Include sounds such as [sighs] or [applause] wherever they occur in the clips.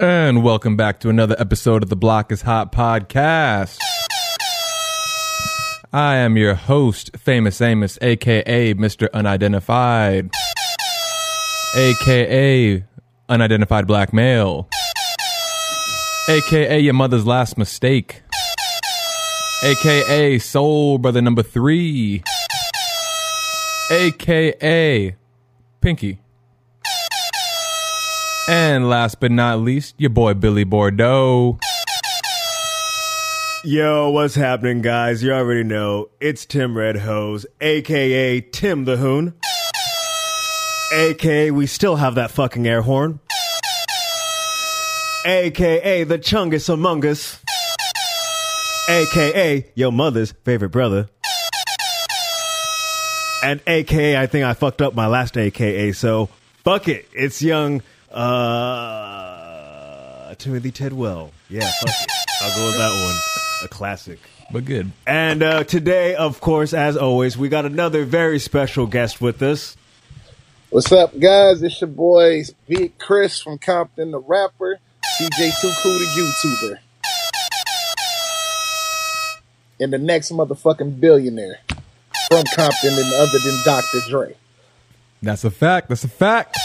And welcome back to another episode of the Block is Hot podcast. I am your host, Famous Amos, aka Mr. Unidentified, aka Unidentified Black Male, aka Your Mother's Last Mistake, aka Soul Brother Number Three, aka Pinky. And last but not least, your boy Billy Bordeaux. Yo, what's happening, guys? You already know it's Tim Red Hose, aka Tim the Hoon, aka we still have that fucking air horn, aka the Chungus Among Us, aka your mother's favorite brother, and aka I think I fucked up my last aka, so fuck it. It's young uh Timothy Tidwell. Yeah, fuck it. I'll go with that one. A classic. But good. And uh, today, of course, as always, we got another very special guest with us. What's up, guys? It's your boy Big Chris from Compton, the rapper. CJ Too Cool, the YouTuber. And the next motherfucking billionaire from Compton and other than Dr. Dre. That's a fact. That's a fact.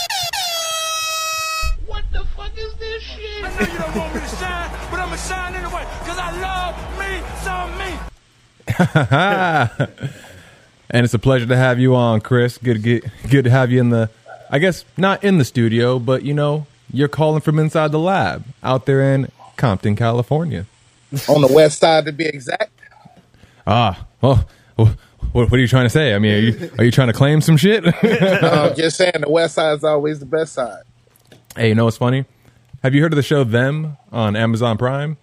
What the fuck is this shit? I know you don't want me to shine, but I'ma shine anyway, cause I love me some me. [laughs] and it's a pleasure to have you on, Chris. Good, good, good to have you in the. I guess not in the studio, but you know, you're calling from inside the lab out there in Compton, California. On the west side, to be exact. Ah, well, what, what are you trying to say? I mean, are you are you trying to claim some shit? [laughs] No, I'm just saying the west side is always the best side. hey, you know what's funny? Have you heard of the show Them on Amazon Prime?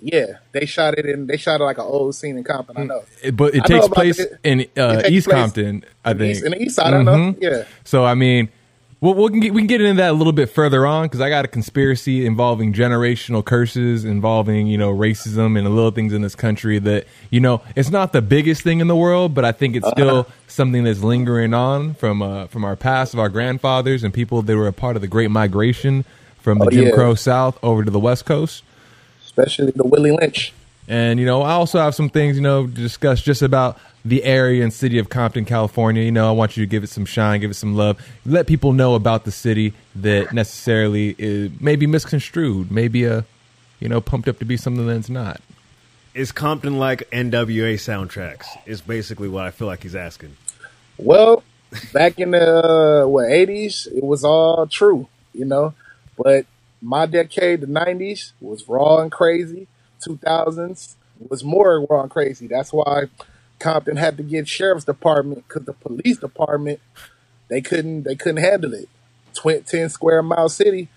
Yeah, they shot it in. They shot it like an old scene in Compton. I know. It- but it I know takes about place it. in uh, takes East place Compton, I in the think. east- in the east side, I know. Mhm. Yeah. So I mean, we'll, we can get, we can get into that a little bit further on because I got a conspiracy involving generational curses, involving you know racism and the little things in this country that you know it's not the biggest thing in the world, but I think it's still Uh-huh. something that's lingering on from uh, from our past of our grandfathers and people that were a part of the Great Migration from the Oh, Jim yeah. Crow South over to the West Coast. Especially the Willie Lynch. And you know, I also have some things you know to discuss just about the area and city of Compton, California. You know, I want you to give it some shine, give it some love, let people know about the city that necessarily is maybe misconstrued, maybe a you know pumped up to be something that's not. Is Compton like NWA soundtracks? Is basically what I feel like he's asking. Well, back in the uh, what eighties, it was all true, you know. But my decade, the nineties, was raw and crazy. Two thousands was more raw and crazy. That's why Compton had to get sheriff's department because the police department they couldn't they couldn't handle it. Ten square mile city,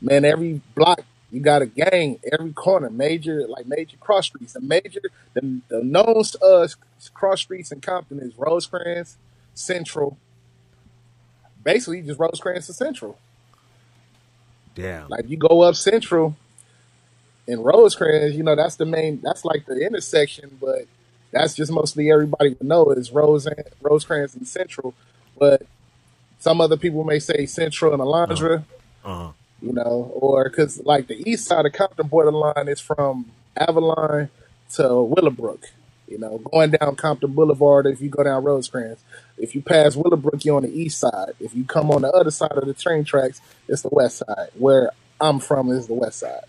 man. Every block you got a gang. Every corner, major like major cross streets. The major the, the known to us cross streets in Compton is Rosecrans, Central. Basically, just Rosecrans to Central. Damn. Like you go up Central in Rosecrans, you know that's the main. That's like the intersection, but that's just mostly everybody would know is Rose and Rosecrans and Central. But some other people may say Central and Alondra, Uh-huh. you know, or because like the east side of Compton borderline is from Avalon to Willowbrook. You know, going down Compton Boulevard, if you go down Rosecrans, if you pass Willowbrook, you're on the east side. If you come on the other side of the train tracks, it's the west side. Where I'm from is the west side.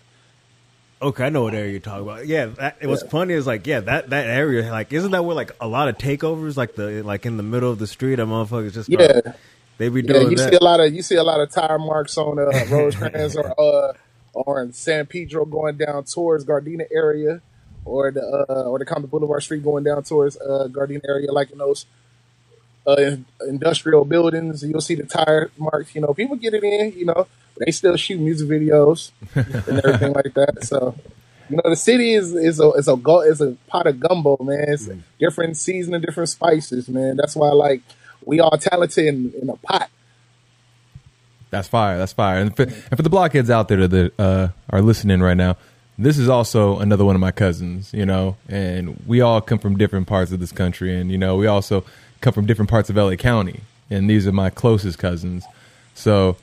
Okay, I know what area you're talking about. Yeah, that, it was Yeah. funny. Is like, yeah, that that area, like, isn't that where like a lot of takeovers, like the like in the middle of the street, a motherfuckers just Yeah. they be Yeah, doing you that. see a lot of you see a lot of tire marks on uh, [laughs] Rosecrans or uh, or in San Pedro going down towards Gardena area, or the uh, or the Compton Boulevard Street going down towards uh, Gardena area, like in those uh, industrial buildings. You'll see the tire marks. You know, people get it in. You know, they still shoot music videos [laughs] and everything like that. So. You know, the city is is a is a go, is a pot of gumbo, man. It's different seasoning, different spices, man. That's why, like, we all talented in, in a pot. That's fire. That's fire. And for, and for the blockheads out there that uh, are listening right now, this is also another one of my cousins, you know, and we all come from different parts of this country. And, you know, we also come from different parts of LA County. And these are my closest cousins. So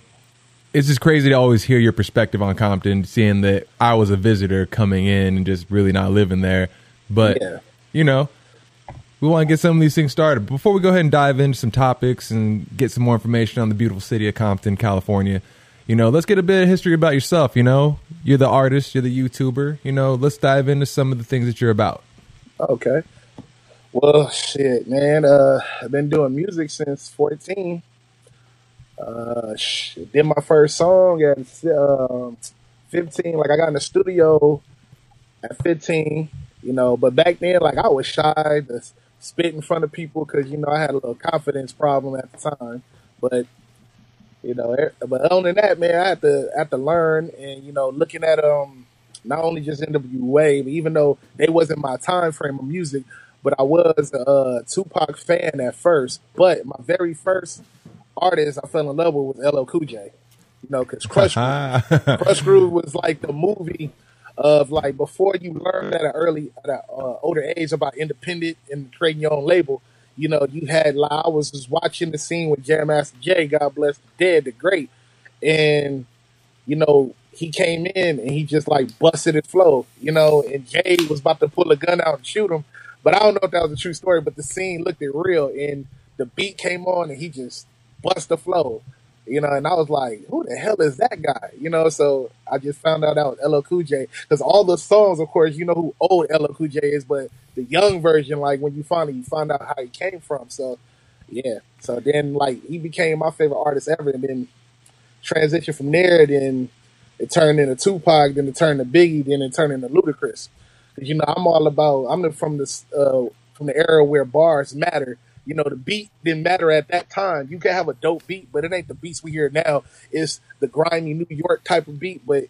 it's just crazy to always hear your perspective on Compton, seeing that I was a visitor coming in and just really not living there. But, Yeah. you know, we want to get some of these things started. Before we go ahead and dive into some topics and get some more information on the beautiful city of Compton, California, you know, let's get a bit of history about yourself. You know, you're the artist, you're the YouTuber. You know, let's dive into some of the things that you're about. Okay. Well, shit, man. Uh, I've been doing music since 14. Uh, shit, did my first song at um, 15. Like, I got in the studio at 15, you know, but back then, like, I was shy to spit in front of people because, you know, I had a little confidence problem at the time. But, you know, e- but other than that, man, I have to, I had to learn and, you know, looking at, um, not only just NWA, but even though they wasn't my time frame of music, but I was a Tupac fan at first. But my very first artist I fell in love with was LL Cool J. You know, because Crush Krush Groove was like the movie of like before you learn at an early, at an uh, older age about independent and creating your own label. You know, you had like I was just watching the scene with Jam Master Jay, God bless the dead, the great, and you know, he came in and he just like busted his flow, you know, and Jay was about to pull a gun out and shoot him. But I don't know if that was a true story, but the scene looked it real and the beat came on and he just bust the flow. You know, and I was like, who the hell is that guy? You know, so I just found out that was LL Cool J. Because all the songs, of course, you know who old LL Cool J is, but the young version, like when you finally you find out how he came from. So yeah. So then like he became my favorite artist ever and then transition from there, then it turned into Tupac, then it turned to Biggie, then it turned into Ludacris. 'Cause, you know, I'm all about. I'm from this uh, from the era where bars matter. You know, the beat didn't matter at that time. You can have a dope beat, but it ain't the beats we hear now. It's the grimy New York type of beat, but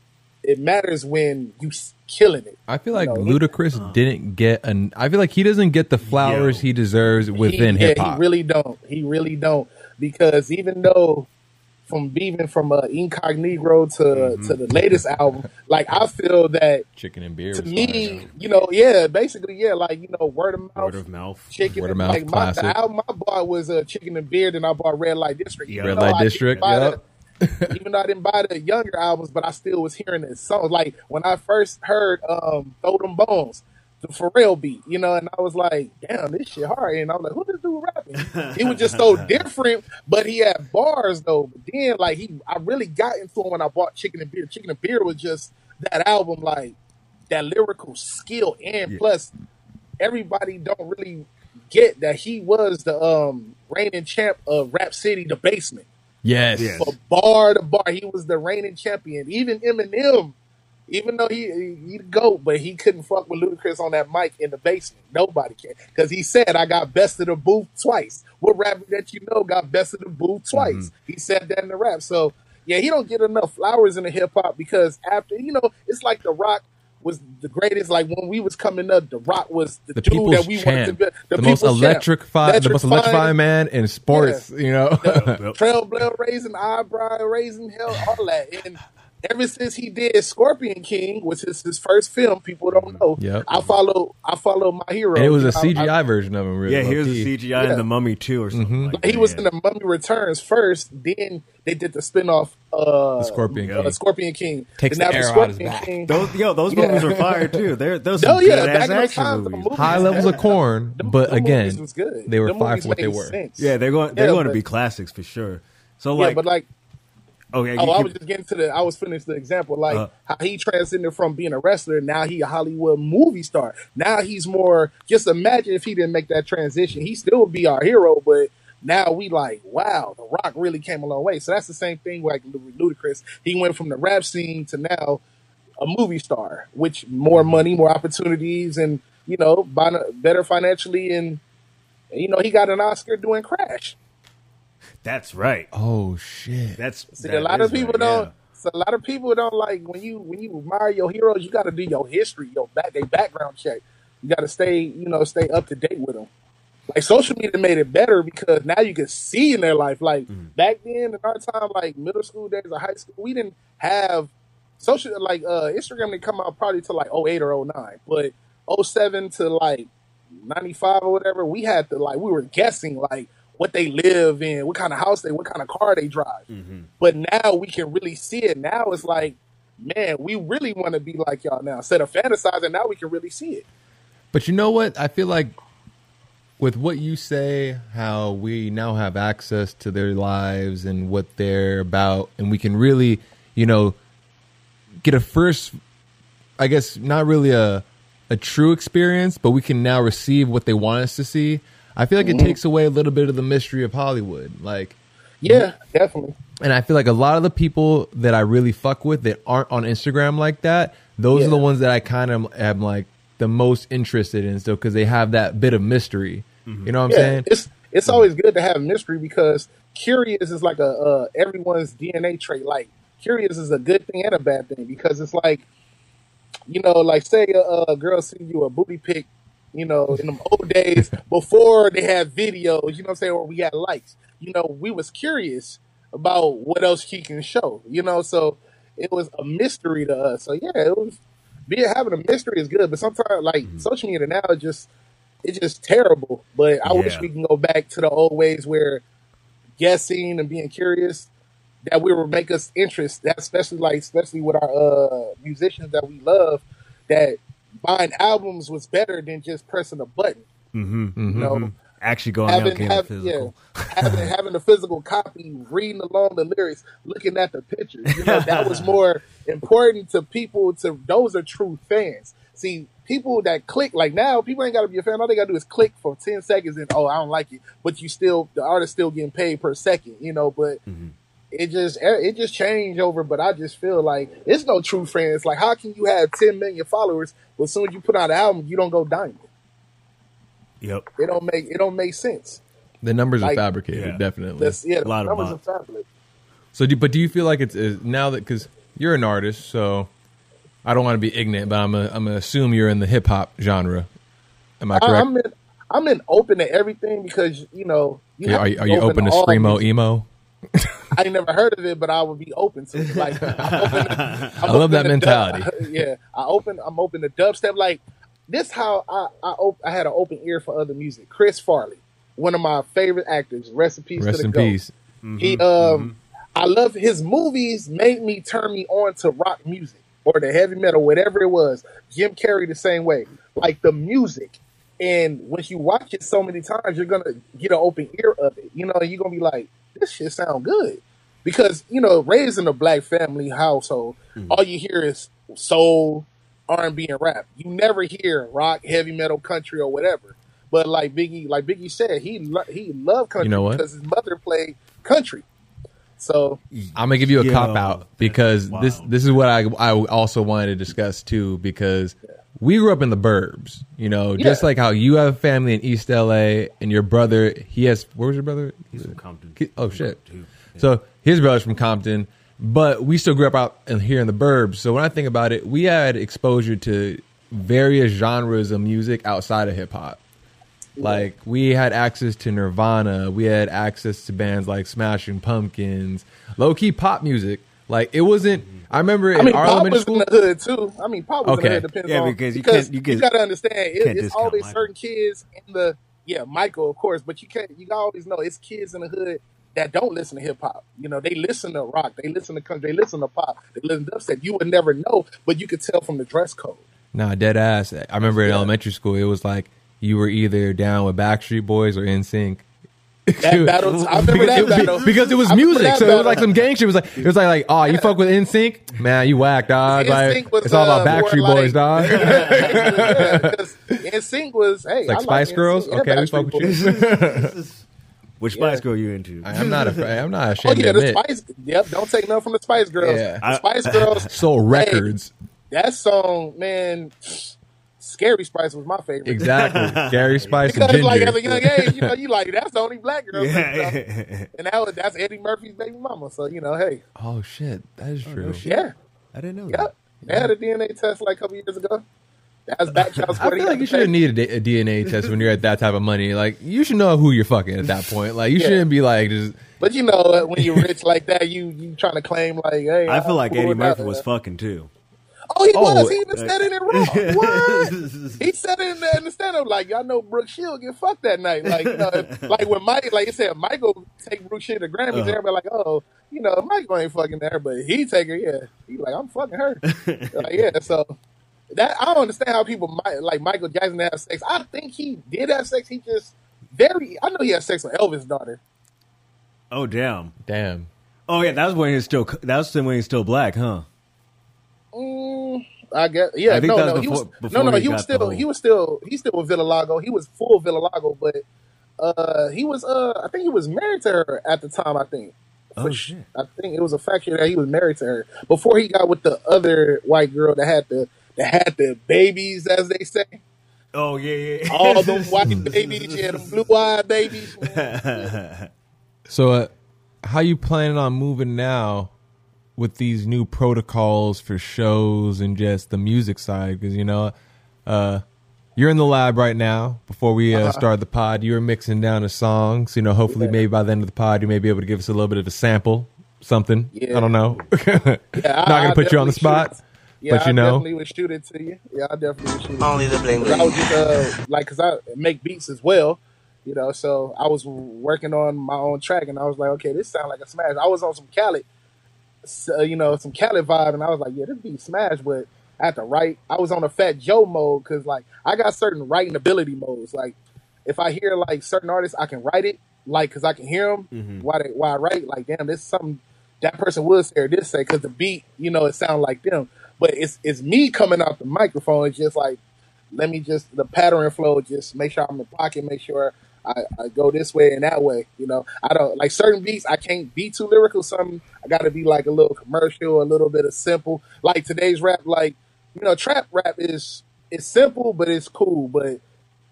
it matters when you s- killing it. I feel like You know, he- Ludacris uh-huh. didn't get an. I feel like he doesn't get the flowers Yo. he deserves within hip hop. He really don't. He really don't. Because even though from even from uh, Incognegro to Mm-hmm. to the latest album, like I feel that Chicken and beer. to me, you know, yeah, basically, yeah, like you know, word of mouth, Word of mouth. chicken, Word of mouth like my, classic. the album I bought was uh, Chicken and Beer, then I bought Red Light District. Yeah. Red Light I District, yep. the- even though I didn't buy the younger albums, but I still was hearing the songs. Like when I first heard um Throw Them Bones, the Pharrell beat, you know, and I was like, damn, this shit hard. And I was like, who this dude rapping? He was just so [laughs] different, but he had bars though. But then like he I really got into him when I bought Chicken and Beer. Chicken and Beer was just that album, like that lyrical skill and Yeah. plus everybody don't really get that he was the um reigning champ of Rap City, the basement Yes. Yes. for bar to bar. He was the reigning champion. Even Eminem, even though he he the goat, but he couldn't fuck with Ludacris on that mic in the basement. Nobody can because he said I got best of the booth twice. What rapper that you know got best of the booth mm-hmm. twice? He said that in the rap. So yeah, he don't get enough flowers in the hip hop because after you know it's like the Rock. Was the greatest like when we was coming up? The Rock was the, The dude that we wanted to be. the, most people's champ. electrified, the most electrifying man in sports. You know, [laughs] Yep. trailblazer raising, eyebrow raising, hell, all that. And ever since he did Scorpion King, which is his first film, people don't know. Yep. I follow, I follow my hero. and it was a CGI version of him. Really, Yeah, here's low-key. the CGI Yeah. in the Mummy too, or something. Like he that, was yeah. in the Mummy Returns first. Then they did the spinoff, uh, The Scorpion uh, King. Scorpion King. Takes And the after arrow out his Scorpion back. King, Those yo, those Yeah. movies were fire too. [laughs] They're those Oh, yeah, good ass action times, the movies. movies- high levels of corn, Them- but them again, was good. they were Them fire for what they were. sense. Yeah, they're going they're Yeah, going to be classics for sure. So yeah, like, but like okay, Oh, I was just getting to the. I was finished the example, like Uh. how he transcended from being a wrestler. Now he a Hollywood movie star. Now he's more. Just imagine if he didn't make that transition, he still would be our hero. But now we like, wow, The Rock really came a long way. So that's the same thing like with Ludacris. He went from the rap scene to now a movie star, which more money, more opportunities, and you know, better financially, and, you know, he got an Oscar doing Crash. That's right. Oh shit! That's See, that a lot of people right, don't. yeah. So a lot of people don't like when you when you admire your heroes. You got to do your history, your back, they background check. You got to stay, you know, stay up to date with them. like social media made it better because now you can see in their life. Like back then in our time, like middle school days or high school, we didn't have social like uh Instagram didn't come out probably to like 08 or 09, but 07 to like 95 or whatever, we had to like we were guessing like what they live in, what kind of house they, what kind of car they drive. Mm-hmm. But now we can really see it. Now it's like, man, we really want to be like y'all now. Instead of fantasizing, now we can really see it. But you know what? I feel like with what you say, how we now have access to their lives and what they're about, and we can really, you know, get a first, I guess, not really a a true experience, but we can now receive what they want us to see. I feel like it takes away a little bit of the mystery of Hollywood. Like, Yeah, definitely. and I feel like a lot of the people that I really fuck with that aren't on Instagram like that, those Yeah. are the ones that I kind of am like the most interested in still because they have that bit of mystery. You know what I'm yeah, saying? it's it's always good to have mystery because curious is like a uh, everyone's DNA trait. Like curious is a good thing and a bad thing because it's like you know, like say a, a girl send you a booty pic, you know, in the old days before they had videos, you know what I'm saying, or we had likes. You know, we was curious about what else she can show, you know, so it was a mystery to us. So yeah, it was being having a mystery is good, but sometimes like social media now is just it's just terrible. But I wish we can go back to the old ways where guessing and being curious that we would make us interest. That especially like especially with our uh musicians that we love, that buying albums was better than just pressing a button. Mm-hmm. mm-hmm. You know, mm-hmm. Actually going out having getting have, physical. yeah, [laughs] having having the physical copy, reading along the lyrics, looking at the pictures. You know, that was [laughs] more important to people. To those are true fans. See, people that click like now, people ain't got to be a fan. All they got to do is click for ten seconds and oh, I don't like it. But you still, the artist still getting paid per second. You know, but mm-hmm. It just eh, it just changed over. But I just feel like it's no true fans. Like, how can you have ten million followers, but as soon as you put out an album, you don't go diamond? Yep. It don't make it don't make sense. The numbers are fabricated, Yeah. definitely. That's yeah, A lot the of numbers bots. are fabulous. So, do, but do you feel like it's is now that because you're an artist, so I don't want to be ignorant, but I'm a, I'm gonna assume you're in the hip hop genre. Am I I, correct? I'm in I'm in open to everything because you know you Yeah, are, you- are you open to all screamo emo? [laughs] I ain't never heard of it, but I would be open to it. Like I'm [laughs] open to, I'm I love that mentality. dub- [laughs] yeah, I open. I'm open to dubstep. Like this, how I I, op- I had an open ear for other music. Chris Farley, one of my favorite actors. Rest in peace Rest to the in GOAT. peace. He um I love his movies made me turn me on to rock music or the heavy metal, whatever it was. Jim Carrey the same way. Like the music. And once you watch it so many times, you're gonna get an open ear of it. You know, you're gonna be like, this shit sound good. Because, you know, raised in a black family household, hmm. all you hear is soul, R and B and rap. You never hear rock, heavy metal, country, or whatever. But like Biggie, like Biggie said, he lo- he loved country You know what? because his mother played country. So I'm gonna give you a Yo, cop out because wow. this this is what I I also wanted to discuss too because we grew up in the burbs, you know, just like how you have a family in East LA and your brother he has where was your brother? He's from Compton. Ki- Oh shit! Too. So his brother's from Compton, but we still grew up out in, here in the burbs. So when I think about it, we had exposure to various genres of music outside of hip hop. Like we had access to Nirvana, we had access to bands like Smashing Pumpkins, low key pop music. Like it wasn't. Mm-hmm. I remember I in mean, our Pop elementary was school. in the hood too. I mean, Pop was in Okay. the hood. Depends Yeah, on because you can't- you can- got to understand it, it's discount always Michael. certain kids in the yeah Michael of course, but you can't. You always know it's kids in the hood that don't listen to hip hop. You know, they listen to rock, they listen to country, they listen to pop, they listen to dubstep. You would never know, but you could tell from the dress code. Nah, dead ass. I remember in elementary school, it was like you were either down with Backstreet Boys or NSYNC. That battle, I remember that because, battle because it was I music, that so it was like some gang shit. It was like it was like, like oh, you fuck with NSYNC, man, you whack dog. Like was, it's all about uh, more Backstreet like- Boys, [laughs] dog. yeah, because NSYNC was hey, like I Spice NSYNC Girls, and okay, we fuck with Boys. you. [laughs] [laughs] Which Spice Girl you into? I- I'm not a, I'm not Oh yeah, the admit. Spice. Yep, don't take nothing from the Spice Girls. Yeah. The Spice Girls. Soul Hey, Records, that song, man. Scary Spice was my favorite. exactly. [laughs] Gary Spice and Because like Ginger. at a young age, you know, you like that's the only black girl. you know? yeah. [laughs] And that was that's Eddie Murphy's baby mama. So you know, hey, oh shit, that is oh, true. no yeah, I didn't know yeah. that. They had a DNA test like a couple years ago. That's back counts. [laughs] I feel like you shouldn't need a, a DNA test when you're at that type of money. Like you should know who you're fucking at that point. Like you Yeah. shouldn't be like just But you know, when you're rich like that, you you trying to claim like, hey, I feel I'm like Eddie with Murphy that. was fucking too. Oh, he [laughs] Oh, was. [laughs] He even said it in Raw. What? He said it in the, in the stand up like, y'all know Brooke Shield get fucked that night. Like, you know, [laughs] like when Mike, like you said, Michael take Brooke Shield to Grammys, Uh-huh. everybody like, oh, you know, Michael ain't fucking her, but he take her, yeah. He like, I'm fucking her. like, yeah, so that I don't understand how people might like Michael Jackson have sex. I think he did have sex. He just very. I know he had sex with Elvis' daughter. Oh damn. damn. Oh yeah, that was when he was still. That was when he was still black, huh? Mm, I guess yeah. I think no, that no, he was no, no. he He was still whole- he was still he still with vitiligo. He was full vitiligo, but uh, he was uh, I think he was married to her at the time. I think. Oh, For shit. I think it was a faction that he was married to her before he got with the other white girl that had the that had the babies, as they say. Oh yeah, yeah. All them [laughs] white babies, yeah, them blue eyed babies. [laughs] So, uh, how you planning on moving now with these new protocols for shows and just the music side? Because you know, uh, you're in the lab right now. Before we uh, start the pod, you were mixing down the songs. You know, hopefully, Yeah. maybe by the end of the pod, you may be able to give us a little bit of a sample, something. Yeah. I don't know. [laughs] Yeah, [laughs] Not gonna put you on the spot, shoot it. Yeah, but you know I know. definitely would shoot it to you. Yeah, I definitely would shoot it. Only the bling 'Cause I bling. was just uh, like, cause I make beats as well, you know. So I was working on my own track, and I was like, okay, this sounds like a smash. I was on some Khaled, so, you know, some Khaled vibe, and I was like, yeah, this beat smash, but I had to write. I was on a Fat Joe mode because like I got certain writing ability modes. Like if I hear like certain artists, I can write it, like because I can hear them Mhm. while they, while I write. Like damn, this is something that person would say or this say because the beat, you know, it sound like them. But it's it's me coming out the microphone. It's just like let me just the pattern flow. Just make sure I'm in the pocket. Make sure I, I go this way and that way. You know, I don't like certain beats. I can't be too lyrical. Some I got to be like a little commercial, a little bit of simple. Like today's rap, like you know, trap rap is it's simple, but it's cool. But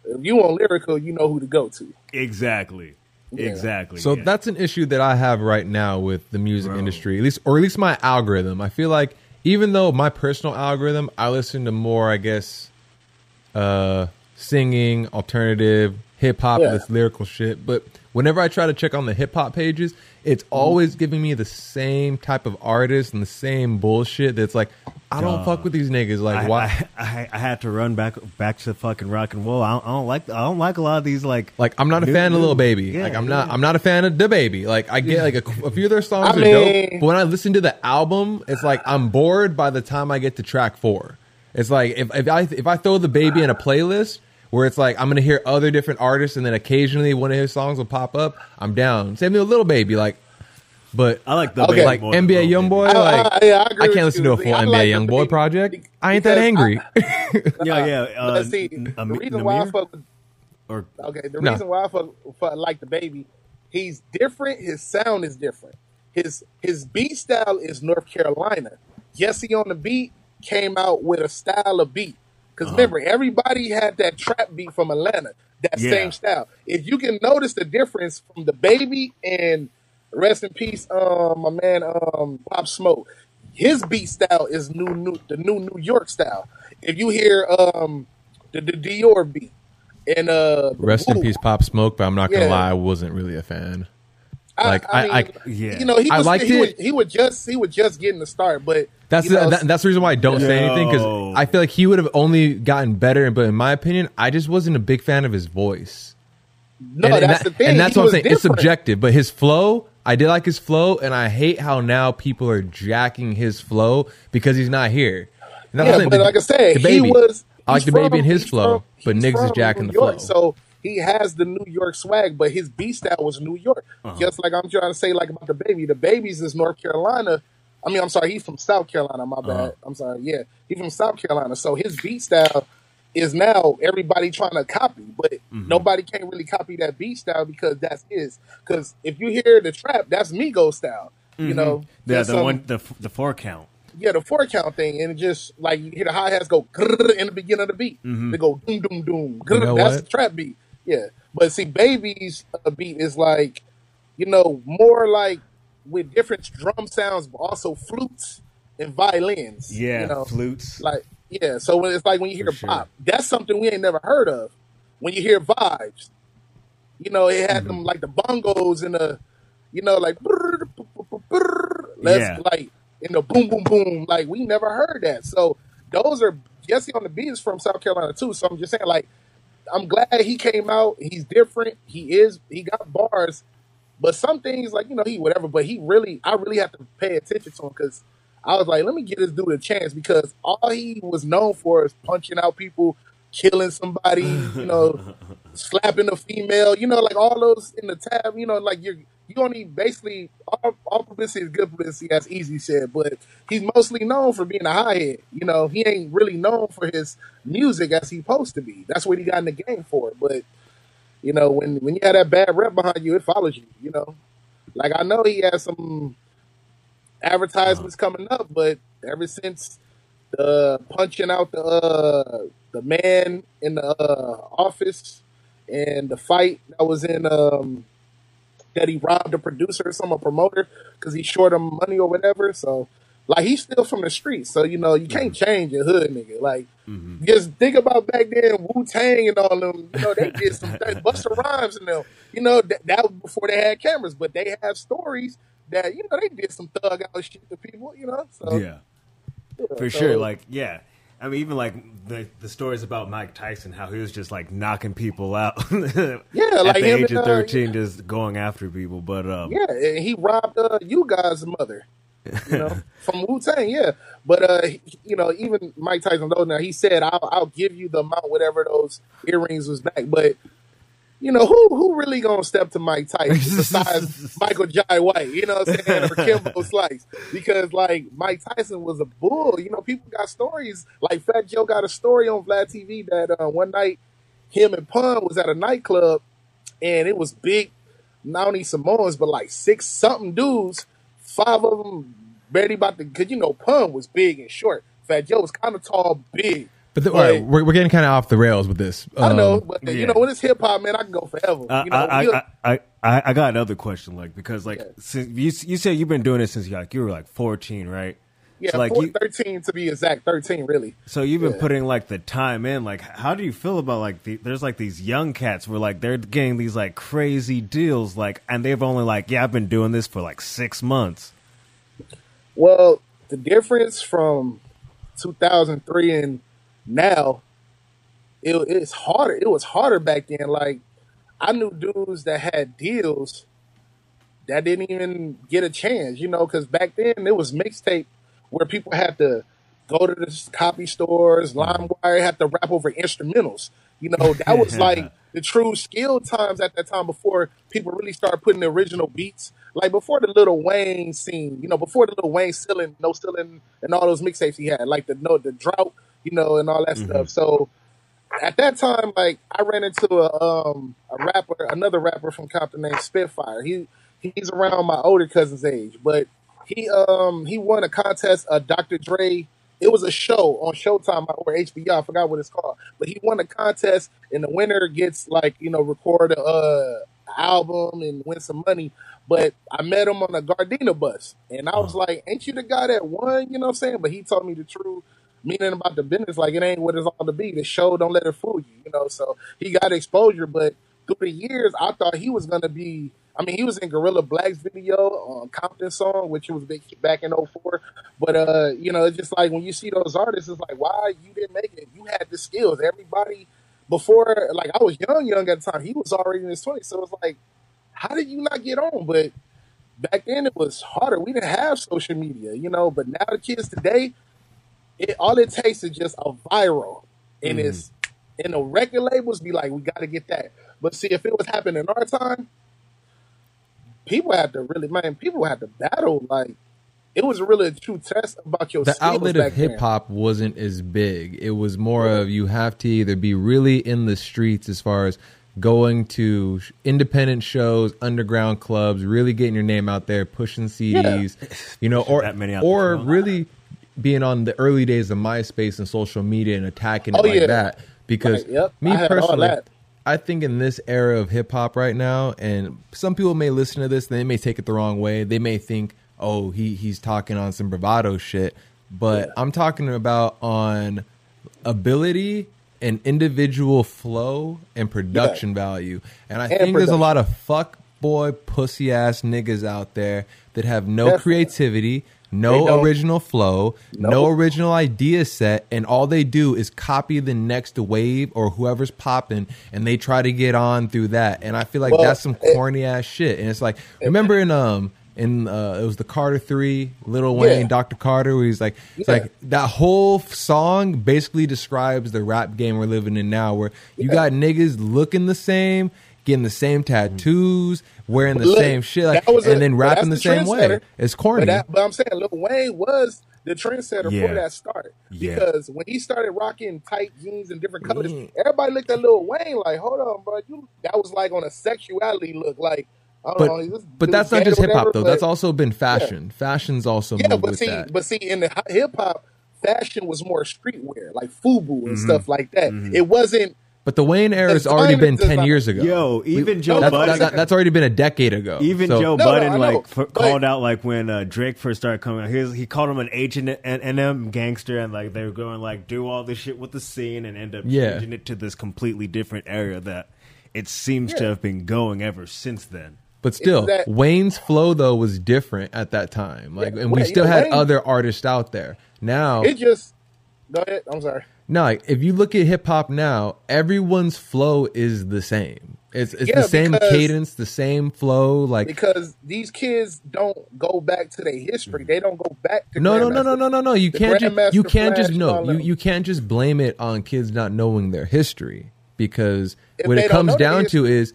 if you want lyrical, you know who to go to. exactly. Yeah. Exactly. So yeah. that's an issue that I have right now with the music Bro. industry, at least, or at least my algorithm. I feel like even though my personal algorithm, I listen to more, I guess, uh, singing, alternative, hip hop, Yeah. this lyrical shit. But whenever I try to check on the hip hop pages, it's Mm-hmm. always giving me the same type of artist and the same bullshit. That's like, I don't Duh. fuck with these niggas. Like, I, why? I, I, I had to run back back to fucking rock and roll. I don't, I don't like I don't like a lot of these like Like I'm not a New- fan of Lil Baby. yeah, like I'm not. I'm not a fan of DaBaby. Like I get like a, a few of their songs are mean- dope, but when I listen to the album, it's like I'm bored by the time I get to track four. It's like if, if I if I throw DaBaby in a playlist where it's like I'm gonna hear other different artists and then occasionally one of his songs will pop up, I'm down. Same thing with Little Baby. Like, but I like the Okay. Baby like more NBA Lil YoungBoy, Baby. I- like I- yeah, I I can't listen to a full See, NBA like the YoungBoy project. I ain't that I- angry. [laughs] Yeah, yeah. Uh, But see, N- the Am- reason why I Namir? fuck with or Okay, the No. reason why I fuck, fuck like DaBaby, he's different. His sound is different. His his beat style is North Carolina. Jesse on the beat came out with a style of beat. Because remember, everybody had that trap beat from Atlanta, that Yeah. same style. If you can notice the difference from DaBaby and rest in peace, um, my man, um, Pop Smoke. His beat style is new, new, the new New York style. If you hear um, the, the Dior beat and uh, the Rest in peace, Pop Smoke. But I'm not gonna Yeah. lie, I wasn't really a fan. I, Like, I, I- mean, I- Yeah. you know, he I was liked he, it. Was, he would just he would just getting the start, but That's you know, that, that's the reason why I don't say anything because I feel like he would have only gotten better. But in my opinion, I just wasn't a big fan of his voice. no, and, and that's that- the thing. and that's He what I'm was saying. It's subjective, but his flow, I did like his flow, and I hate how now people are jacking his flow because he's not here. And that's what Yeah, I'm but The- like I said, the he baby. was. I like DaBaby in his flow, from- but he's niggas is jacking the York, flow. So he has the New York swag, but his beat style was New York. Uh-huh. Just like I'm trying to say, like about DaBaby. The babies is North Carolina. I mean, I'm sorry, he's from South Carolina. My bad. Uh-huh. I'm sorry. Yeah, he's from South Carolina. So his beat style is now everybody trying to copy, but Mm-hmm. nobody can't really copy that beat style because that's his. Because if you hear the trap, that's Migo style. You know, Mm-hmm. yeah, the some- one the the four count. yeah, the four count thing, and it just like you hear the hi hats go in the beginning of the beat. They go doom doom doom. You know That's what? the trap beat. Yeah, but see, baby's uh, beat is like, you know, more like with different drum sounds, but also flutes and violins. Yeah, you know, flutes. like Yeah, so when it's like when you hear sure. bop, that's something we ain't never heard of. When you hear vibes, you know, it had Mm-hmm. them like the bongos and the, you know, like brrr, brrr, let's Yeah. like in the boom boom boom. Like we never heard that. So those are Jesse on the beat is from South Carolina too. So I'm just saying, like, I'm glad he came out. He's different. He is. He got bars, but some things like you know he whatever. But he really, I really have to pay attention to him because I was like, let me give this dude a chance because all he was known for is punching out people, killing somebody, you know, [laughs] slapping a female, you know, like all those in the tab, you know, like you're you only basically all, all publicity is good publicity, as Easy said, but he's mostly known for being a high head. You know, he ain't really known for his music as he's supposed to be. That's what he got in the game for. But you know, when when you have that bad rep behind you, it follows you. You know, like I know he has some advertisements coming up, but ever since the punching out the uh, the man in the uh, office and the fight that was in um, that he robbed a producer or some a promoter because he short him money or whatever. So like he's still from the streets, so you know you can't change your hood nigga. Like mm-hmm. just think about back then Wu Tang and all them. You know they did some things, [laughs] Busta Rhymes and them. You know that, that was before they had cameras, but they have stories that you know they did some thug out shit to people. You know, so Yeah, for so- sure. Like, yeah. I mean, even like the the stories about Mike Tyson, how he was just like knocking people out. [laughs] Yeah, at like the age and, of uh, thirteen, just going after people. But um, Yeah, and he robbed uh, you guys' mother, you know, [laughs] from Wu Tang. Yeah, but uh, you know, even Mike Tyson though now he said, "I'll I'll give you the amount, whatever those earrings was back." But you know, who who really gonna step to Mike Tyson besides [laughs] Michael Jai White? You know what I'm saying, or [laughs] Kimbo Slice? Because like Mike Tyson was a bull. You know, people got stories. Like Fat Joe got a story on Vlad TV that uh, one night him and Pun was at a nightclub and it was big, not only Samoans, but like six something dudes. Five of them barely about to, because you know, Pun was big and short. Fat Joe was kind of tall, big. But the, all right, we're, we're getting kind of off the rails with this. I know, Um, but yeah. you know, when it's hip hop, man, I can go forever. I, you know, I, I, I, I, I got another question, like because like Yeah. since you you said you've been doing it since like you were like fourteen, right? yeah, so, like four- you, 13 to be exact, 13 really. so you've been yeah. putting like the time in. Like, how do you feel about like the, there's like these young cats where like they're getting these like crazy deals, like, and they've only like yeah, I've been doing this for like six months. Well, the difference from 2003 and now, it, it's harder. It was harder back then. Like I knew dudes that had deals that didn't even get a chance, you know, because back then it was mixtape where people had to go to the copy stores, LimeWire, had to rap over instrumentals. You know, that was [laughs] like the true skill times at that time before people really started putting the original beats. Like before the Little Wayne scene, you know, before the Little Wayne stealing, no stealing, and all those mixtapes he had, like the no the drought, you know, and all that stuff. So at that time, like I ran into a um a rapper, another rapper from Compton named Spitfire. He he's around my older cousin's age, but he um he won a contest, uh, Dr. Dre. It was a show on Showtime or HBO. I forgot what it's called, but he won a contest, and the winner gets like you know record a uh, album and win some money. But I met him on a Gardena bus, and I was like, "Ain't you the guy that won?" You know what I'm saying? But he told me the true meaning about the business. Like it ain't what it's all to be. The show don't let it fool you. You know, so he got exposure, but through the years, I thought he was gonna be. I mean, he was in Guerilla Black's video on Compton song, which was big back in 04. But uh, you know, it's just like when you see those artists, it's like, why you didn't make it? You had the skills. Everybody before, like I was young, young at the time. He was already in his 20s, so it's like, how did you not get on? But back then it was harder. We didn't have social media, you know. But now the kids today, it all it takes is just a viral, and mm-hmm. it's and the record labels be like, we got to get that. But see, if it was happening in our time, people had to really, man, people had to battle. Like it was really a true test about your the skills outlet of hip hop wasn't as big. It was more of you have to either be really in the streets as far as going to independent shows, underground clubs, really getting your name out there, pushing CDs, you know, or that many out or front. really being on the early days of MySpace and social media and attacking it Oh, like yeah. that. Because Right, yep. me I personally. I think in this era of hip hop right now, and some people may listen to this and they may take it the wrong way. They may think, "Oh, he he's talking on some bravado shit," but I'm talking about on ability and individual flow and production value. And I think there's a lot of fuck boy pussy ass niggas out there that have no Definitely. creativity, no original flow, no original idea set, and all they do is copy the next wave or whoever's popping, and they try to get on through that. And I feel like Well, that's some it- corny ass shit. And it's like, remember in um in uh it was the Carter Three, Little Wayne, Yeah. Dr. Carter, where he's like, it's Yeah. like that whole f- song basically describes the rap game we're living in now, where you got niggas looking the same. Getting the same tattoos, wearing the Look, same shit, like, that was a- and then rapping the that's same way. trendsetter. It's corny. But, that, but I'm saying Lil Wayne was the trendsetter Yeah. for that start. Yeah. Because when he started rocking tight jeans and different colors, Mm. everybody looked at Lil Wayne like, hold on, bro. You, that was like on a sexuality look. Like, I don't but know. this but that's not just hip hop though. but- That's also been fashion. Fashion's also yeah, moved but with see, that. but see, in the hip hop, fashion was more streetwear, like FUBU Mm-hmm. and stuff like that. It wasn't. But the Wayne era has already been ten years ago. Yo, even Joe that's, Budden- that- that's already been a decade ago. Even So- Joe No, no, Budden I know, like f- called out like when uh, Drake first started coming out. He, was, he called him an H and and M gangster, and like they were going like do all this shit with the scene and end up Yeah. changing it to this completely different area that it seems to have been going ever since then. But still, that- Wayne's flow though was different at that time. Like, Yeah, and we Wayne- still yeah, had Wayne- other artists out there. Now, It just. Go ahead. I'm sorry. No, like, if you look at hip hop now, everyone's flow is the same. It's it's Yeah, the same because- cadence, the same flow. Like, because these kids don't go back to their history. They don't go back to no, no, no, no, no, no, no. You can't just you can't just Flash and no you you can't just blame it on kids not knowing their history because If what it comes down to is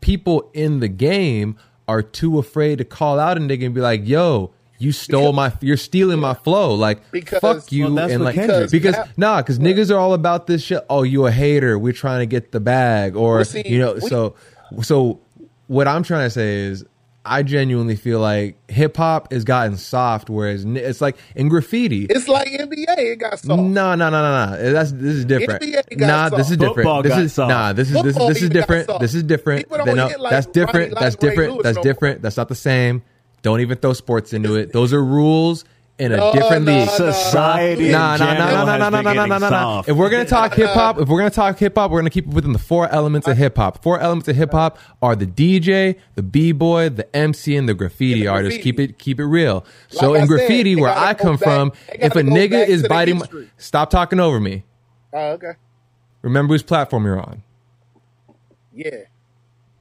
people in the game are too afraid to call out and they can be like, "Yo, you stole my, you're stealing my flow." Like, Because- fuck you, Well, that's and like Kendrick- because That- nah, because niggas are all about this shit. Oh, you a hater? We're trying to get the bag, or Well, see, you know. we- so, so what I'm trying to say is. I genuinely feel like hip hop has gotten soft, whereas it's like in graffiti. It's like NBA. It got soft. No, no, no, no, no. That's this is different. NBA got Nah, this is different. Football This is soft. nah. This is this, Football this is different. This is different. People Then, uh, no, like that's different. Ronnie That's Ray different. Lewis That's no different. That's not the same. Don't even throw sports into it. Those are rules in a No, different no, league. Society in Nah, nah, nah, general nah, nah, has nah, been nah, nah, nah, nah, nah. If we're gonna talk hip hop, if we're gonna talk hip hop, we're gonna keep it within the four elements of hip hop. Four elements of hip hop are the DJ, the b boy, the MC, and the graffiti Yeah, artist. Keep it keep it real. So Like I in said, graffiti, they where I come back- from, if a nigga is biting, my, stop talking over me. Oh, okay. Remember whose platform you're on. Yeah.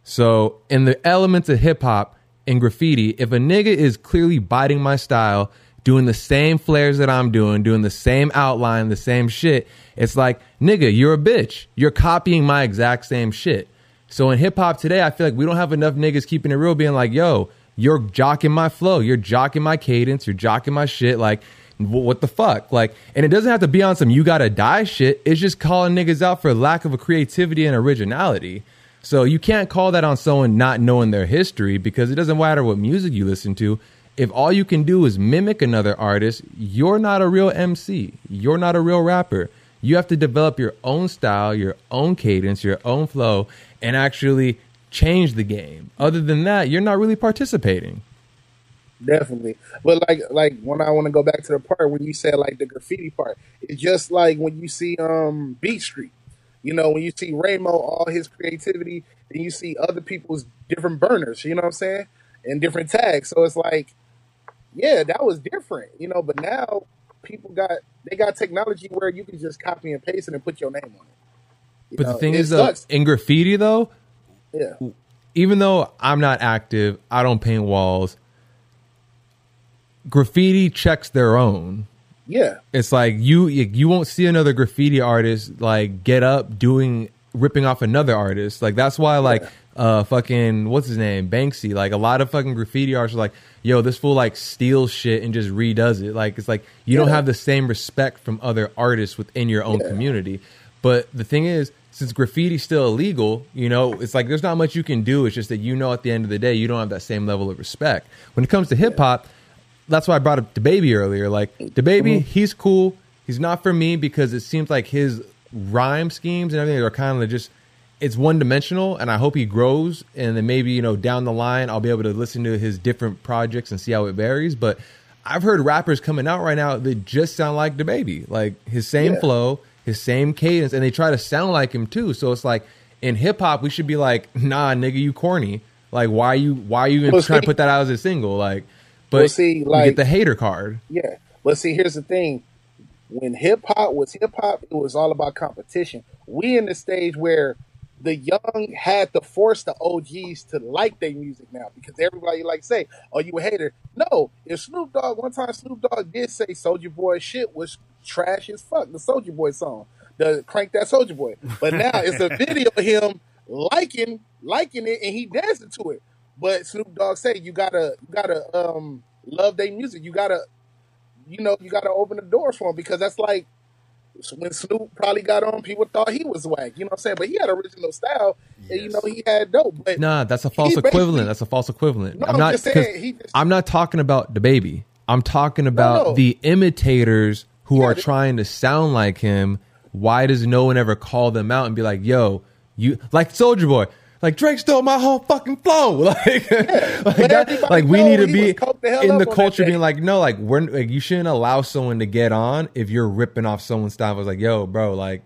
So in the elements of hip hop and graffiti, if a nigga is clearly biting my style, doing the same flares that I'm doing, doing the same outline, the same shit, it's like, nigga, you're a bitch. You're copying my exact same shit. So in hip hop today, I feel like we don't have enough niggas keeping it real, being like, yo, you're jocking my flow, you're jocking my cadence, you're jocking my shit. Like, what the fuck? Like, and it doesn't have to be on some you gotta die shit. It's just calling niggas out for lack of a creativity and originality. So you can't call that on someone not knowing their history because it doesn't matter what music you listen to. If all you can do is mimic another artist, you're not a real MC. You're not a real rapper. You have to develop your own style, your own cadence, your own flow, and actually change the game. Other than that, you're not really participating. Definitely. But like like when I want to go back to the part when you said like the graffiti part, it's just like when you see um Beat Street. You know, when you see Raymo, all his creativity, and you see other people's different burners, you know what I'm saying? And different tags. So it's like, yeah, that was different, you know, but now people got they got technology where you can just copy and paste it and put your name on it. You But know, the thing it is, though, sucks. in graffiti, though, yeah. even though I'm not active, I don't paint walls. Graffiti checks their own. Yeah. It's like you you won't see another graffiti artist like get up doing ripping off another artist. Like that's why like uh fucking what's his name Banksy. Like a lot of fucking graffiti artists are like, yo, this fool like steals shit and just redoes it. Like it's like you don't have the same respect from other artists within your own Yeah. community. But the thing is, since graffiti's still illegal, you know, it's like there's not much you can do. It's just that you know at the end of the day you don't have that same level of respect. When it comes to hip hop, that's why I brought up DaBaby earlier. Like DaBaby, mm-hmm. he's cool. He's not for me because it seems like his rhyme schemes and everything are kind of just it's one dimensional. And I hope he grows, and then maybe you know down the line I'll be able to listen to his different projects and see how it varies. But I've heard rappers coming out right now that just sound like DaBaby, like his same Yeah. flow, his same cadence, and they try to sound like him too. So it's like in hip hop, we should be like, nah, nigga, you corny. Like, why you why you even Well, trying to put that out as a single? Like, but Well, see, like- get the hater card. Yeah, but see, here's the thing: when hip hop was hip hop, it was all about competition. We in the stage where the young had to force the OGs to like their music now because everybody like say, "Oh, you a hater?" No, if Snoop Dogg one time Snoop Dogg did say Soulja Boy shit was trash as fuck, the Soulja Boy song, the crank that Soulja Boy. But now it's a [laughs] video of him liking liking it and he dancing to it. But Snoop Dogg say you gotta you gotta um love their music. You gotta you know, you got to open the doors for him because that's like when Snoop probably got on, people thought he was whack. You know what I'm saying? But he had original style, and you know he had dope. But Nah, that's a false equivalent. That's a false equivalent. No, I'm not. just saying, he just- I'm not talking about the baby. I'm talking about no. the imitators who Yeah, are trying to sound like him. Why does no one ever call them out and be like, "Yo, you like Soulja Boy"? Like Drake stole my whole fucking flow. [laughs] Like, like, that, like we need to be the in the culture being like, no, like we're like you shouldn't allow someone to get on if you're ripping off someone's style. I was like, yo, bro, like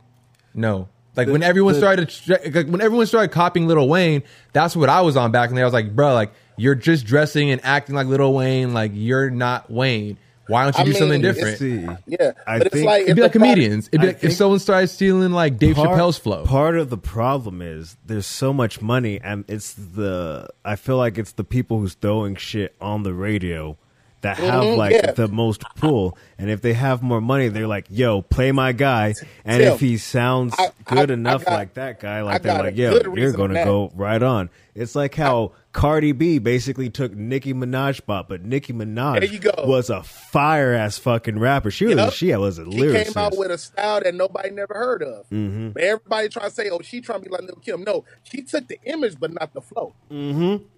no. Like when everyone the- started, like, when everyone started copying Little Wayne, that's what I was on back in the day. I was like, bro, like you're just dressing and acting like Little Wayne. Like you're not Wayne. Why don't you I do something mean, it's- different? See, yeah, I but it's think- like It'd be like the product- comedians. It'd be like if someone started stealing like Dave part- Chappelle's flow. Part of the problem is there's so much money, and it's the I feel like it's the people who's throwing shit on the radio that have Mhm, like yeah. the most pull. And if they have more money, they're like, "Yo, play my guy." And Tim, if he sounds I- good I- I enough got- like that guy, like they're like, "Yo, you're gonna go right on." It's like how Cardi B basically took Nicki Minaj pop, but Nicki Minaj There you go. was a fire ass fucking rapper. She was Yep. she was a She came out with a style that nobody never heard of. Mm-hmm. But everybody trying to say, "Oh, she trying to be like Lil Kim." No, she took the image, but not the flow.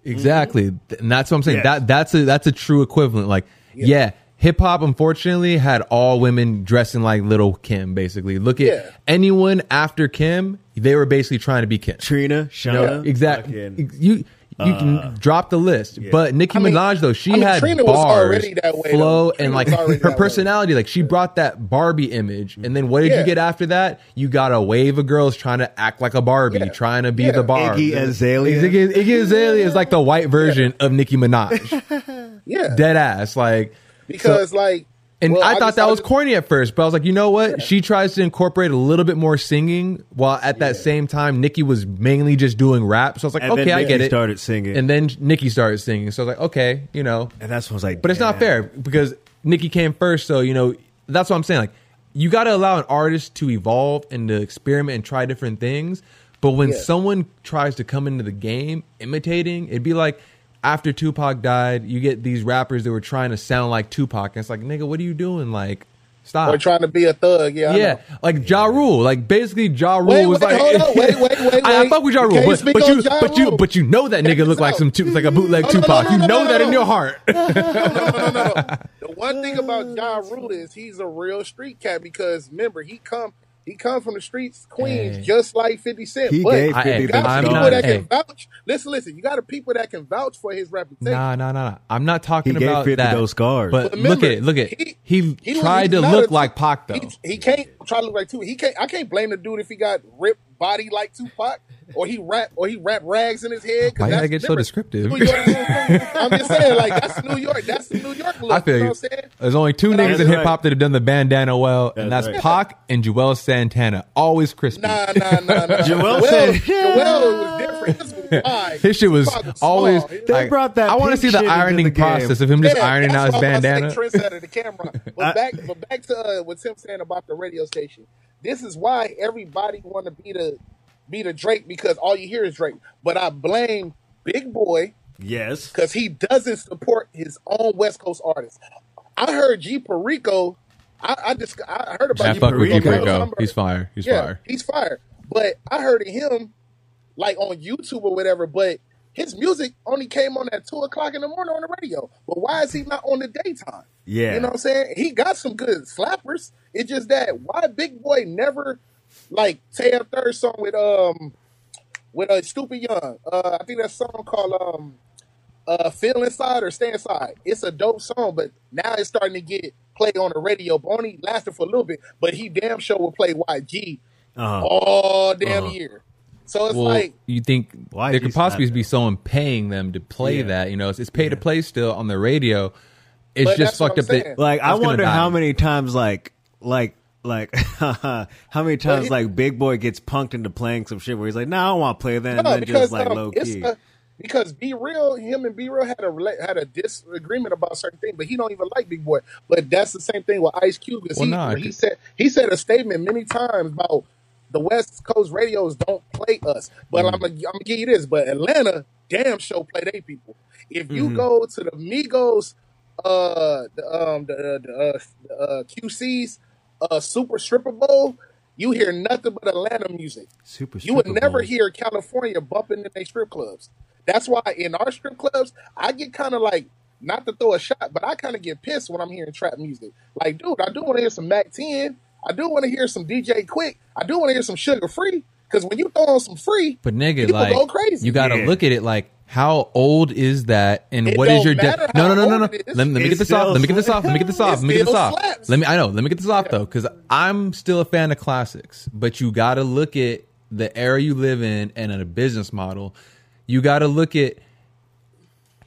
Exactly, and that's what I'm saying. Yes. That that's a that's a true equivalent. Like, yeah, hip hop unfortunately had all women dressing like Little Kim. Basically, look at Yeah. anyone after Kim, they were basically trying to be Kim. Trina, You know, Shawnna, exactly. fucking- You you can uh, drop the list, but Nicki I mean- Minaj though she I mean, had Trina was bars, already that way, flow, though. and like her that way. personality. Like she brought that Barbie image, and then what did you get after that? You got a wave of girls trying to act like a Barbie, Yeah. trying to be Yeah. the Barbie. Iggy Azalea. Iggy, Iggy Azalea is like the white version of Nicki Minaj, [laughs] Yeah, dead ass. Like because like, and well, I thought just- that was just- corny at first, but I was like, you know what? She tries to incorporate a little bit more singing, while at that same time, Nicki was mainly just doing rap. So I was like, And then okay, I Nicki get it. started singing. and then Nicki started singing. So I was like, okay, you know, And that's what I was like. but it's not fair because Nicki came first. So you know, that's what I'm saying. Like, you got to allow an artist to evolve and to experiment and try different things. But when Yeah. someone tries to come into the game imitating, it'd be like after Tupac died, you get these rappers that were trying to sound like Tupac, and it's like, nigga, what are you doing? Like, stop. or trying to be a thug. Yeah, I yeah, like Ja Rule, like basically Ja Rule Wait, was wait, like, hold on, [laughs] wait, wait, wait, I, I wait. fuck with Ja Rule, but, but you, Ja but you, but you know that nigga Check look like some, tu- like a bootleg no, Tupac. no, you know that in your heart. [laughs] no, no, no, no, no. [laughs] The one thing about Ja Rule is he's a real street cat because remember he come he come from the streets, Queens, Hey. just like Fifty Cent. He but gave I- 50 you got them I'm people not- that stars. can vouch. Listen, listen. You got a people that can vouch for his reputation. Nah, nah, nah, nah. I'm not talking He gave about 50 that. those scars. But But look at it. Look at it. He, he was- tried to look a- like Pac though. He, he can't try to look like Tupac. He can't. I can't blame the dude if he got ripped body like Tupac, or he rap, or he wrap rags in his head. Why you gotta that's get so descriptive? York, I'm just saying, like that's New York. That's the New York look. I feel you know you. what I'm saying? There's only two But niggas in That's hip hop that have done the bandana well, and That's that's right. Pac and Juelz Santana. Always crispy. Nah, nah, nah, nah. [laughs] Juelz Juelz, said- Juelz was different. His was [laughs] wide. His shit was Tupac always. small. They like, brought that I want to see the ironing the process of him just Yeah, ironing out that's his why I was bandana. Like trendsetter, the camera. [laughs] But back, but back to uh, what Tim saying about the radio station. This is why everybody want to be the be the Drake because all you hear is Drake. But I blame Big Boy Yes. because he doesn't support his own West Coast artists. I heard G Perico. I, I just I heard about I G fuck with G Perico. Perico. He's fire. He's yeah, fire. he's fire. But I heard of him like on YouTube or whatever. But his music only came on at two o'clock in the morning on the radio. But why is he not on the daytime? Yeah. You know what I'm saying? He got some good slappers. It's just that why Big Boy never like Tay third song with um with a uh, stupid young. Uh I think that song called um uh Feel Inside or Stay Inside. It's a dope song, but now it's starting to get play on the radio, but only lasted for a little bit. But he damn sure will play YG Uh-huh. all damn Uh-huh. year. So it's Well, like you think Why there is he could possibly be someone paying them to play Yeah. that? You know, it's, it's pay to play still on the radio. It's But just fucked up. That. Like I wonder how many times like like like [laughs] how many times he- like Big Boy gets punked into playing some shit where he's like, "No, nah, I don't want to play that," and No, then because just like um, low it's key. a, because Be Real, him and Be Real had a had a disagreement about certain things, but he don't even like Big Boy. But that's the same thing with Ice Cube. 'cause Well, he, nah, he cause- said he said a statement many times about the West Coast radios don't play us. But Mm. I'm gonna I'm gonna give you this. But Atlanta damn show play they people. If you Mm-hmm. go to the Migos, uh, the um the, the, uh, the uh, QC's uh Super Stripper Bowl, you hear nothing but Atlanta music. Super. You would Stripper never Bowl. hear California bumping in their strip clubs. That's why in our strip clubs, I get kind of like not to throw a shot, but I kind of get pissed when I'm hearing trap music. Like, dude, I do want to hear some Mack 10. I do want to hear some DJ Quik. I do want to hear some Suga Free. Because when you throw on some free, But nigga, people like go crazy. you got to Yeah. look at it like how old is that, and It what is your de- matter no no no no no. old it is. Let me, let me get this off. Let me get this off. Let me get this [laughs] off. Let me get this off. slaps. Let me. I know. Let me get this off though, because I'm still a fan of classics. But you got to look at the era you live in and in a business model. You got to look at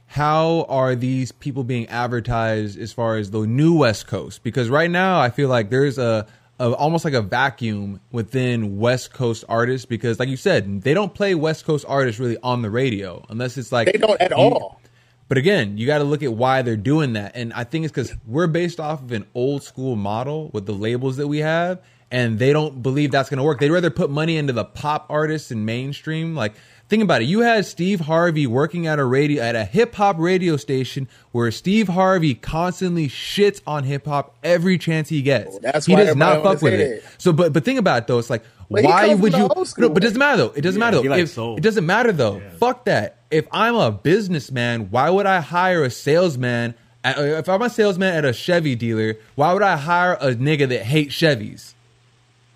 how are these people being advertised as far as the new West Coast? Because right now I feel like there's a, a almost like a vacuum within West Coast artists because, like you said, they don't play West Coast artists really on the radio unless it's like they don't at you- all. But again, you got to look at why they're doing that, and I think it's because we're based off of an old school model with the labels that we have, and they don't believe that's going to work. They'd rather put money into the pop artists and mainstream. Like, think about it. You had Steve Harvey working at a radio at a hip hop radio station where Steve Harvey constantly shits on hip hop every chance he gets. Well, that's he why does not everybody fuck with wanna it. So, but but think about it though. It's like But why would you? the No, but it doesn't matter though. It doesn't Yeah, matter though. If, it doesn't matter though. Fuck that. If I'm a businessman, why would I hire a salesman? At, uh, if I'm a salesman at a Chevy dealer, why would I hire a nigga that hates Chevys?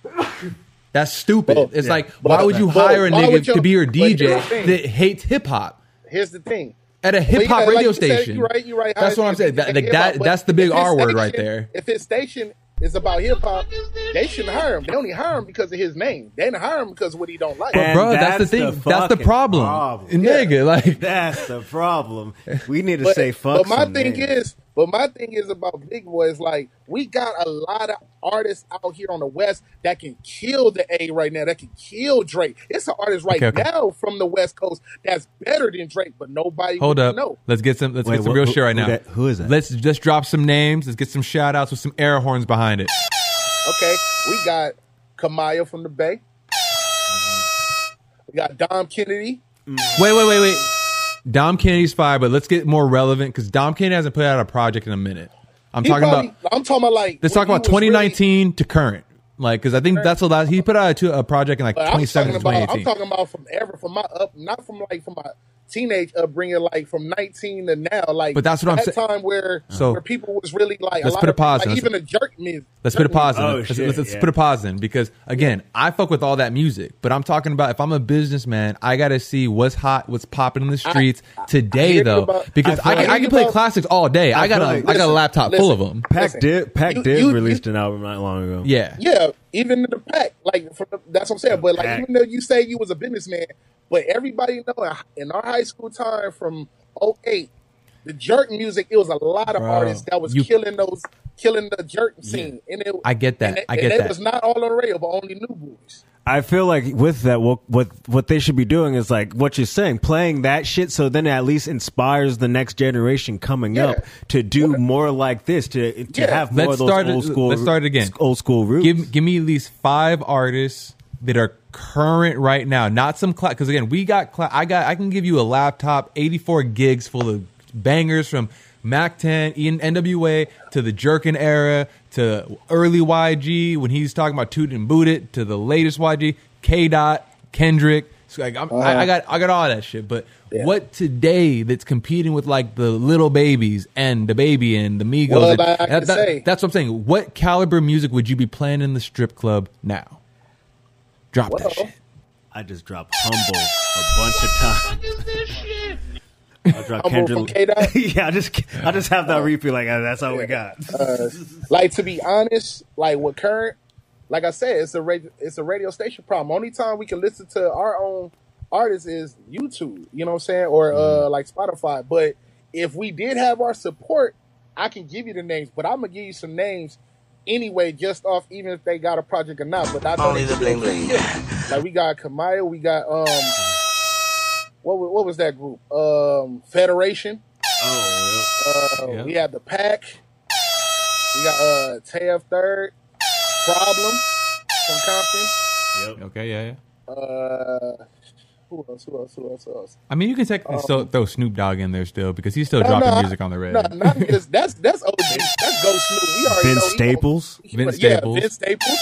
[laughs] That's stupid. Well, it's yeah. like, why But- would you but hire a nigga you- to be your DJ that hates hip hop Here's the thing. at a hip yeah, hop like radio you said, station? You're right. You're right. That's what I'm saying. That, like that, that's the big if his R word right there. If his station is about hip hop, they shouldn't hire him. They only hire him because of his name. They didn't hire him because of what he don't like. But bro, that's, the thing. the that's the fucking problem, problem. nigga. Like That's the problem. We need to But, say fuck. but my thing names. is, but my thing is about Big Boy is like we got a lot of artists out here on the West that can kill the A right now. That can kill Drake. It's an artist right Okay, okay. now from the West Coast that's better than Drake, but nobody Hold would up. know. Let's get some. Let's Wait, get some what- real who- shit right who now. that- who is that? Let's just drop some names. Let's get some shout outs with some air horns behind it. Okay, we got Kamaiyah from the Bay. We got Dom Kennedy. Wait, wait, wait, wait. Dom Kennedy's fire, but let's get more relevant because Dom Kennedy hasn't put out a project in a minute. I'm He talking probably- about. I'm talking about like. Let's talk about he was really- 2019 to current, like because I think that's the last he put out a, two- a project in like But I'm 2017 talking to about. I'm 2018. talking about from ever from my up, not from like from my teenage upbringing, like from 19 to now. Like, But that's what I'm that saying. time where So- where people was really like. Let's a put a of, pause Like in. even a jerk music. Let's put a pause in. Oh, let's, shit, let's, let's yeah. put a pause in because again, I fuck with all that music, but I'm talking about if I'm a businessman, I got to see what's hot, what's popping in the streets today, hear though, about- because I I, feel can, I can play about- classics all day. I, got feel a like- I got a listen, laptop full of them. Pack did. Pack did you- released an album not long ago. Yeah, Yeah, even in the pack, like from the, that's what I'm saying. But like, pack. even though you say you was a businessman, but everybody know in our high school time from 08, the jerk music, it was a lot of Bro, artists that was you- killing those, killing the jerk scene. And it, I get that. And it, I get and it was not all on the radio, but only New Boyz. I feel like with that, what what what they should be doing is like what you're saying, playing that shit, so then it at least inspires the next generation coming Yeah. up to do more like this, to to Yeah. have more Let's of those start it- old school. let's start it again. Old school roots. Give give me at least five artists that are current right now, not some class. Because again, we got cla- I got I can give you a laptop, 84 gigs full of bangers from Mack 10, Ian NWA to the Jerkin era to early YG when he's talking about Toot and Boot It to the latest YG, K Dot, Kendrick. So like, I'm, I, I got I got all that shit, but Yeah. what today that's competing with like the little babies and the baby and the Migos? Well, and- that- that's what I'm saying. What caliber music would you be playing in the strip club now? Drop Well, that shit. I just dropped humble a bunch of times. I'll drop Humble from K-Dot? [laughs] yeah, I just I just have that repeat like uh, that's all we got. Uh, like to be honest, like with current, like I said, it's a radio, it's a radio station problem. Only time we can listen to our own artists is YouTube. You know what I'm saying, or uh, like Spotify. But if we did have our support, I can give you the names. But I'm gonna give you some names anyway, just off even if they got a project or not. But I know Only they the bling bling. Like we got Kamaiyah, we got um, what what was that group? Um, Federation. Oh, Uh, Yeah. We have the Pack. We got uh TF Third, Problem from Compton. yep. Okay, yeah, yeah. Uh, who else? Who else? Who else? Who else? I mean, you can technically still throw Snoop Dogg in there still because he's still No, dropping no, music on the No, radio. not just that's that's OG. That's Go Snoop. We already Vince know Staples. he- Vince yeah, Staples. Vince Staples.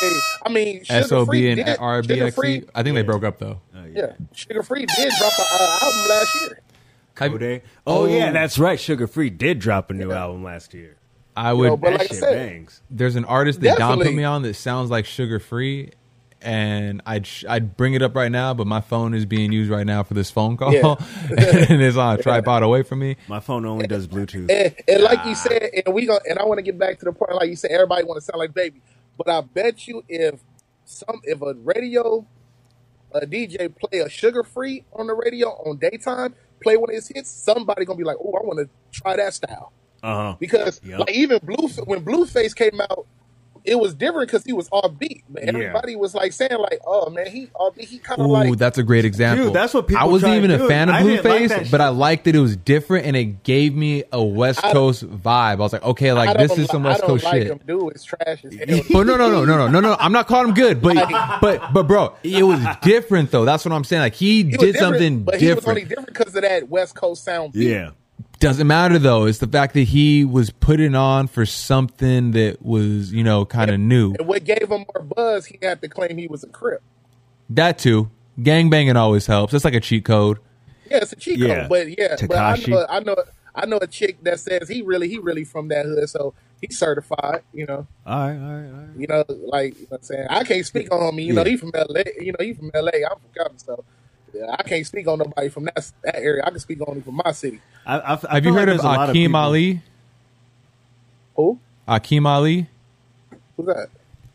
Hey, I mean, Sugar Sob Free and did, RBXE. Free, I think they broke up though. Oh, yeah, Suga Free did drop an uh, album last year. Have- Kodak. Oh, Oh. yeah, that's right. Suga Free did drop a new album last year. I You would. know, but like I said, bangs. there's an artist that Don put me on that sounds like Suga Free, and I'd sh- I'd bring it up right now, but my phone is being used right now for this phone call, Yeah. [laughs] and it's on a tripod away from me. My phone only does Bluetooth. And, and like you said, and we going and I want to get back to the point, like you said, everybody want to sound like baby, but I bet you if some if a radio a DJ play a Suga Free on the radio on daytime, play one of his hits, somebody gonna be like, oh, I want to try that style Uh huh. because Yep. like even blue when Blueface came out. It was different because he was offbeat, but Yeah. everybody was like saying like, "Oh man, he offbeat." He kind of Ooh, like that's a great example. Dude, that's what people I wasn't try even to a do. fan of I didn't like Blueface, that but I liked that it was different and it gave me a West I- Coast vibe. I was like, okay, I like don't this is li- some I West don't Coast like shit. him, dude. It's trash as hell. But [laughs] oh, no, no, no, no, no, no, no. I'm not calling him good, but but but bro, it was [laughs] different though. That's what I'm saying. Like he, He was did different, something but he was only different. different because of that West Coast sound. beat. Yeah. Doesn't matter though. It's the fact that he was putting on for something that was you know kind of new. And what gave him more buzz, he had to claim he was a crip. That too. Gang banging always helps. It's like a cheat code. Yeah, it's a cheat Yeah. code, but yeah, but I know, I know, I know a chick that says he really, he really from that hood, so he's certified. You know, All right, all right, all right. you know, like you know what I'm saying. I can't speak on him. You know, he from LA. You know, he from LA. I'm from Compton, so yeah, I can't speak on nobody from that that area. I can speak only from my city. I, I, I Have feel you like heard of there's Akeem Ali? Who? Akeem Ali. Who's that?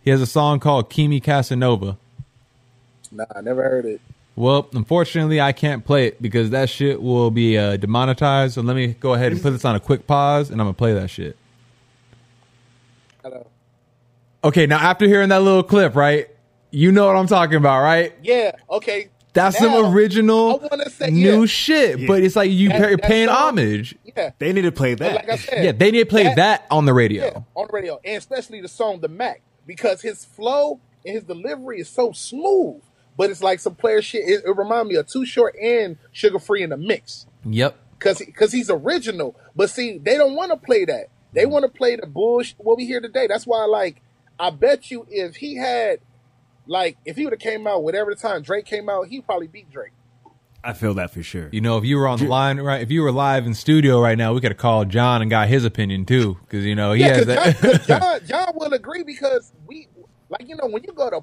He has a song called Kimi Casanova. Nah, I never heard it. Well, unfortunately, I can't play it because that shit will be uh, demonetized. So let me go ahead and put this on a quick pause, and I'm gonna play that shit. I don't- Okay, now after hearing that little clip, right? You know what I'm talking about, right? Yeah. Okay. That's Now, some original say- new yeah. shit, Yeah. but it's like you That- you're paying song- homage. Yeah. They need to play that. like I said, Yeah, they need to play that, on the radio. Yeah, on the radio, and especially the song "The Mac" because his flow and his delivery is so smooth. But it's like some player shit. It, it reminds me of Too Short and Suga Free in the mix Yep. because because he's original. But see, they don't want to play that. They mm. want to play the bullshit. What we hear today. That's why, like, I bet you if he had, like, if he would have came out whatever the time Drake came out, he probably beat Drake. I feel that for sure. You know, if you were on the line, right? If you were live in studio right now, we could have called John and got his opinion too, because you know he Yeah, has that. John, 'cause [laughs] John, John will agree because we, like, you know, when you go to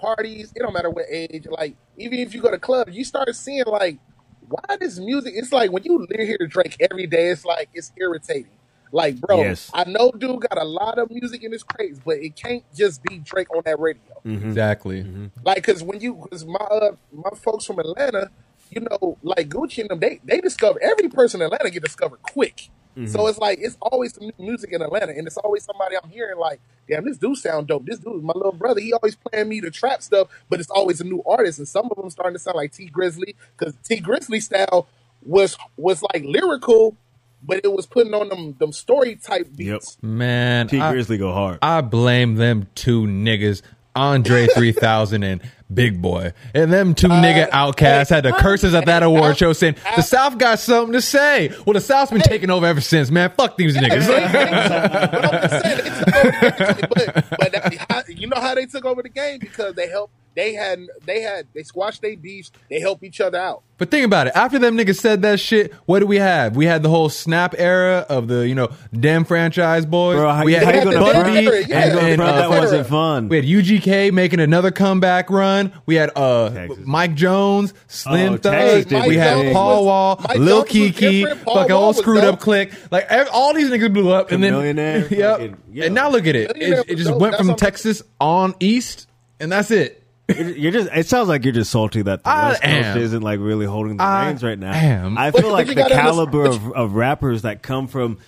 parties, it don't matter what age, like, even if you go to clubs, you start seeing, like, why this music, it's like when you hear Drake every day, it's like, it's irritating. Like, bro, Yes. I know dude got a lot of music in his crates, but it can't just be Drake on that radio. Mm-hmm. exactly. Mm-hmm. Like, because when you, because my uh, my folks from Atlanta, you know, like Gucci and them, they they discover every person in Atlanta get discovered quick. So mm-hmm. it's like it's always some new music in Atlanta, and it's always somebody I'm hearing like, damn, this dude sound dope. This dude, my little brother, he always playing me the trap stuff, but it's always a new artist, and some of them starting to sound like Tee Grizzley because Tee Grizzley style was was like lyrical, but it was putting on them them story type beats. Man, T I- Grizzly go hard. I blame them two niggas, Andre [laughs] 3000 and Big Boi. And them two uh, nigga outcasts had the curses at that award show saying, the South got something to say. Well, the South's been taking over ever since, man. Fuck these niggas. but saying, they took over the game. But, but that- you know how they took over the game because they helped they had they had they squashed their beefs. They help each other out. But think about it. After them niggas said that shit, what do we have? We had the whole Snap era of the you know damn Franchize Boyz. Bro, how, we how you had gonna Bud front- yeah. you gonna and, uh, that wasn't fun. We had UGK making another comeback run. We had uh Texas. Mike Jones, Slim Oh, Thug. Texas we had Jones Paul was- Wall, Mike Lil Jones was Keke, different. Paul fucking Wall old screwed dope. up click. Like all these niggas blew up, and then Millionaire, yep. fucking- yeah. And now look at it. It, it just dope. went That's from Texas on east, and that's it. You're you're just. It sounds like you're just salty that the I West Coast am. isn't like really holding the I reins right now. am. I feel like you the gotta caliber understand- of, of rappers that come from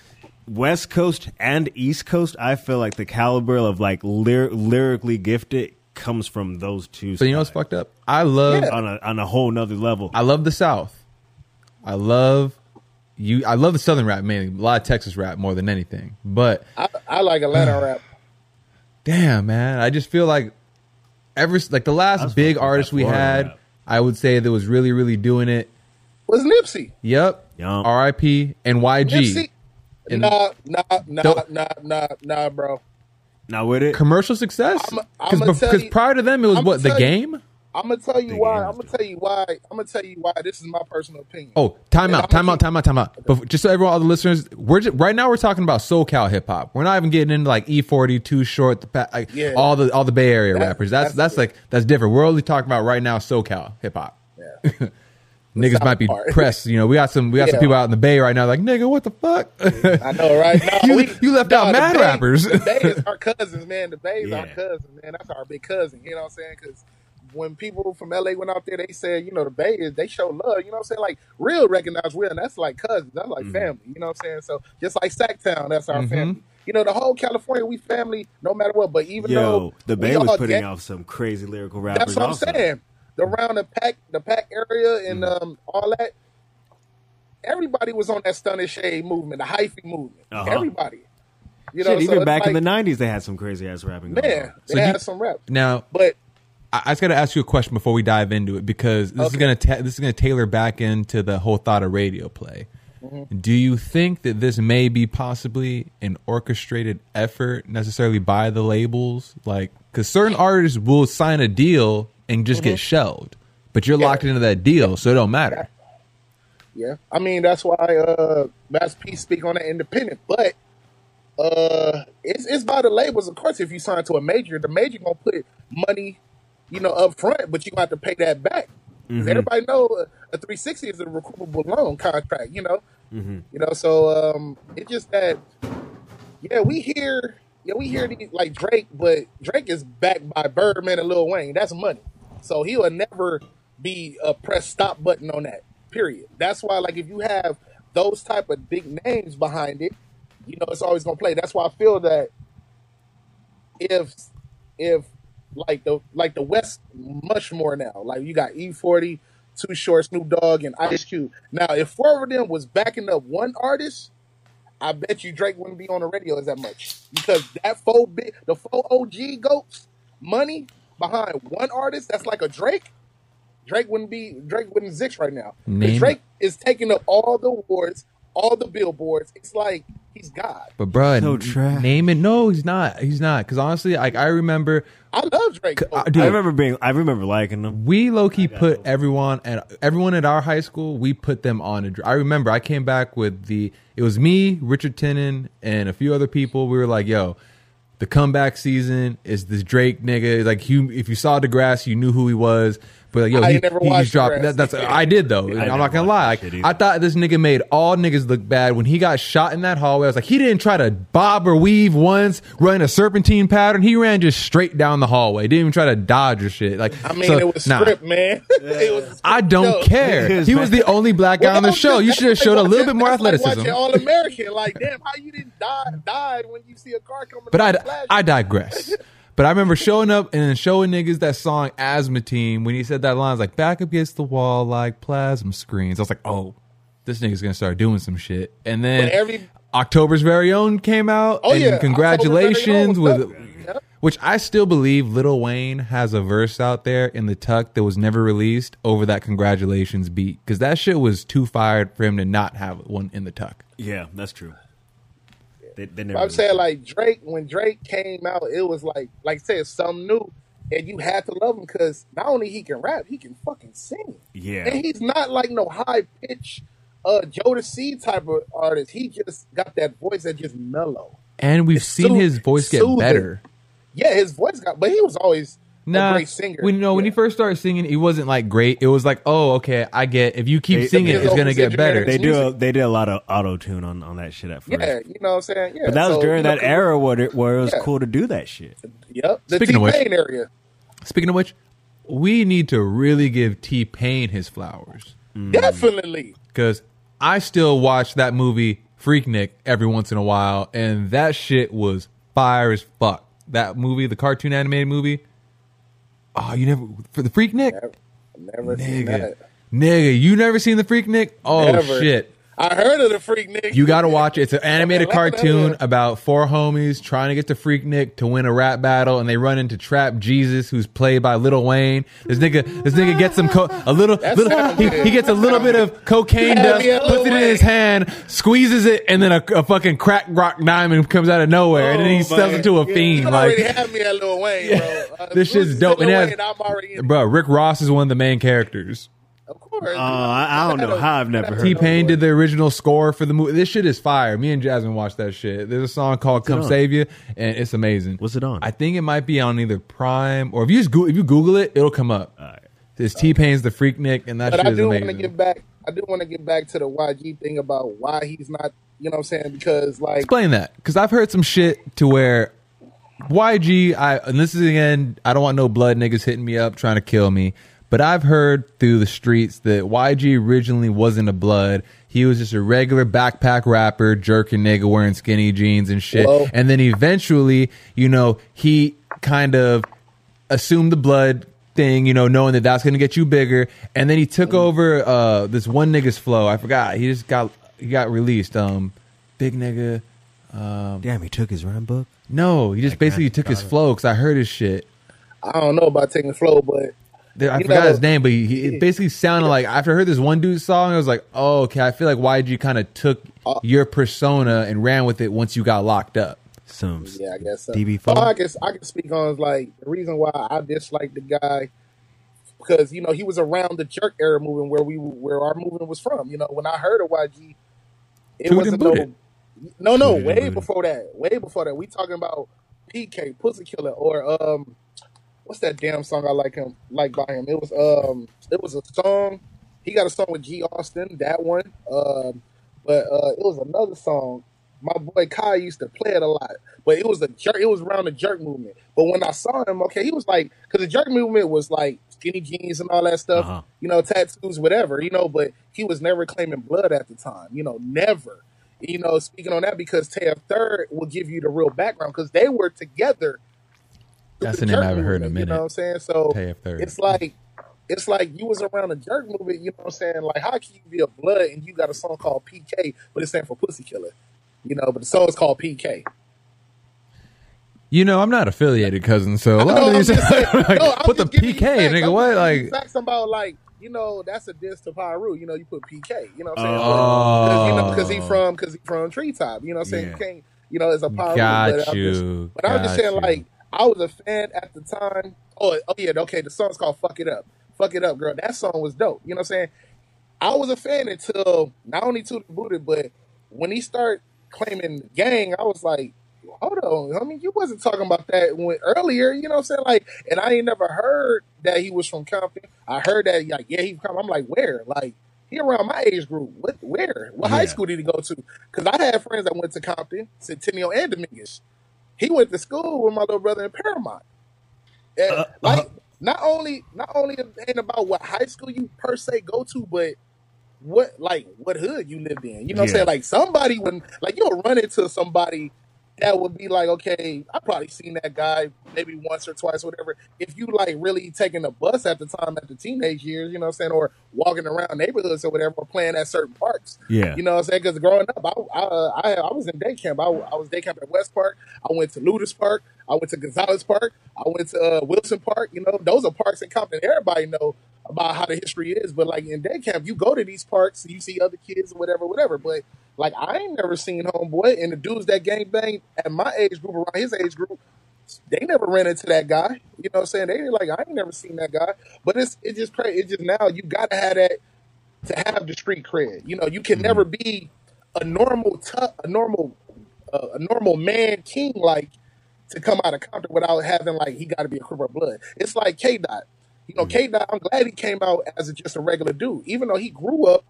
West Coast and East Coast. I feel like the caliber of like lyr- lyrically gifted comes from those two. So you know what's sides fucked up? I love Yeah. on a on a whole nother level. I love the South. I love you. I love the Southern rap mainly. A lot of Texas rap more than anything. But I, I like Atlanta rap. [sighs] damn, man, I just feel like ever like the last big artist we had, rap. I would say that was really, really doing it. Was Nipsey? Yep. Yum. R.I.P. and YG. Nipsey? And- Nah, nah, nah, Don't- nah, nah, nah, bro. Now with it, Commercial success? I'ma- I'ma Because prior to them, it was I'ma what the tell you- game. I'm gonna tell you why. I'm gonna tell you why. I'm gonna tell you why. This is my personal opinion. Oh, time out, time out, time out, time out. But just so everyone, all the listeners, we're just, right now we're talking about SoCal hip hop. We're not even getting into like E40, Too Short, the like Yeah. all the all the Bay Area That- rappers. That's that's that's like that's different. We're only talking about right now SoCal hip hop. Yeah. [laughs] Niggas might be part. pressed. You know, we got some we got some people out in the Bay right now like nigga, what the fuck? I know, right? [laughs] No, You- we, you left out the mad Bay- rappers. The Bay is [laughs] our cousins, man. The Bay is our cousin, man. That's our big cousin. You know what I'm saying? Because when people from LA went out there, they said, you know, the Bay is they show love. You know what I'm saying? Like real recognize real, and that's like cousins. That's like family. You know what I'm saying? So just like Sacktown, that's our family. You know, the whole California, we family no matter what. But even yo, though the Bay was putting gang- out some crazy lyrical rappers. That's what I'm also. saying. The around the pack, the pack area, and Mm-hmm. um, all that. Everybody was on that stunning shade movement, the hyphy movement. Uh-huh. Everybody. You know, Shit, so even it's back in the '90s, they had some crazy ass rapping. going man, on. they So had you- some rap. now But I, just got to ask you a question before we dive into it because this is gonna ta- this is gonna tailor back into the whole thought of radio play. Mm-hmm. Do you think that this may be possibly an orchestrated effort necessarily by the labels? Like, because certain artists will sign a deal and just get shelved, but you're Mm-hmm. Yeah. locked into that deal, so it don't matter. yeah, I mean that's why uh Master P speak on that independent. But uh it's it's by the labels, of course. If you sign to a major, the major gonna put money, you know, up front, but you gonna have to pay that back. 'Cause Everybody know a 360 is a recoupable loan contract, you know. You know, so um it's just that yeah, we hear yeah, we hear these like Drake, but Drake is backed by Birdman and Lil Wayne. That's money. So he'll never be a press stop button on that. Period. That's why like if you have those type of big names behind it, you know it's always gonna play. That's why I feel that if if like the like the West much more now. Like you got E40, Too Short, Snoop Dogg, and Ice Cube. Now, if four of them was backing up one artist, I bet you Drake wouldn't be on the radio as that much because that four big, the four OG goats money behind one artist that's like a Drake. Drake wouldn't be Drake wouldn't exist right now. Drake is taking up all the awards, all the billboards. It's like he's God. But bruh, So n- trash. name it. No, he's not. He's not. Because honestly, like I remember, I love Drake. though. uh, dude, I remember being. I remember liking them. we low key put everyone at everyone at our high school. We put them on a. dr- I remember I came back with the. It was me, Richard Tennant, and a few other people. We were like, "Yo, the comeback season is this Drake nigga. Like, you, if you saw Degrassi, you knew who he was." But like, yo, I he, never he- he's watched dropping. Degrassi. That, that's I did though. I'm not gonna lie. Like. I thought this nigga made all niggas look bad when he got shot in that hallway. I was like, he didn't try to bob or weave once, run a serpentine pattern. He ran just straight down the hallway. Didn't even try to dodge or shit. Like, I mean, so, it was nah. script, man. [laughs] it was. a I script don't show. care. Yes, He was the only black guy Well, on the show. You should have like showed a little bit more that's like athleticism. watching All American, like damn, how you didn't die died when you see a car coming? But I. I digress. [laughs] But I remember showing up and then showing niggas that song Asthma Team when he said that line. I was like, back against the wall like plasma screens. I was like, oh, this nigga's going to start doing some shit. And then every- October's Very Own came out. Oh, and yeah. congratulations with. Own was dope. Yep. Which I still believe Lil Wayne has a verse out there in the tuck that was never released over that congratulations beat. Because that shit was too fired for him to not have one in the tuck. Yeah, that's true. They, they never I'm saying like Drake when Drake came out, it was like like I said something new, and you had to love him because not only he can rap, he can fucking sing. Yeah. and he's not like no high pitch, uh, Jodeci type of artist. He just got that voice that just mellow. And we've It's seen sooth- his voice get soothing. better. Yeah, his voice got, but he was always Nah, a great singer. when you know when Yeah. he first started singing, he wasn't like great. It was like, oh, okay, I get. If you keep They- singing, it's gonna get better. They do. A, they did a lot of auto tune on, on that shit at first. yeah, you know what I'm saying. Yeah, But that was during you know, that era where it, where it was Yeah. cool to do that shit. Yep, the Speaking of which- T-Pain area. Speaking of which, we need to really give T Pain his flowers mm. Definitely. because I still watch that movie Freaknik every once in a while, and that shit was fire as fuck. That movie, the cartoon animated movie. Oh, you never for the Freaknik, Never, never seen nigga, that. nigga, you never seen the Freaknik? Oh Never. shit. I heard of the Freaknik. You got to watch it. It's an animated Okay, let me know cartoon about four homies trying to get to Freaknik to win a rap battle, and they run into Trap Jesus, who's played by Little Wayne. This nigga, this nigga gets some co- a little, little he, he gets a little bit of cocaine dust, puts it in his hand, squeezes it, and then a, a fucking crack rock diamond comes out of nowhere, and then he Oh, sells man. it to a You fiend. already Like, had me at Little Wayne, bro. [laughs] Uh, This shit's dope. Lil And has- Wayne, I'm already in. bro, Rick Ross is one of the main characters. Of. Uh, I, I don't know how I've never heard. T Pain did the original score for the movie. This shit is fire. Me and Jasmine watched that shit. There's a song called "Come on? Save You," and it's amazing. What's it on? I think it might be on either Prime or if you just go- if you Google it, it'll come up. All right. It's T Pain's "The Freaknik," and that But shit I is do want to amazing. get back. I do want to get back to the YG thing about why he's not. You know what I'm saying? Because like, Explain that because I've heard some shit to where YG. I and this is again. I don't want no blood niggas hitting me up trying to kill me. But I've heard through the streets that YG originally wasn't a blood. He was just a regular backpack rapper, jerking nigga wearing skinny jeans and shit. Whoa. And then eventually, you know, he kind of assumed the blood thing, you know, knowing that that's going to get you bigger. And then he took over uh, this one nigga's flow. I forgot. He just got he got released. Um, big nigga. Um, Damn, he took his rhyme book. No, he just Like basically took his Dollar. flow because I heard his shit. I don't know about taking the flow, but There- I You forgot know- his name, but he, he it basically sounded like after I heard this one dude's song, I was like, oh, okay. I feel like YG kind of took Uh, your persona and ran with it once you got locked up. Some yeah, I guess so. DB4? All I guess I can speak on is like the reason why I dislike the guy because you know he was around the jerk era movement where we where our movement was from. You know, when I heard of YG, it Tooted wasn't and no, no, no, Tooted way before that, way before that. We talking about PK, Pussy Killer, or um, what's that damn song I like him like by him? It was um, it was a song. He got a song with G Austin, that one. Um, but uh, it was another song. My boy Kai used to play it a lot, but it was a jerk. It was around the jerk movement. But when I saw him, okay, he was like, because the jerk movement was like skinny jeans and all that stuff, Uh-huh. you know, tattoos, whatever, you know. But he was never claiming blood at the time, you know, never. You know, speaking on that because Tav Third will give you the real background because they were together. That's the the name I haven't heard in a minute. You know what I'm saying? So it's like it's like you was around the jerk movement, you know what I'm saying? Like how can you be a blood and you got a song called PK, but it's stand for Pussy Killer. You know, but the song is called PK. You know, I'm not affiliated, cousin. So a lot know, of these, saying. [laughs] like, No, I'm put the you PK, nigga. I'm What? you Like, facts about like you know that's a diss to Pyru. You know, you put PK. You know what I'm saying? Oh. Because you know, because he from because he from Treetop. You know what I'm saying? Yeah. You can't. You know, it's a Pyru. Got but I'm just, you. but I was just saying, you. like, I was a fan at the time. Oh, oh yeah, okay. The song's called "Fuck It Up." Fuck it up, girl. That song was dope. You know what I'm saying? I was a fan until not only to the booted, but when he started claiming gang, I was like, hold on. I mean, you wasn't talking about that when, earlier. You know what I'm saying? Like, and I ain't never heard that he was from Compton. I heard that, like, yeah, he from. I'm like, where? Like, he around my age group. What? Where? What high school did he go to? Because I had friends that went to Compton, Centennial, and Dominguez. He went to school with my little brother in Paramount. And, Uh, like, uh. not only not only it ain't about what high school you per se go to, but what like what hood you lived in. You know what I'm Yeah. saying? Like somebody when like you'll run into somebody that would be like, okay, I probably seen that guy maybe once or twice, whatever. If you like really taking a bus at the time at the teenage years, you know what I'm saying, or walking around neighborhoods or whatever, or playing at certain parks. Yeah. You know what I'm saying? Because growing up, I, I, I, I was in day camp. I, I was day camp at West Park. I went to Lueders Park. I went to Gonzalez Park. I went to uh, Wilson Park. You know, those are parks in Compton. Everybody know about how the history is. But like in day camp, you go to these parks, and you see other kids or whatever, whatever. But like I ain't never seen homeboy and the dudes that gang bang at my age group, around his age group, they never ran into that guy. You know what I'm saying? They like, I ain't never seen that guy. But it's it's just crazy. It's just now you gotta have that to have the street cred. You know, you can never be a normal tough a normal uh, a normal man king like to come out of Compton without having like he got to be a Crip or blood. It's like K Dot. You know, K Dot. I'm glad he came out as a, just a regular dude, even though he grew up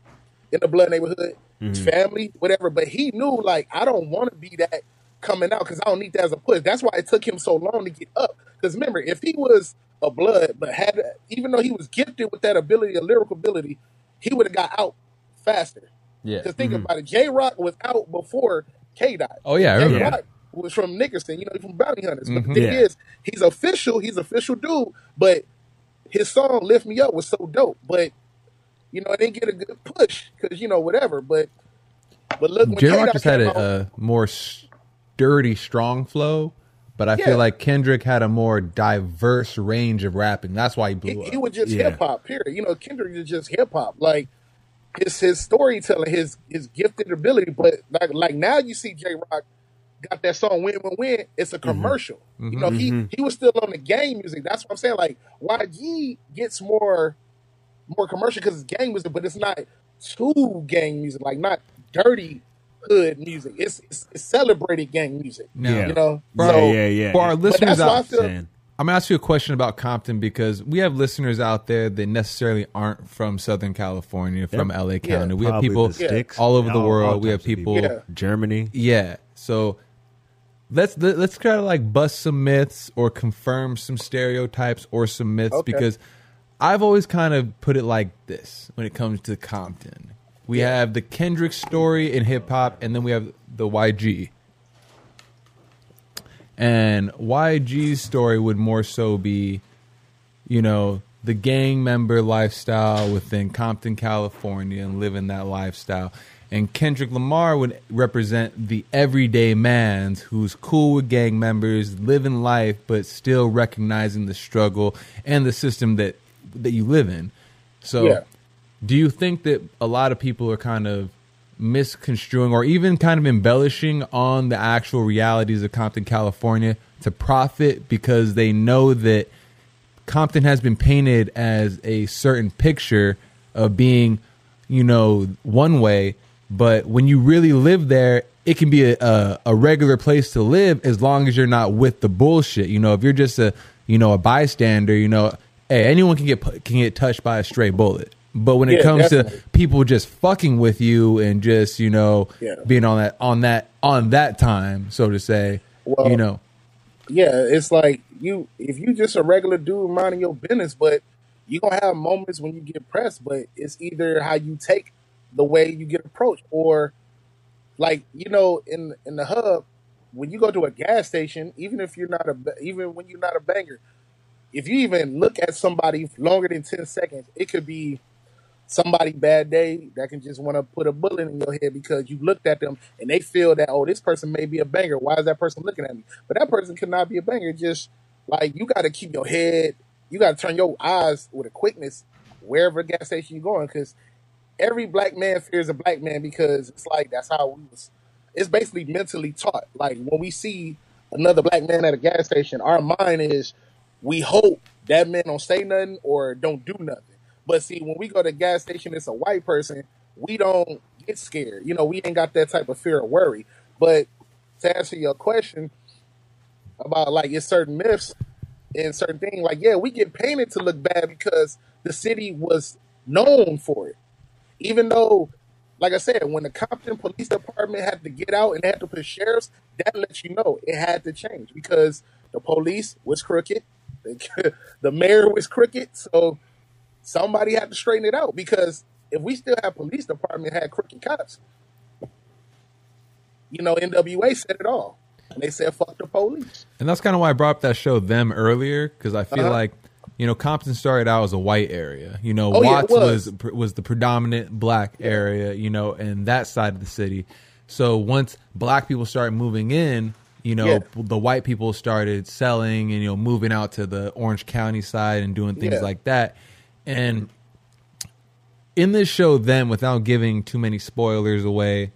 in the blood neighborhood, his mm-hmm. family, whatever. But he knew like I don't want to be that coming out because I don't need that as a push. That's why it took him so long to get up. Because remember, if he was a blood, but had even though he was gifted with that ability, a lyrical ability, he would have got out faster. Yeah. Because think mm-hmm. about it, Jay Rock was out before K Dot. Oh, yeah, I J remember. Rock was from Nickerson, you know, from Bounty Hunters. But mm-hmm. the thing Yeah. is, he's official. He's official dude. But his song "Lift Me Up" was so dope. But you know, it didn't get a good push because you know whatever. But but look, when Jay Rock just had a, more sturdy, strong flow, but I Yeah. feel like Kendrick had a more diverse range of rapping. That's why he blew he, up. he was just Yeah. hip hop. Period. You know, Kendrick is just hip hop. Like his his storytelling, his his gifted ability. But like like now you see Jay Rock got that song "Win Win Win." It's a mm-hmm. commercial. You know, mm-hmm. he mm-hmm. he was still on the game music. That's what I'm saying. Like YG gets more more commercial because it's gang music, but it's not too gang music. Like not dirty hood music. It's it's, it's celebrated gang music. Yeah. You know, For so yeah, yeah, yeah. For our but listeners that's why I out feel Saying. I'm gonna ask you a question about Compton because we have listeners out there that necessarily aren't from Southern California, from LA County. we have Probably people the sticks, all over the all- world. all we have types of people, Yeah. Germany. yeah. So let's let, let's try to like bust some myths or confirm some stereotypes or some myths Okay. because I've always kind of put it like this when it comes to Compton. We have the Kendrick story in hip hop, and then we have the YG. And YG's story would more so be, you know, the gang member lifestyle within Compton, California, and living that lifestyle. And Kendrick Lamar would represent the everyday man's who's cool with gang members, living life, but still recognizing the struggle and the system that that you live in. So, Yeah. do you think that a lot of people are kind of misconstruing or even kind of embellishing on the actual realities of Compton, California to profit because they know that Compton has been painted as a certain picture of being, you know, one way, but when you really live there, it can be a, a, a regular place to live as long as you're not with the bullshit. You know, if you're just a, you know, a bystander, you know, hey, anyone can get can get touched by a stray bullet. But when it Yeah, comes definitely. to people just fucking with you and just, you know, Yeah. being on that on that on that time, so to say, Well, you know, yeah, it's like you if you just a regular dude minding your business, but you gonna have moments when you get pressed, but it's either how you take the way you get approached or like you know in in the hub when you go to a gas station even if you're not a even when you're not a banger if you even look at somebody longer than 10 seconds it could be somebody bad day that can just want to put a bullet in your head because you looked at them and they feel that oh this person may be a banger. Why is that person looking at me? But that person could not be a banger. Just like you got to keep your head you got to turn your eyes with a quickness wherever gas station you're going because every black man fears a black man because it's like that's how we was it's basically mentally taught. Like when we see another black man at a gas station our mind is we hope that man don't say nothing or don't do nothing. But see when we go to gas station it's a white person we don't get scared. You know we ain't got that type of fear or worry. But to answer your question about like it's certain myths and certain things like yeah we get painted to look bad because the city was known for it. Even though, like I said, when the Compton Police Department had to get out and had to put sheriffs, that lets you know it had to change because the police was crooked, the, [laughs] the mayor was crooked, so somebody had to straighten it out. Because if we still have police department had crooked cops, you know, NWA said it all, and they said fuck the police. And that's kind of why I brought up that show them earlier because I feel Uh-huh. like you know Compton started out as a white area. You know, Oh, yeah, Watts was. was. was the predominant black area. You know, in that side of the city. So once black people started moving in, you know, Yeah. the white people started selling and you know moving out to the Orange County side and doing things Yeah. like that. And in this show, then without giving too many spoilers away,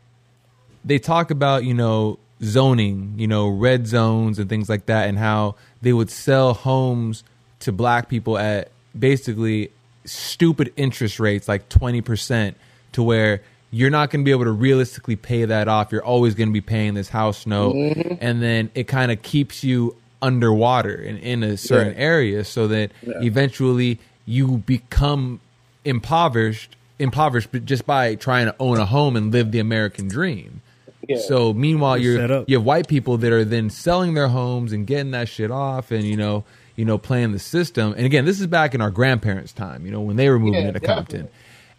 they talk about you know zoning, you know, red zones and things like that, and how they would sell homes to black people at basically stupid interest rates, like 20%, to where you're not going to be able to realistically pay that off. You're always going to be paying this house note. Mm-hmm. And then it kind of keeps you underwater and in a certain Yeah. area so that eventually you become impoverished impoverished but just by trying to own a home and live the American dream. Yeah. So meanwhile You're you're you have white people that are then selling their homes and getting that shit off and you know, you know, playing the system. And again, this is back in our grandparents' time, you know, when they were moving Yeah, into Compton.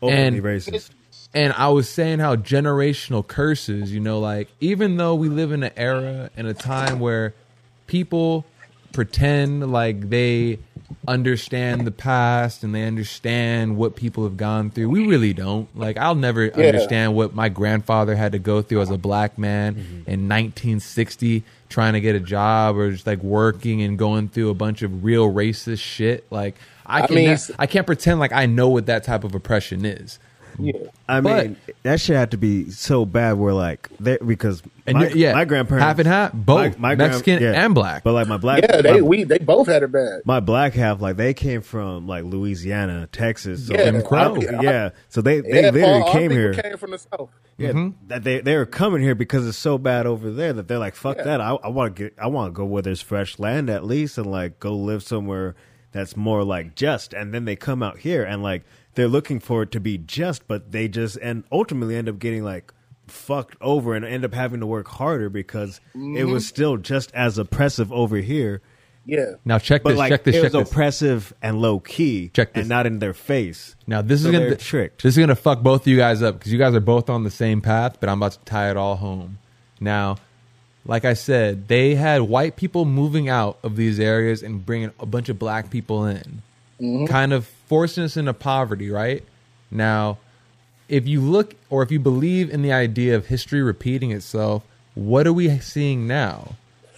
Openly And racist. And I was saying how generational curses, you know, like even though we live in an era and a time where people pretend like they understand the past and they understand what people have gone through, we really don't. Like I'll never understand what my grandfather had to go through as a black man mm-hmm. in 1960 trying to get a job or just like working and going through a bunch of real racist shit. Like I I can mean, ne- I can't pretend like I know what that type of oppression is. Yeah. I But- mean, that shit had to be so bad. Where like, they, because And my, yeah, my grandparents half and half, both gran- Mexican and black. But like my black, Yeah, they my, we they both had it bad. my black half, like they came from like Louisiana, Texas. So Yeah, Jim Crow. I- yeah, so they they Yeah, literally all- all came people here. Came from the south. Yeah, Mm-hmm. that they they were coming here because it's so bad over there that they're like, fuck Yeah. that. I, I want to get, I want to go where there's fresh land at least, and like go live somewhere that's more like just. And then they come out here and like they're looking for it to be just, but they just and ultimately end up getting like fucked over and end up having to work harder because it Mm-hmm. was still just as oppressive over here. Yeah. now check But this, like check this, it check was this. oppressive and low key, Check this. and not in their face. Now this So is gonna they're tricked. This is gonna fuck both of you guys up because you guys are both on the same path, but I'm about to tie it all home. Now, like I said, they had white people moving out of these areas and bringing a bunch of black people in, kind of forcing us into poverty. Right now, if you look or if you believe in the idea of history repeating itself, what are we seeing now?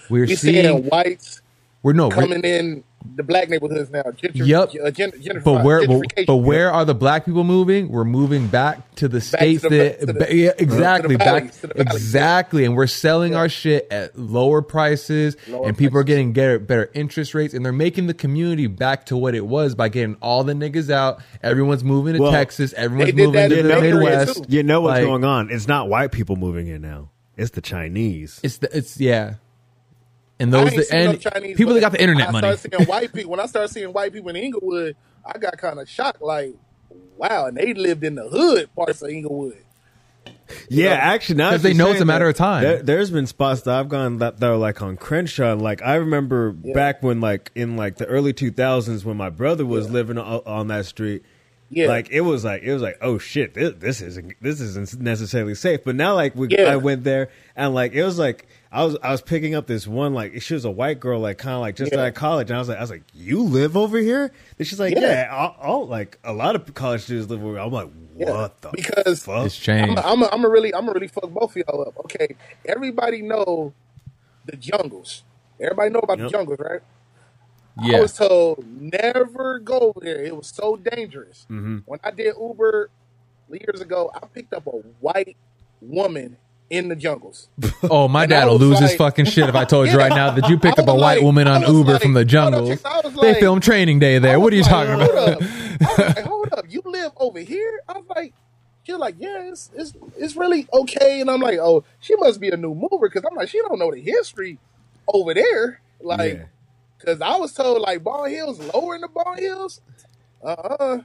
We're We seeing seeing whites we're no we're- coming in the black neighborhoods now. Gentr- Yep. uh, gen- But where, but, but where are the black people moving? We're moving back to the states the- that, to the- yeah, exactly, to back valleys, to the valleys. exactly, and we're selling Yeah. our shit at lower prices, Lower and people are getting get, better interest rates, and they're making the community back to what it was by getting all the niggas out. Everyone's moving to Well, Texas. Everyone's moving to the North Midwest. You know what's Like, going on? It's not white people moving in now. It's the Chinese. It's the, it's yeah, and those ain't that, seen no and Chinese, people that got the internet I money. seeing white people. When I started seeing white people in Inglewood, I got kind of shocked. Like, wow, and they lived in the hood parts of Inglewood. Yeah, actually, now 'Cause that they know it's a matter of time. There, there's been spots that I've gone that, that are like on Crenshaw. And like I remember back when, like in like the early 2000s, when my brother was living on, on that street. Yeah. Like it was like it was like oh shit this, this isn't this isn't necessarily safe but now like we Yeah. I went there and like it was like I was I was picking up this one like she was a white girl like kind of like just Yeah. out of college and I was like I was like you live over here and she's like Yeah. yeah, all, all like a lot of college students live over here I'm like Yeah, what the because- fuck It's changed. I'm, I'm, I'm a really, I'm a really fuck both of y'all up. Okay, everybody know the jungles. Everybody know about Yep. the jungles, right? I was told never go over there. It was so dangerous. Mm-hmm. When I did Uber years ago, I picked up a white woman in the jungles. [laughs] Oh, my And dad will lose his fucking shit if I told you Yeah. right now that you picked [laughs] up a white like- woman on Uber like- from the hold up, jungles. chicks, I was they filmed Training Day there. What are you talking like, about? Hold up. Like, hold up. You live over here? I was like, she's like, yeah, it's, it's, it's really okay. And I'm like, oh, she must be a new mover because I'm like, she don't know the history over there. Like, Yeah. because I was told like Ball Hills, lower in the Ball Hills, uh uh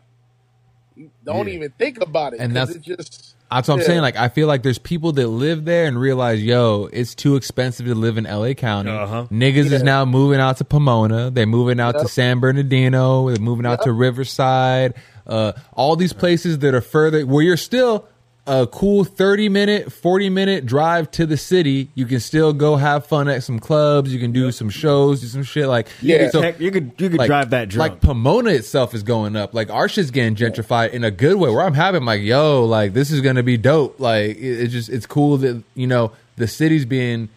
You don't Yeah. even think about it. And 'cause that's- just That's what I'm Yeah. saying. Like, I feel like there's people that live there and realize, yo, it's too expensive to live in LA County. Uh-huh. Niggas Yeah. is now moving out to Pomona. They're moving out to San Bernardino. They're moving out to Riverside. Uh, all these places that are further where you're still a cool 30 minute, 40 minute drive to the city. You can still go have fun at some clubs. You can do some shows, do some shit like Yeah. So, Heck, you could you could like, drive that drunk. Like Pomona itself is going up. Like our shit's getting gentrified in a good way. Where I'm having like, yo, like this is gonna be dope. Like it, it's just it's cool that you know the city's being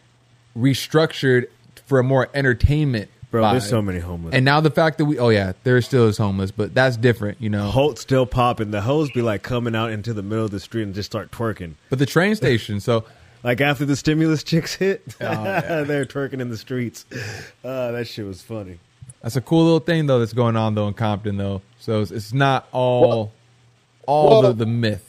restructured for a more entertainment. Bro, there's so many homeless. And now the fact that we, oh yeah, there still is homeless, but that's different, you know. Holt still popping. The hoes be like coming out into the middle of the street and just start twerking. But the train station, so [laughs] Like after the stimulus chicks hit, Oh, yeah. [laughs] they're twerking in the streets. Uh, that shit was funny. That's a cool little thing though that's going on though in Compton though. So it's, it's not all Well- all well- the, the myth.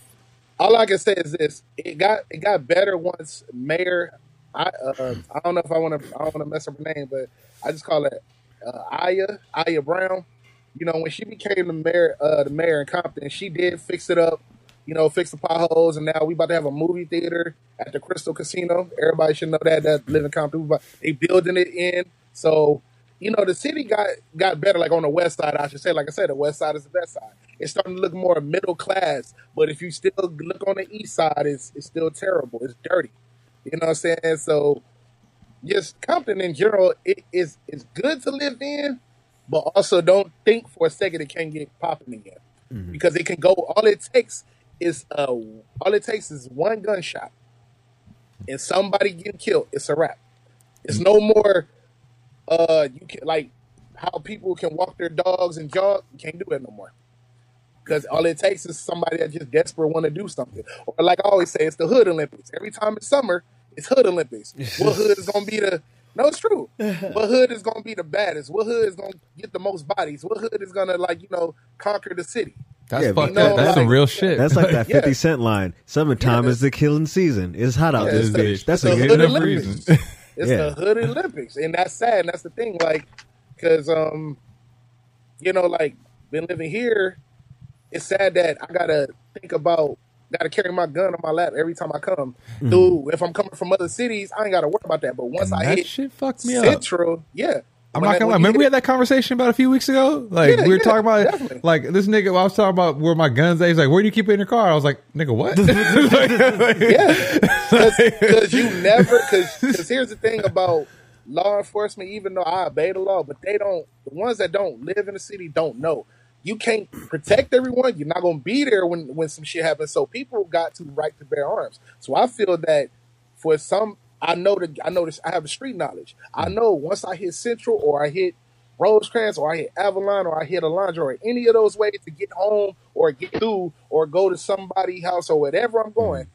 all I can say is this: it got it got better once Mayor. I uh, I don't know if I want to I don't want to mess up her name, but I just call it uh, Aya Aya Brown. You know, when she became the mayor, uh, the mayor in Compton, she did fix it up. You know, fix the potholes, and now we about to have a movie theater at the Crystal Casino. Everybody should know that that live in Compton. They building it in, so you know the city got got better. Like on the west side, I should say. Like I said, the west side is the best side. It's starting to look more middle class. But if you still look on the east side, it's it's still terrible. It's dirty. You know what I'm saying? So just Compton in general, it is it's good to live in, but also don't think for a second it can't get popping again because it can go. All it takes is uh, all it takes is one gunshot and somebody getting killed. It's a wrap. It's no more. Uh, you can like how people can walk their dogs and jog. You can't do that no more because all it takes is somebody that just desperate want to do something. Or like I always say, it's the Hood Olympics. Every time it's summer, it's Hood Olympics. What hood is gonna be the? No, it's true. [laughs] What hood is gonna be the baddest? What hood is gonna get the most bodies? What hood is gonna like you know conquer the city? That's Yeah, fucked you know, up. That's some real shit. That's like that [laughs] Yeah. 50 Cent line. Summertime Yeah, is the killing season. It's hot out Yeah, this it's the- bitch. That's it's a the good Hood enough [laughs] Olympics. reason. It's Yeah. the Hood Olympics, and that's sad. And that's the thing, like, because um, you know, like, been living here. It's sad that I gotta think about, gotta carry my gun on my lap every time I come. Mm-hmm. Dude, if I'm coming from other cities, I ain't gotta worry about that. But once And I that hit shit fucked me up. Central, yeah. I'm When not I- gonna lie. when you Remember we had that conversation about a few weeks ago? Like Yeah, we were yeah, talking about definitely. like this nigga. I was talking about where my guns. At. He's like, "Where do you keep it in your car?" I was like, "Nigga, what?" [laughs] [laughs] Yeah, because you [laughs] never. Because here's the thing about law enforcement. Even though I obey the law, but they don't. The ones that don't live in the city don't know. You can't protect everyone. You're not going to be there when when some shit happens. So people got to right to bear arms. So I feel that for some, I know that I know this. I have the street knowledge. I mm. know once I hit Central or I hit Rosecrans or I hit Avalon or I hit Alondra or any of those ways to get home or get through or go to somebody's house or whatever I'm mm. going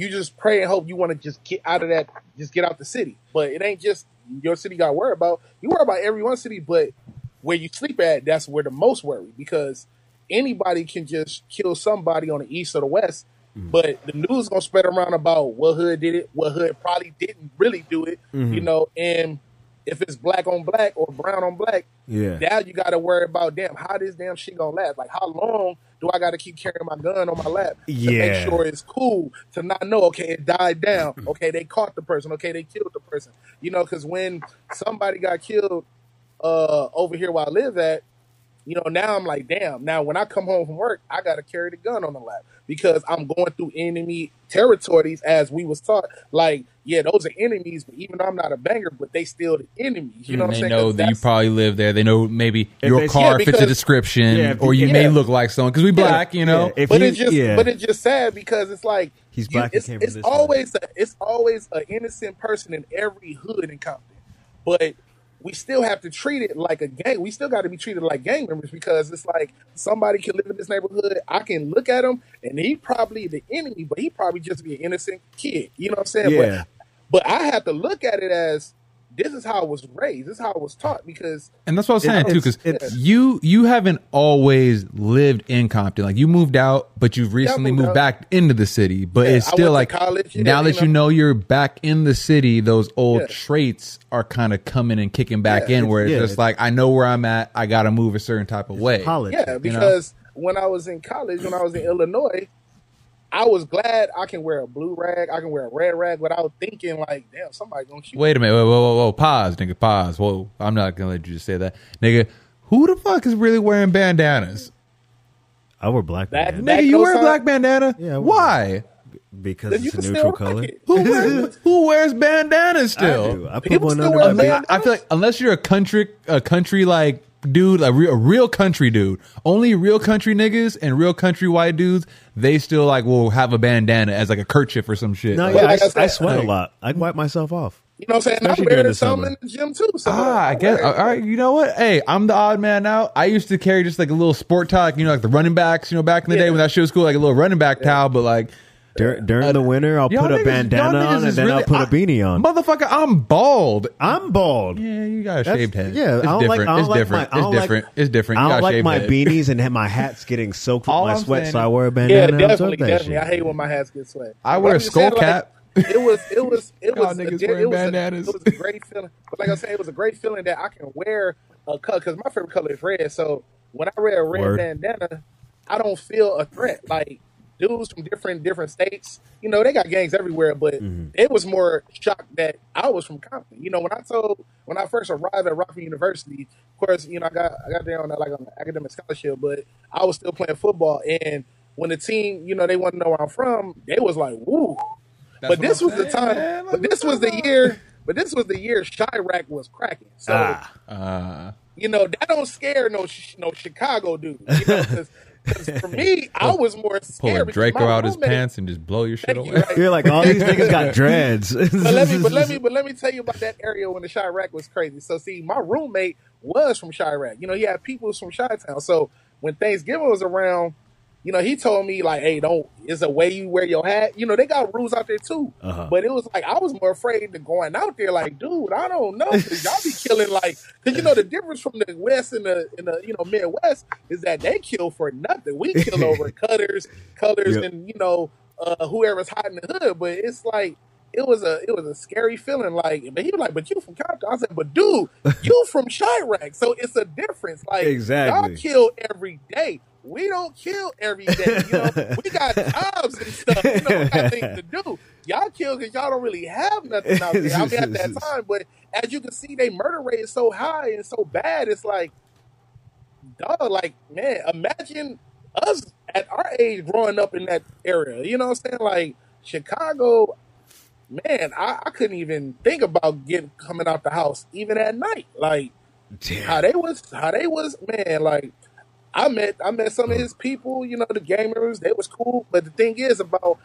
you just pray and hope you want to just get out of that, just get out the city. But it ain't just your city got worry about. You worry about every one city, but where you sleep at, that's where the most worry because anybody can just kill somebody on the east or the west. Mm-hmm. But the news gonna spread around about what hood did it, what hood probably didn't really do it, you mm-hmm. know. And if it's black on black or brown on black, Yeah. now you got to worry about damn how this damn shit gonna last. Like how long do I got to keep carrying my gun on my lap to Yeah. make sure it's cool to not know? Okay, it died down. Mm-hmm. Okay, they caught the person. Okay, they killed the person. You know, because when somebody got killed uh, over here where I live at, you know, now I'm like, damn. Now when I come home from work, I got to carry the gun on the lap because I'm going through enemy territories as we was taught. Like, yeah, those are enemies, but even though I'm not a banger, but they still the enemies. You know what I'm they saying? know 'Cause that you that's- probably live there. They know maybe If your they- car Yeah, fits a because- description, Yeah, if or you- you may yeah. look like someone because we black. You know, Yeah, if but you- it's just yeah. but it's just sad because it's like He's you- black and it's, came from it's this always a, it's always an innocent person in every hood in Compton, but we still have to treat it like a gang. We still got to be treated like gang members because it's like somebody can live in this neighborhood. I can look at him and he probably the enemy, but he probably just be an innocent kid. You know what I'm saying? Yeah. But but I have to look at it as this is how I was raised. This is how I was taught because And that's what I was saying It's- too, because you you haven't always lived in Compton. Like you moved out, but you've recently moved moved back into the city. But Yeah, it's still like college, yeah, now that you you know. know you're back in the city, those old Yeah. traits are kind of coming and kicking back Yeah, in. it's- Where it's yeah, just it's- like I know where I'm at. I got to move a certain type of way. Politics. Yeah, because when I was in college, when I was in Illinois, I was glad I can wear a blue rag, I can wear a red rag without thinking like, damn, somebody gonna shoot. Wait a minute, whoa, whoa, whoa, whoa, pause, nigga, pause. Whoa, I'm not gonna let you just say that, nigga. Who the fuck is really wearing bandanas? I wear black That- man that- Nigga, you wear a black bandana? Yeah, I Why? because Then it's a neutral color. [laughs] it. Who wears, who wears bandanas I still? do. I put People one under my bandanas. I, I feel like unless you're a country, a country like dude, a real, a real country dude, only real country niggas and real country white dudes, they still like will have a bandana as like a kerchief or some shit. No, Like, yeah, I, like I said, I sweat like- a lot. I wipe myself off. You know what I'm saying? Especially I'm during wearing the some in the gym too. So Ah, I guess. it. All right, you know what? Hey, I'm the odd man out. I used to carry just like a little sport towel, like, you know, like the running backs, you know, back in the day when that shit was cool, like a little running back towel. But like, Dur- during the winter, I'll put a bandana on and is then I'll put a I- beanie on. Motherfucker, I'm bald. I'm bald. Yeah, you got a That's- shaved head. Yeah, it's I don't different. like. I don't it's like different. My, it's don't like- different. it's different. You I don't a like my head. beanies [laughs] and my hats getting soaked with All my I'm sweat, saying so I wear a Yeah, bandana. and definitely, absorb that definitely. shit. I hate when my hats get sweat. I wear a just skull cap. Like, it was, it was, it was, a, niggas it, was a, it was a great feeling. But like I said, it was a great feeling that I can wear a color because my favorite color is red. So when I wear a red bandana, I don't feel a threat. Like dudes from different different states, you know, they got gangs everywhere, but Mm-hmm. it was more shocked that I was from Compton. You know, when I told when I first arrived at Rockford University, of course, you know, I got I got there on a, like on an academic scholarship, but I was still playing football. And when the team, you know, they want to know where I'm from, they was like, "Woo!" That's but this I'm was the time. man. But this was the the year. But this was the year Chiraq was cracking. So Ah. Uh, you know that don't scare no no Chicago dude. You know, because for me, I was more pull scared. a Draco out his pants and just blow your shit Thank you, away. right? You're like all these niggas got [laughs] dreads. but let me, but let me, [laughs] but let me tell you about that area when the Chiraq was crazy. So see, my roommate was from Chiraq. You know, he had people from Chi Town. So when Thanksgiving was around, you know, he told me like, "Hey, don't. It's a way you wear your hat. You know, they got rules out there too. Uh-huh. But it was like I was more afraid to going out there. Like, dude, I don't know, 'cause y'all be [laughs] killing like, because you know the difference from the West and the in the you know Midwest is that they kill for nothing. We kill over [laughs] cutters, colors, Yep. and you know uh, whoever's hiding in the hood. But it's like it was a it was a scary feeling. Like, but he was like, "But you from Compton?" I said, "But dude, you [laughs] from Chiraq, so it's a difference. Like, Exactly. y'all kill every day. We don't kill every day. You know, we got [laughs] jobs and stuff. You know, we got things to do. Y'all kill because y'all don't really have nothing out there. I mean, at that time, but as you can see, they murder rate is so high and so bad. It's like, dog, like man, imagine us at our age growing up in that area. You know what I'm saying? Like Chicago, man, I, I couldn't even think about getting coming out the house even at night. Like how they was, how they was, man. Like I met, I met some of his people. You know, the gamers, they was cool. But the thing is about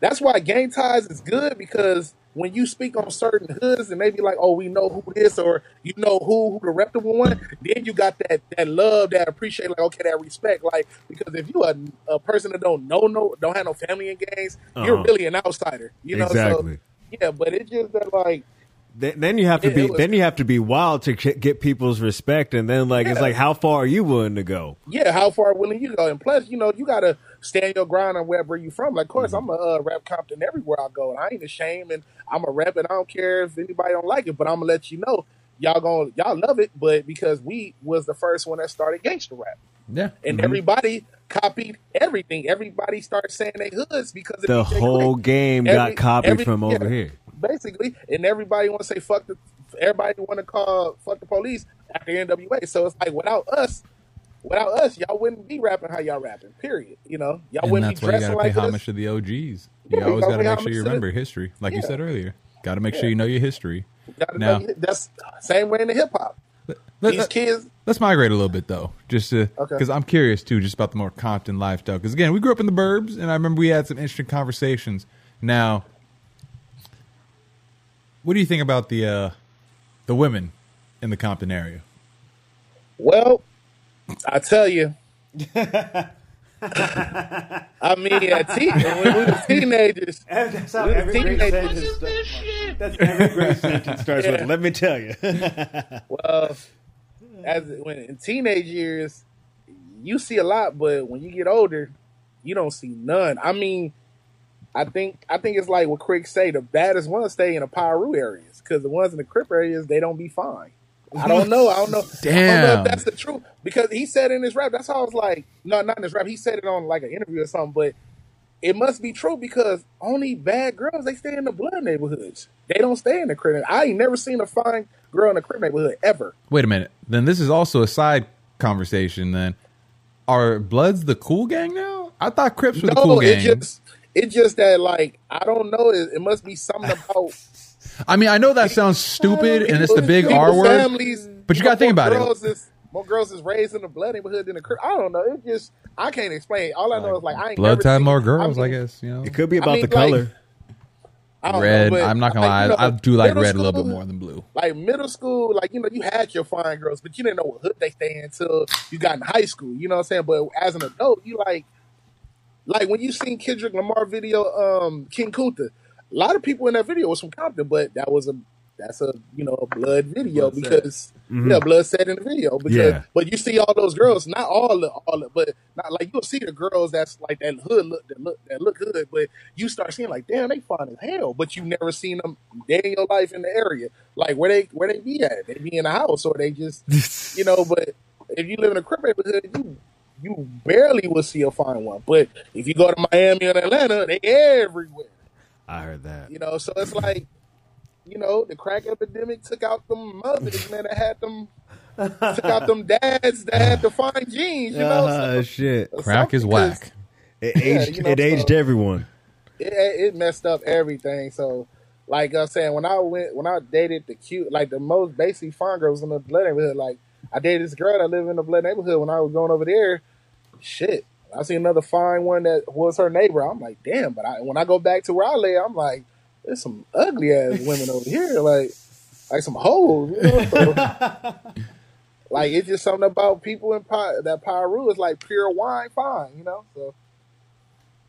that's why gang ties is good because when you speak on certain hoods and they be like, "Oh, we know who this," or you know who who the reputable one, then you got that that love, that appreciate, like okay, that respect, like because if you a, a person that don't know no don't have no family in you're Uh-huh. really an outsider, you know. Exactly. So yeah, but it's just that like Then, then you have to It- be. it was- then you have to be wild to get get people's respect, and then like it's like, how far are you willing to go? yeah, how far willing you go, and plus, you know, you gotta stand your ground on wherever you from. Like, of course, I'm a uh, rap Compton everywhere I go, and I ain't ashamed, and I'm a rap and I don't care if anybody don't like it, but I'm gonna let you know, y'all gonna y'all love it, but because we was the first one that started gangster rap, yeah. and Mm-hmm. everybody copied everything. Everybody started saying they hoods because The DJ whole Quik. game Every- got copied every- from over yeah, here. basically, and everybody want to say fuck the. Everybody want to call fuck the police after NWA. So it's like without us, without us, y'all wouldn't be rapping how y'all rapping. Period. You know, y'all And wouldn't that's be why you dressing gotta pay like homage to the OGs. You you always gotta gotta make sure you remember history, like you said earlier. Gotta make Yeah. sure you know your history. Gotta Now- know that's same way in the hip hop. Let, These let, kids, us migrate a little bit though, just to Okay. because I'm curious too, just about the more Compton lifestyle. Because again, we grew up in the burbs, and I remember we had some interesting conversations. Now, what do you think about the uh, the women in the Compton area? well, I tell you. [laughs] I mean, at te- when we were teenagers, [laughs] That's how every great sentence That's every great sentence starts Yeah. with. Let me tell you. [laughs] Well, Mm-hmm. as when in teenage years, you see a lot, but when you get older, you don't see none. I mean, I think I think it's like what Crick say: the baddest ones stay in the Piru areas because the ones in the Crip areas they don't be fine. I don't know. I don't know. I don't know Damn. if that's the truth because he said in his rap. That's how I was like, no, not in his rap. He said it on like an interview or something, but it must be true because only bad girls they stay in the blood neighborhoods. They don't stay in the Crip. I ain't never seen a fine girl in the Crip neighborhood ever. Wait a minute. Then this is also a side conversation. Then, are Bloods the cool gang now? I thought Crips were the no, cool it just it just that like I don't know. It, it must be something about [laughs] I mean, I know that sounds stupid, and it's the big R word. But you gotta think about it. Is, more girls is raised in the blood neighborhood than the Crip. I don't know. It just I can't explain. All I know is like I ain't Blood time more girls, I, mean, guess. You know, It could be I about mean, the like, color. I don't red. know, but, I'm not gonna like, lie. you know, I do like middle red a little bit more than blue. like middle school, like you know, you had your fine girls, but you didn't know what hood they stay in until you got in high school. You know what I'm saying? But as an adult, you like, like when you seen Kendrick Lamar video, um, King Kunta, a lot of people in that video was from Compton, but that was a that's a you know a blood video Blood because yeah, mm-hmm. blood set in the video because Yeah. but you see all those girls, not all the all the, but not like you'll see the girls that's like that hood look that look that look hood, but you start seeing like damn they fine as hell, but you never seen them day in your life in the area like where they where they be at, they be in the house or they just [laughs] you know, but if you live in a crip neighborhood, you you barely will see a fine one. But if you go to Miami and Atlanta, they everywhere. I heard that. You know, so it's like, you know, the crack epidemic took out them mothers, man, [laughs] that had them took out them dads that had the fine genes, you know. Ah, So, shit. Crack is whack. It Yeah, aged. you know, it aged so- everyone. it, it messed up everything. So, like I'm saying, when I went, when I dated the cute, like the most basic fine girls in the blood neighborhood, like I dated this girl that lived in the blood neighborhood. When I was going over there, shit, I see another fine one that was her neighbor. I'm like, damn. But I, when I go back to where I live, I'm like, there's some ugly ass women over here, like, like some hoes. You know? [laughs] Like it's just something about people in Pi, that Piru is like pure wine fine, you know. So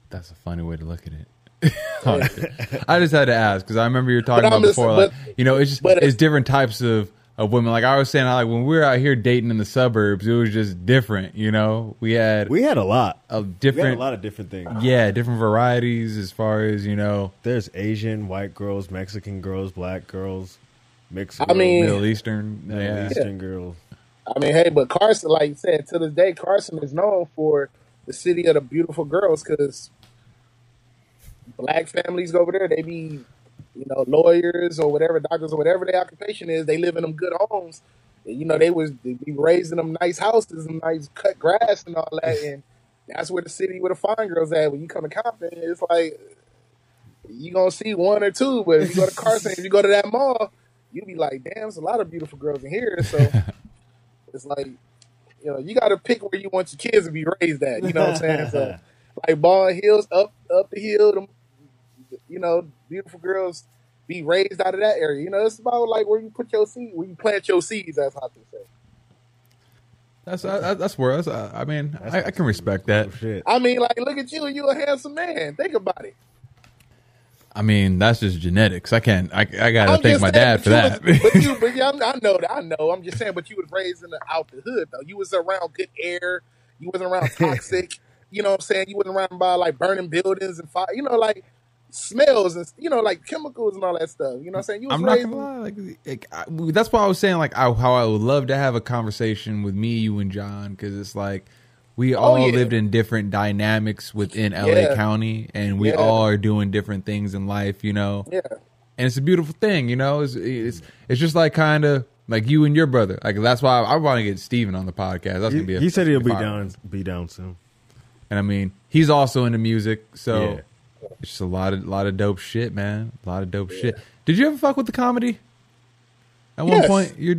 That's a funny way to look at it. [laughs] I just had to ask because I remember you were talking about just- before, but- like you know, it's just but- it's different types of of women. Like I was saying, like when we were out here dating in the suburbs, it was just different. You know, we had We had a lot. a We had different, a lot of different things. yeah, different varieties as far as you know, There's Asian, white girls, Mexican girls, black girls, mixed. I mean- Middle Eastern. Middle yeah. Eastern girls. I mean, hey, but Carson, like you said, to this day, Carson is known for the city of the beautiful girls because black families go over there. They be, you know, lawyers or whatever, doctors or whatever their occupation is. They live in them good homes. And, you know, they was they be raised in them nice houses and nice cut grass and all that. And that's where the city where the fine girls at. When you come to Compton, it's like you gonna see one or two. But if you go to Carson, if you go to that mall, you be like, damn, there's a lot of beautiful girls in here. So. [laughs] It's like, you know, you got to pick where you want your kids to be raised at. You know what I'm saying? So, [laughs] like Ball Hills, up up the hill, them, you know, beautiful girls be raised out of that area. You know, it's about like where you put your seed, where you plant your seeds. That's how to say. That's I, that's where us. I, I mean, I, I can respect that. Shit. I mean, like, look at you, and you a handsome man. Think about it. I mean, that's just genetics. I can't. I, I gotta I'm thank my saying, dad for that. Was, but you, [laughs] but yeah, I know that. I know. I'm just saying, but you was raised in the out the hood though. You was around good air. You wasn't around [laughs] toxic. you know what I'm saying? You wasn't around by like burning buildings and fire. You know, like smells and you know, like chemicals and all that stuff. You know what I'm saying? You was I'm not raised. gonna lie. Like, like, I, that's why I was saying like I, how I would love to have a conversation with me, you, and John because it's like we oh, all Oh, yeah. lived in different dynamics within LA Yeah. County, and we Yeah. all are doing different things in life. You know, yeah. and it's a beautiful thing. You know, it's it's, it's just like kind of like you and your brother. Like that's why I, I want to get Steven on the podcast. That's He, gonna be. A, he said he'll be fire. down. Be down soon. And I mean, he's also into music, so Yeah. it's just a lot of lot of dope shit, man. A lot of dope shit. Did you ever fuck with the comedy? At one Yes. point, you're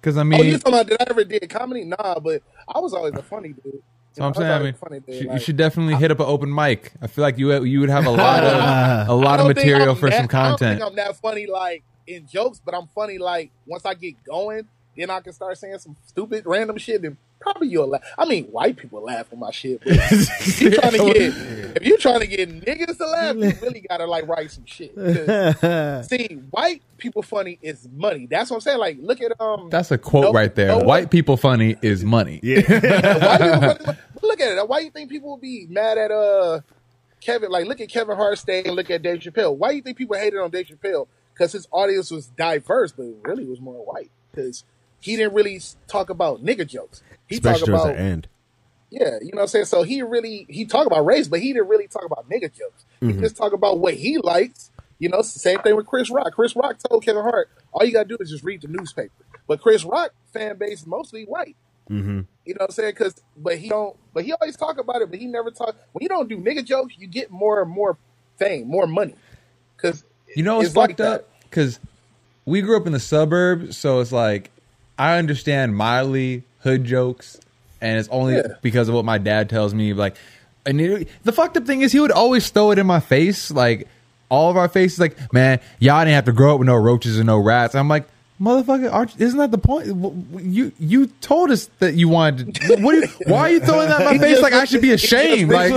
because I Oh, mean, you talking about did I ever did comedy? Nah, but I was always a funny dude. so I'm saying, I mean, a funny dude. you- you like- should definitely hit up an open mic. I feel like you you would have a lot of [laughs] a I lot of material for that- some I don't content. think I'm that funny like in jokes, but I'm funny like once I get going, then I can start saying some stupid random shit. Then probably you'll laugh. I mean, white people laugh at my shit. But [laughs] if you trying to get if you're trying to get niggas to laugh, you really gotta like write some shit. [laughs] See, white people funny is money. That's what I'm saying. Like, look at um. That's a quote No- right there. no- White people funny is money. Yeah. [laughs] white people funny, look at it. Why you think people would be mad at uh Kevin? Like, look at Kevin Hart stay and look at Dave Chappelle. Why do you think people hated on Dave Chappelle? Because his audience was diverse, but it really was more white. Because he didn't really talk about nigga jokes. He Especially talked about the end. yeah, you know what I'm saying? So he really he talked about race, but he didn't really talk about nigga jokes. He just talked about what he likes. You know, it's the same thing with Chris Rock. Chris Rock told Kevin Hart, all you gotta do is just read the newspaper. But Chris Rock fan base mostly white. Mm-hmm. You know what I'm saying? Cause but he don't but he always talk about it, but he never talk when you don't do nigga jokes, you get more and more fame, more money. Cause You know what's it's like fucked up? Because we grew up in the suburbs, so it's like I understand mildly hood jokes, and it's only Yeah. because of what my dad tells me. Like, and it- the fucked up thing is, he would always throw it in my face, like all of our faces. Like, man, y'all didn't have to grow up with no roaches and no rats. I'm like, Motherfucker, aren't, isn't that the point? You you told us that you wanted. To, what are you, why are you throwing that in my [laughs] face like I should be ashamed? Like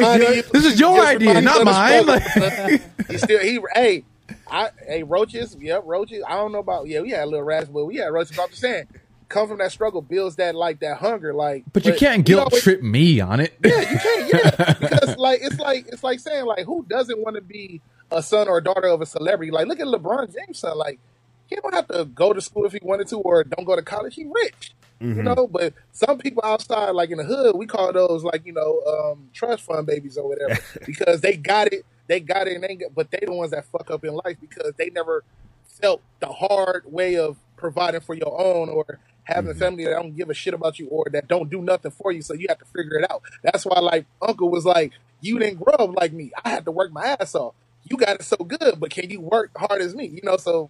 this is your idea, not the mine. Like, he still he hey I hey roaches yep roaches I don't know about yeah we had a little rats, but we had roaches I'm just saying come from that struggle builds that like that hunger like but you can't guilt know, trip me on it. yeah you can't yeah. [laughs] Because like it's like it's like saying like who doesn't want to be a son or a daughter of a celebrity? Like look at LeBron James son like he don't have to go to school if he wanted to or don't go to college. He rich you know? But some people outside like in the hood we call those like you know um trust fund babies or whatever [laughs] because they got it they got it and they got, but they the ones that fuck up in life because they never felt the hard way of providing for your own or having a mm-hmm. family that don't give a shit about you or that don't do nothing for you so you have to figure it out. That's why like uncle was like you didn't grow up like me. I had to work my ass off. You got it so good but can you work hard as me? You know so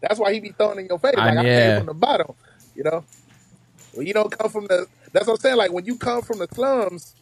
that's why he be throwing in your face I- like i yeah. came from the bottom you know? When you don't come from the that's what i'm saying like when you come from the slums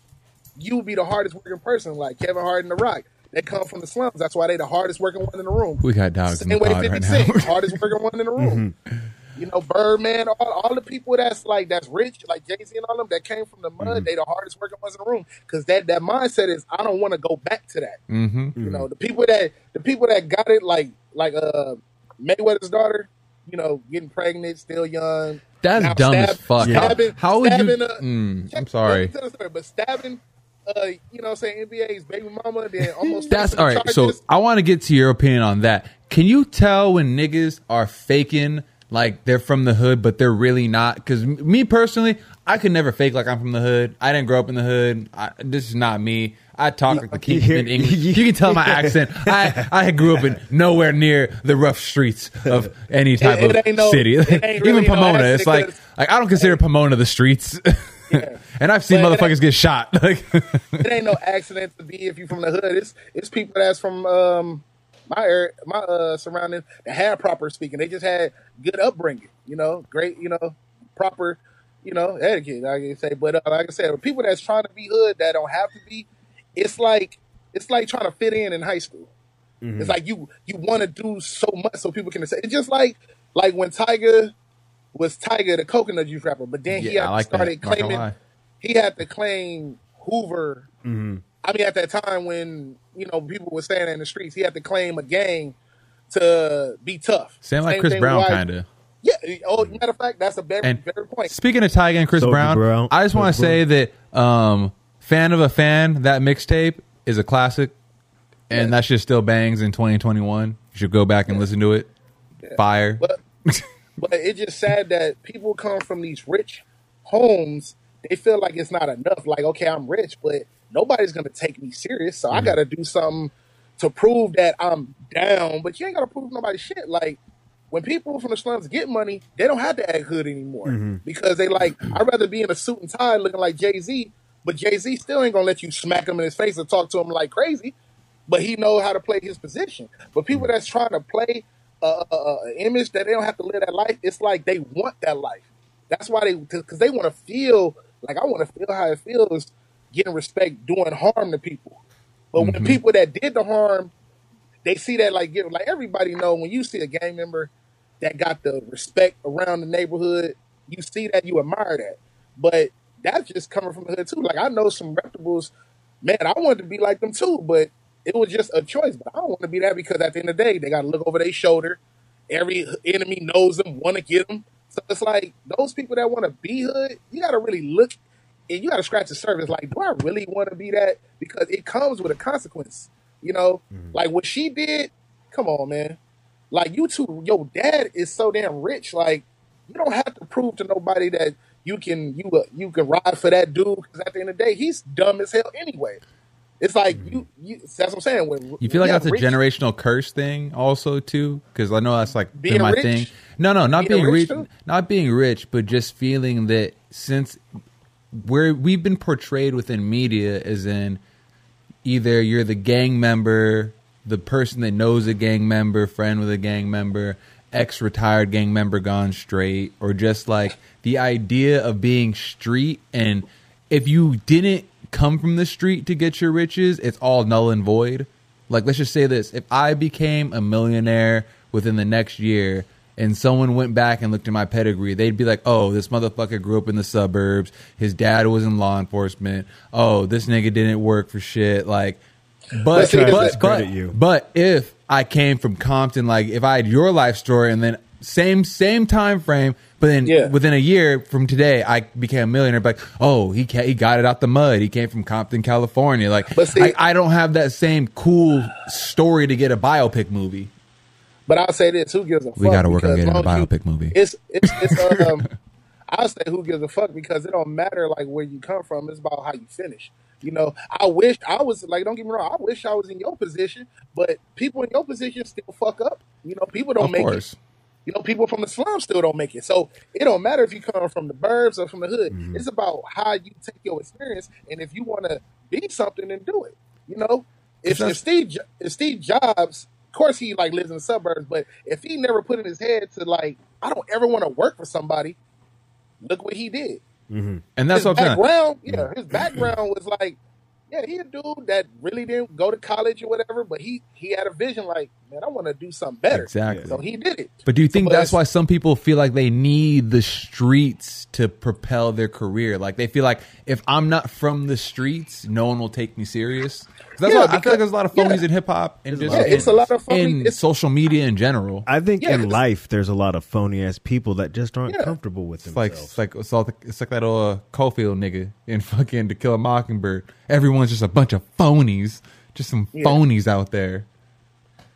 you be the hardest working person like kevin hart and the rock. They come from the slums. That's why they the hardest working one in the room. We got dogs in same the way pod 50 right Cent, now. hardest working one in the [laughs] room. Mm-hmm. You know, Birdman, all, all the people that's like that's rich, like Jay Z and all them that came from the mud, they the hardest working ones in the room. Because that that mindset is, I don't want to go back to that. hmm You know, the people that the people that got it, like like uh Mayweather's daughter, you know, getting pregnant, still young. That's now dumb as fuck. How- Stabbing, how would you- stabbing, uh, Mm, check- I'm sorry. tell the story, but stabbing, uh, you know, what I'm saying NBA's baby mama, then almost That's facing all right. So. I want to get to your opinion on that. Can you tell when niggas are faking like they're from the hood, but they're really not? Because me personally, I could never fake like I'm from the hood. I didn't grow up in the hood. I, this is not me. I talk like the king in English. [laughs] You can tell my accent. I I grew up in nowhere near the rough streets of any type it of no- city. it [laughs] Even really no Pomona, accent it's like like I don't consider Pomona the streets. Yeah. [laughs] and I've seen But motherfuckers get shot. Like it ain't no accident to be if you from the hood. It's it's people that's from um my area, my uh surrounding that had proper speaking. They just had good upbringing, you know, great, you know, proper, you know, etiquette. I can say, but uh, like I said, people that's trying to be hood that don't have to be. It's like it's like trying to fit in in high school. It's like you you want to do so much so people can say. It's just like like when Tyga was Tyga, the coconut juice rapper, but then he Yeah, had like started gonna claiming he had to claim Hoover. Mm-hmm. I mean, at that time when you know people were saying in the streets, he had to claim a gang to be tough. Sound like Same Chris Brown kind of. Yeah. Oh, matter of fact, that's a very And very point. Speaking of Tyga and Chris Soulja Brown, Brown. I just want to say that um, "Fan of a Fan" that mixtape is a classic, and that shit still bangs in 2021. You should go back and listen to it. Fire. But but it's just sad that people come from these rich homes. They feel like it's not enough. Like, okay, I'm rich, but nobody's gonna take me serious. So I Mm-hmm. gotta do something to prove that I'm down. But you ain't gotta prove nobody shit. Like when people from the slums get money, they don't have to act hood anymore because they like. I'd rather be in a suit and tie looking like Jay Z. But Jay Z still ain't gonna let you smack him in his face and talk to him like crazy but he know how to play his position. But people that's trying to play a, a, a a image that they don't have to live that life, it's like they want that life. That's why they because they want to feel like I want to feel how it feels getting respect doing harm to people. But when the people that did the harm, they see that like get like everybody know when you see a gang member that got the respect around the neighborhood, you see that you admire that. But that's just coming from the hood too. Like I know some reputables, man, I wanted to be like them too, but it was just a choice. But I don't want to be that because at the end of the day, they got to look over their shoulder. Every enemy knows them, want to get them. So it's like those people that want to be hood, you got to really look and you got to scratch the surface. Like, do I really want to be that? Because it comes with a consequence. You know, like what she did. Come on, man. Like you two, your dad is so damn rich. Like you don't have to prove to nobody that you can you uh, you can ride for that dude. Because at the end of the day, he's dumb as hell anyway. It's like you, you. That's what I'm saying. When You feel like that's a rich- generational curse thing, also too, because I know that's like my rich? thing. No, no, not Being being rich, rich, not being rich, but just feeling that since we're we've been portrayed within media is in either you're the gang member, the person that knows a gang member, friend with a gang member, ex retired gang member gone straight, or just like the idea of being street and if you didn't come from the street to get your riches, it's all null and void. Like let's just say this. If I became a millionaire within the next year and someone went back and looked at my pedigree, they'd be like, "Oh, this motherfucker grew up in the suburbs. His dad was in law enforcement. Oh, this nigga didn't work for shit." Like, but but but, you. but if I came from Compton, like if I had your life story and then same same time frame, but then Yeah. within a year from today, I became a millionaire. Like, oh, he ca- he got it out the mud. He came from Compton, California. Like, But see- I, I don't have that same cool story to get a biopic movie. But I'll say this: Who gives a fuck? We gotta work on getting a biopic movie. It's it's it's [laughs] um. I'll say who gives a fuck because it don't matter like where you come from. It's about how you finish. You know, I wish I was like. Don't get me wrong. I wish I was in your position, but people in your position still fuck up. You know, people don't Of make course. it. You know, people from the slums still don't make it. So it don't matter if you come from the burbs or from the hood. Mm-hmm. It's about how you take your experience, and if you want to be something, then do it. You know, if, if Steve if Steve Jobs, course he like lives in the suburbs, but if he never put in his head to like, I don't ever want to work for somebody. Look what he did. Mm-hmm. And that's his what I'm saying. yeah, mm-hmm. his background was like, yeah, he a dude that really didn't go to college or whatever, but he he had a vision like, man, I want to do something better. Exactly. So he did it. But do you think But that's why some people feel like they need the streets to propel their career? Like they feel like if I'm not from the streets, no one will take me serious. That's Yeah, why I feel like there's a lot of phonies yeah. in hip hop and just Yeah, in, it's a lot of phony- in it's- social media in general. I think Yeah, in life there's a lot of phony ass people that just aren't Yeah. comfortable with It's like themselves. it's like it's, all the, it's like that old uh, Caulfield nigga in fucking To Kill a Mockingbird. Everyone's just a bunch of phonies, just some Yeah. phonies out there.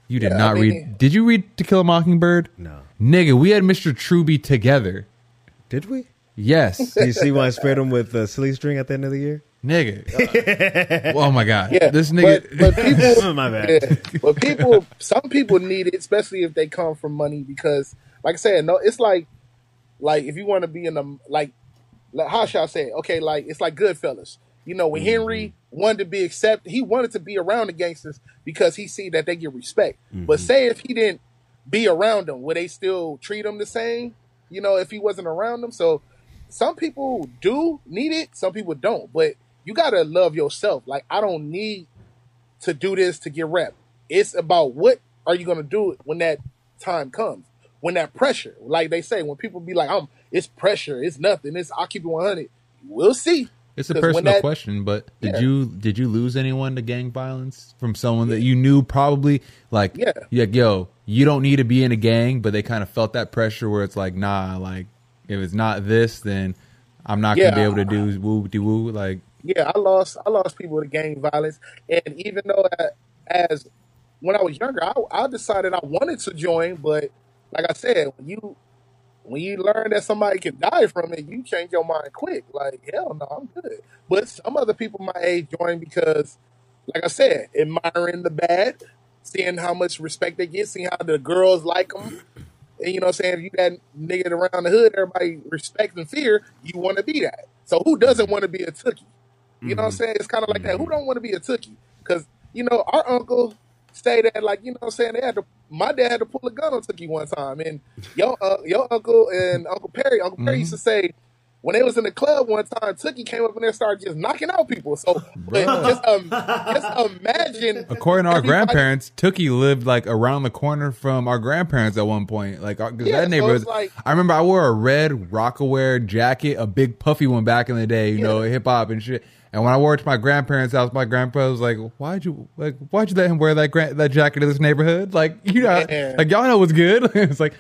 You did Yeah, not I mean- read. Did you read To Kill a Mockingbird? No. Nigga, we had Mr. Truby together. Did we? Yes. [laughs] Do you see why I sprayed him with uh, silly string at the end of the year? nigga. [laughs] oh my god. Yeah, This nigga. But, but people, [laughs] My bad. yeah, but people, some people need it, especially if they come from money, because, like I said, no, it's like, like if you want to be in the like, like how shall I say? It? Okay, like it's like Goodfellas. You know, when Henry mm-hmm. wanted to be accepted, he wanted to be around the gangsters because he see that they get respect. But mm-hmm. say if he didn't be around them, would they still treat him the same? You know, if he wasn't around them. So some people do need it, some people don't. But you gotta love yourself. Like I don't need to do this to get rep. It's about what are you gonna do when that time comes. When that pressure, like they say, when people be like, "I'm," it's pressure. It's nothing. It's I'll keep it 100. We'll see. It's a personal that- question, but did Yeah. you did you lose anyone to gang violence from someone that you knew probably like Yeah. like yo you don't need to be in a gang, but they kind of felt that pressure where it's like nah like if it's not this then I'm not Yeah. gonna be able to do woo de woo like yeah, I lost I lost people to gang violence, and even though that, as when I was younger, I, I decided I wanted to join, but like I said, when you when you learn that somebody can die from it, you change your mind quick. Like hell no, I'm good. But some other people my age join because, like I said, admiring the bad, seeing how much respect they get, seeing how the girls like them. And you know what I'm saying? If you got nigga around the hood, everybody respect and fear, you want to be that. So who doesn't want to be a tookie? You know what I'm mm-hmm. saying? It's kind of like that. Who mm-hmm. don't want to be a tookie? Because, you know, our uncle say that, like, you know what I'm saying? They had to, my dad had to pull a gun on Tookie one time. And your, uh, your uncle and Uncle Perry, Uncle Perry used to say, when they was in the club one time, Tookie came up in there and started just knocking out people. So but just, um, just imagine. [laughs] according to our everybody- grandparents, Tookie lived like around the corner from our grandparents at one point. Like, our, 'cause Yeah, that neighborhood. like- I remember I wore a red Rocawear jacket, a big puffy one back in the day. You know, hip hop and shit. And when I wore it to my grandparents' house, my grandpa was like, "Why'd you like? Why'd you let him wear that gra- that jacket in this neighborhood? Like, you know, Yeah. like y'all know what's good." [laughs] it's like.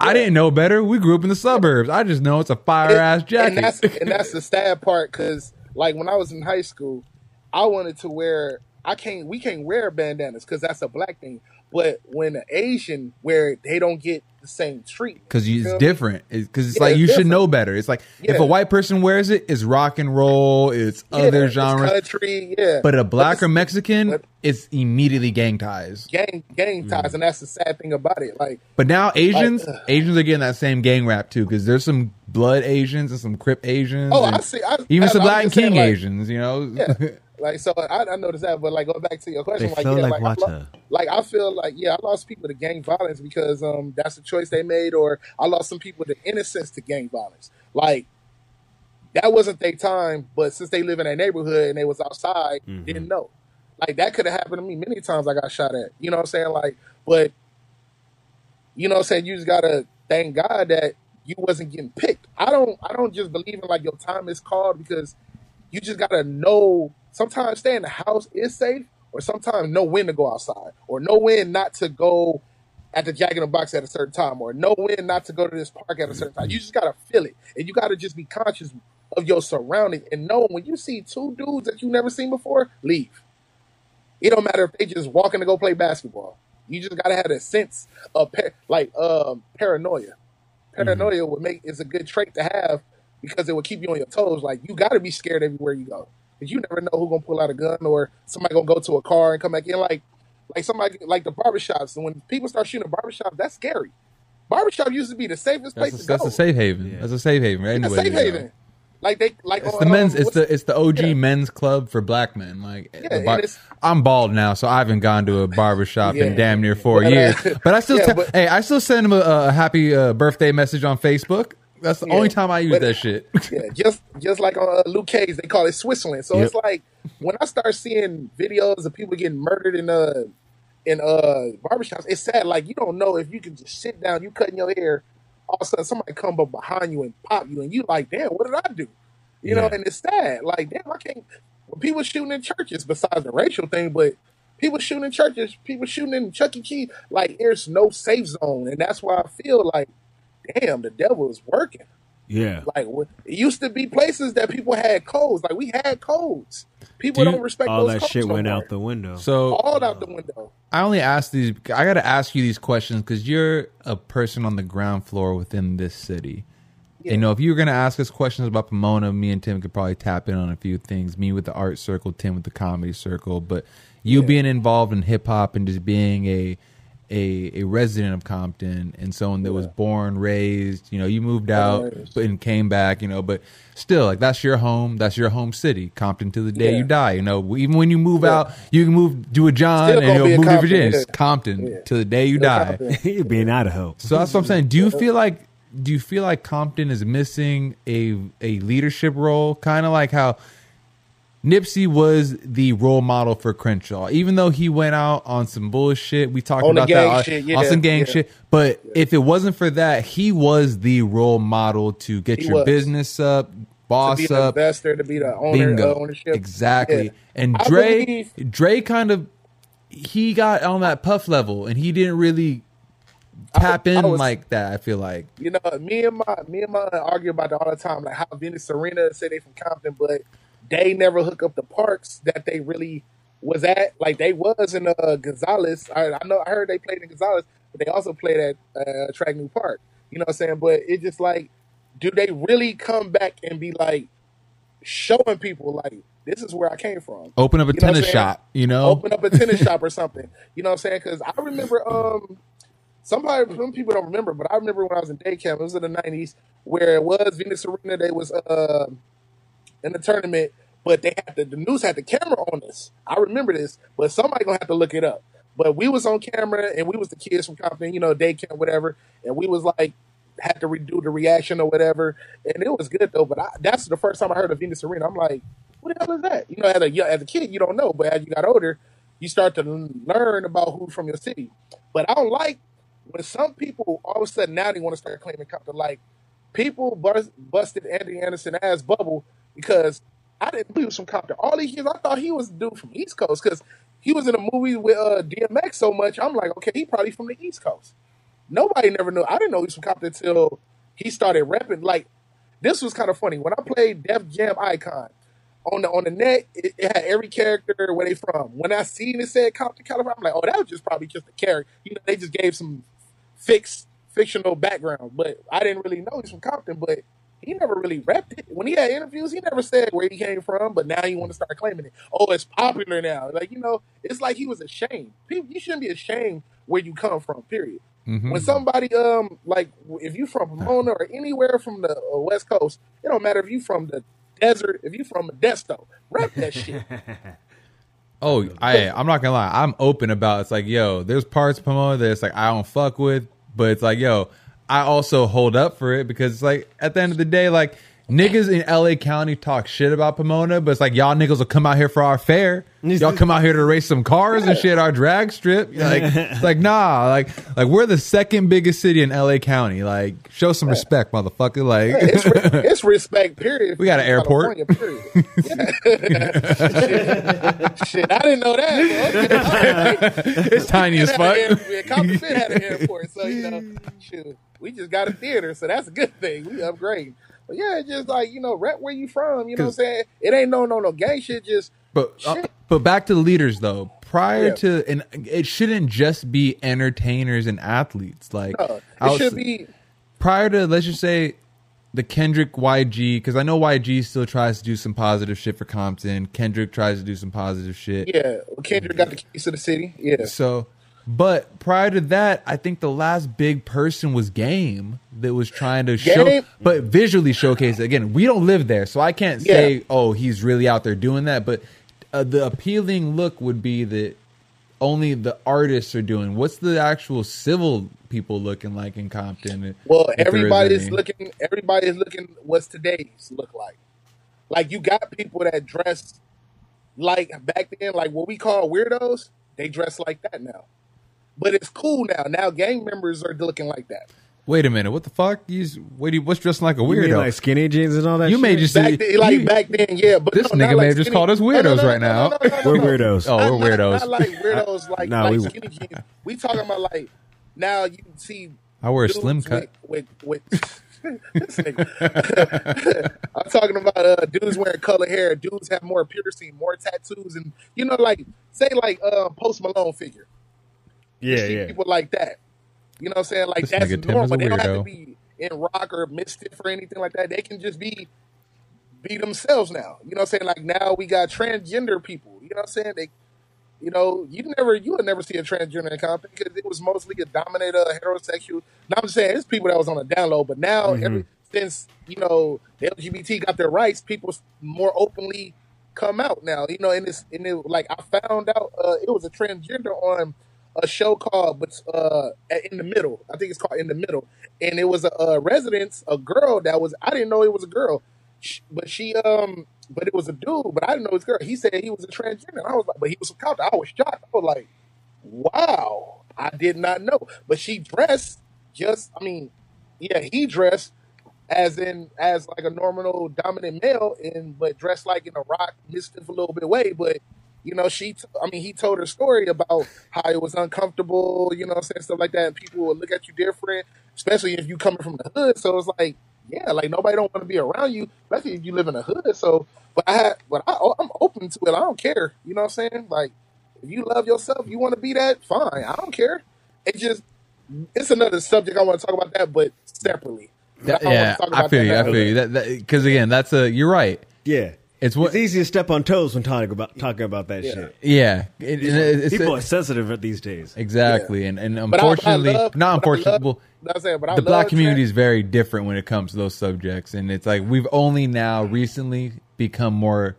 I didn't know better. We grew up in the suburbs. I just know it's a fire ass jacket. And that's and that's the [laughs] sad part because like when I was in high school, I wanted to wear. I can't. We can't wear bandanas because that's a black thing. But when an Asian wear it, they don't get the same treatment because it's me? different. Because it's Yeah, like it's you should know better. It's like if a white person wears it, it's rock and roll, it's Yeah, other it's genres. country, yeah. But a black it's or Mexican, but- it's immediately gang ties. gang gang ties, mm. and that's the sad thing about it. Like But now Asians, Like, ugh. Asians are getting that same gang rap too. Because there's some blood Asians and some Crip Asians. Oh, and I see. I, even I- some I'm Latin just saying, King like, Asians. You know. [laughs] Like so, I, I noticed that. But like, go back to your question. They like, feel yeah, like like, I lo- like I feel like yeah, I lost people to gang violence because um that's the choice they made, or I lost some people to innocence to gang violence. Like that wasn't their time, but since they live in that neighborhood and they was outside, Mm-hmm. didn't know. Like that could have happened to me many times. I got shot at. You know what I'm saying? Like, but you know what I'm saying? You just gotta thank God that you wasn't getting picked. I don't I don't just believe in like your time is called because you just gotta know sometimes stay in the house is safe, or sometimes know when to go outside, or know when not to go at the Jack in the Box at a certain time, or know when not to go to this park at a certain time. You just gotta feel it, and you gotta just be conscious of your surroundings and know when you see two dudes that you never seen before, leave. It don't matter if they just walking to go play basketball. You just gotta have a sense of par- like um, paranoia. Paranoia would make is a good trait to have because it will keep you on your toes. Like you got to be scared everywhere you go because you never know who's gonna pull out a gun or somebody gonna go to a car and come back in. Like like somebody like the barbershops. And when people start shooting a barbershop, that's scary. Barbershop used to be the safest place That's a, to that's go. a safe haven. Yeah. That's a safe haven, right? It's a Anyway, safe you know. haven. Like they like It's on, the men's. um, It's the it's the OG yeah. men's club for black men. Like Yeah, bar- I'm bald now, so I haven't gone to a barbershop Yeah. in damn near four [laughs] But, uh, years. But I still, yeah, te- but- hey, I still send him a, a happy uh, birthday message on Facebook. That's the Yeah, only time I use but- that shit. [laughs] yeah, just just like on uh, Luke Cage, they call it Switzerland. So Yep. it's like when I start seeing videos of people getting murdered in uh in uh barbershops, it's sad. Like you don't know if you can just sit down, you cutting your hair, all of a sudden somebody come up behind you and pop you, and you like, damn, what did I do? You know, and it's sad. Like, damn, I can't. People shooting in churches, besides the racial thing, but people shooting in churches, people shooting in Chuck E. Cheese, like there's no safe zone, and that's why I feel like, damn, the devil is working. Yeah. Like it used to be places that people had codes. Like we had codes. People Do you- don't respect All those that codes shit went out the window. So all out the window. I only ask these. I got to ask you these questions because you're a person on the ground floor within this city. You know, if you were going to ask us questions about Pomona, me and Tim could probably tap in on a few things. Me with the art circle, Tim with the comedy circle. But you Yeah. being involved in hip hop and just being a a a resident of Compton and someone that was born, raised. You know, you moved out raised. but and came back. You know, but still, like that's your home. That's your home city, Compton, to the day Yeah. you die. You know, even when you move Yeah. out, you can move do a John Still and you'll move to Virginia. It's Compton Yeah. to the day you Still die. Compton. [laughs] You're being Idaho. So that's what I'm saying. Do you feel like do you feel like Compton is missing a a leadership role, kind of like how Nipsey was the role model for Crenshaw, even though he went out on some bullshit. We talked On about that on- shit, on yeah, some gang yeah. shit. But if it wasn't for that, he was the role model to get He your was. business up, To boss be up, investor, to be the owner, Bingo. uh, ownership. Exactly. Yeah. And I Dre, believe- Dre kind of he got on that puff level, and he didn't really tap in was- like that. I feel like. You know, me and my me and my argue about that all the time, like how Vinny Serena say they from Compton, but they never hook up the parks that they really was at. Like they was in uh, Gonzales. I, I know I heard they played in Gonzales, but they also played at uh, Track New Park. You know what I'm saying? But it just like, do they really come back and be like showing people like this is where I came from? Open up a You know what I'm tennis saying? shop, you know. open up a tennis shop or something. You know what I'm saying? Because I remember, um, somebody, some people don't remember, but I remember when I was in day camp, it was in the 90s, where it was Venus Arena, they was uh, in the tournament, but they had the, news had the camera on us. I remember this, but somebody gonna have to look it up. But we was on camera and we was the kids from Compton, you know, day camp, whatever, and we was like had to redo the reaction or whatever, and it was good though. But I, that's the first time I heard of Venus Arena. I'm like, what the hell is that? You know, as a as a kid, you don't know, but as you got older, you start to learn about who's from your city. But I don't like when some people all of a sudden now they want to start claiming Compton. Like people bust, busted Anthony Anderson ass bubble because I didn't believe he was from Compton. All these years, I thought he was a dude from East Coast because he was in a movie with uh, DMX so much. I'm like, okay, he probably from the East Coast. Nobody never knew. I didn't know he was from Compton until he started rapping. Like this was kind of funny when I played Def Jam Icon on the on the net. It, it had every character where they from. When I seen it said Compton, California, I'm like, oh, that was just probably just a character. You know, they just gave some fixed fictional background, but I didn't really know he's from Compton. But he never really repped it. When he had interviews, he never said where he came from. But now he want to start claiming it. Oh, it's popular now. Like you know, it's like he was ashamed. People, you shouldn't be ashamed where you come from. Period. Mhm. When somebody um like if you from Pomona or anywhere from the uh, West Coast, it don't matter if you from the desert, if you from Modesto, rep that shit. [laughs] Oh, I I'm not gonna lie. I'm open about it's like, yo, there's parts of Pomona that it's like I don't fuck with, but it's like, yo, I also hold up for it because it's like at the end of the day, like niggas in LA County talk shit about Pomona, but it's like y'all niggas will come out here for our fair. Y'all come out here to race some cars and shit our drag strip. Like it's like nah, like like we're the second biggest city in LA County. Like show some respect, motherfucker. Like it's, re- [laughs] it's respect. Period. We got an airport. Period. Yeah. [laughs] Shit, I didn't know that. okay. [laughs] it's tiny as fuck. Compton had an airport, so you know, shoot, we just got a theater, so that's a good thing. We upgrade. But yeah, it's just like you know, rep where you from. You know what I'm saying? It ain't no no no gang shit. Just But uh, but back to the leaders though. Prior Yeah. to and it shouldn't just be entertainers and athletes. Like uh, it should be. prior to let's just say the Kendrick YG because I know YG still tries to do some positive shit for Compton. Kendrick tries to do some positive shit. Yeah, Kendrick got the keys to the city. Yeah, So, but prior to that, I think the last big person was Game that was trying to show, but visually showcase it. Again, we don't live there, so I can't Yeah. say, oh, he's really out there doing that. But uh, the appealing look would be that only the artists are doing. What's the actual civil people looking like in Compton? Well, if there is everybody's looking. Everybody's looking. What's today's look like? Like you got people that dress like back then, like what we call weirdos. They dress like that now, but it's cool now. Now gang members are looking like that. Wait a minute, what the fuck? You, s- wait, you- what's dressing like a You mean weirdo? like skinny jeans and all that. You may just Back say then, like you- back then, yeah. But This no, nigga not may like have just skinny- called us no, no, weirdos no, no, right no, now. no, no, no, We're no. weirdos. Oh, Not- we're not- weirdos. Not like weirdos, like Nah, like we- skinny jeans. We talking about like now you see. I wear a dudes slim cut. With, with, with [laughs] this nigga. [laughs] I'm talking about uh, dudes wearing color hair. Dudes have more piercing, more tattoos, and you know, like say like uh, Post Malone figure. Yeah, yeah. people like that. You know what I'm saying? Like This that's nigga Tim is a normal. They don't have to be in rock or mystic or anything like that. They can just be be themselves now. You know what I'm saying? Like now we got transgender people. You know what I'm saying? They you know, you never you would never see a transgender in Compton because it was mostly a dominator heterosexual. Now I'm saying it's people that was on the download, but now Mm-hmm. every since, you know, the LGBT got their rights, people more openly come out now. You know, and it's and it like I found out uh it was a transgender on a show called but uh in the middle. I think it's called in the middle. And it was a, a residence, a girl that was I didn't know it was a girl. But she um but it was a dude, but I didn't know it was a girl. He said he was a transgender. I was like, but he was from Compton. I was shocked. I was like, wow, I did not know. But she dressed just, I mean, yeah, he dressed as in as like a normal dominant male, and but dressed like in a rock mystic a little bit way. But you know, she, t- I mean, he told her story about how it was uncomfortable, you know, what I'm saying stuff like that, and people will look at you different, especially if you coming from the hood. So it's like, yeah, like nobody don't want to be around you, especially if you live in the hood. So, but I had, but I, I'm open to it. I don't care. You know what I'm saying? Like, if you love yourself, you want to be that, fine. I don't care. It just, it's another subject I want to talk about that, but separately. That- don't wanna yeah, I feel you. I feel you. That because again, that's a you're right. Yeah. It's what It's easy to step on toes when talking about talking about that Yeah. shit. yeah. It, it- it's People are sensitive these days. exactly, and and But I- unfortunately, but I love- not but I unfortunately. love- well, that's it, but I the black community trans- is very different when it comes to those subjects, and it's like we've only now recently become more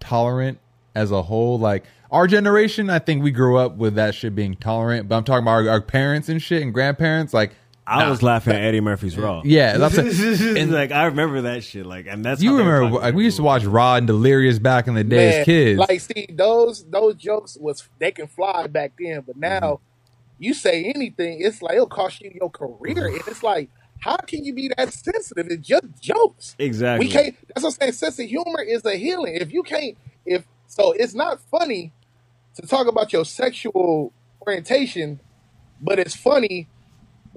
tolerant as a whole. Like our generation, I think we grew up with that shit being tolerant, but I'm talking about our, our parents and shit and grandparents. Like I nah. was laughing at Eddie Murphy's Raw. Yeah, that's and [laughs] [laughs] like I remember that shit. Like, and that's You how remember? Like, we used to watch Raw and Delirious back in the day Man, as kids. Like, see, those those jokes was they can fly back then, but now Mm-hmm. you say anything, it's like it'll cost you your career, and it's like, how can you be that sensitive? It's just jokes. Exactly. We can't. That's what I'm saying. Sense of humor is a healing. If you can't, if so, it's not funny to talk about your sexual orientation, but it's funny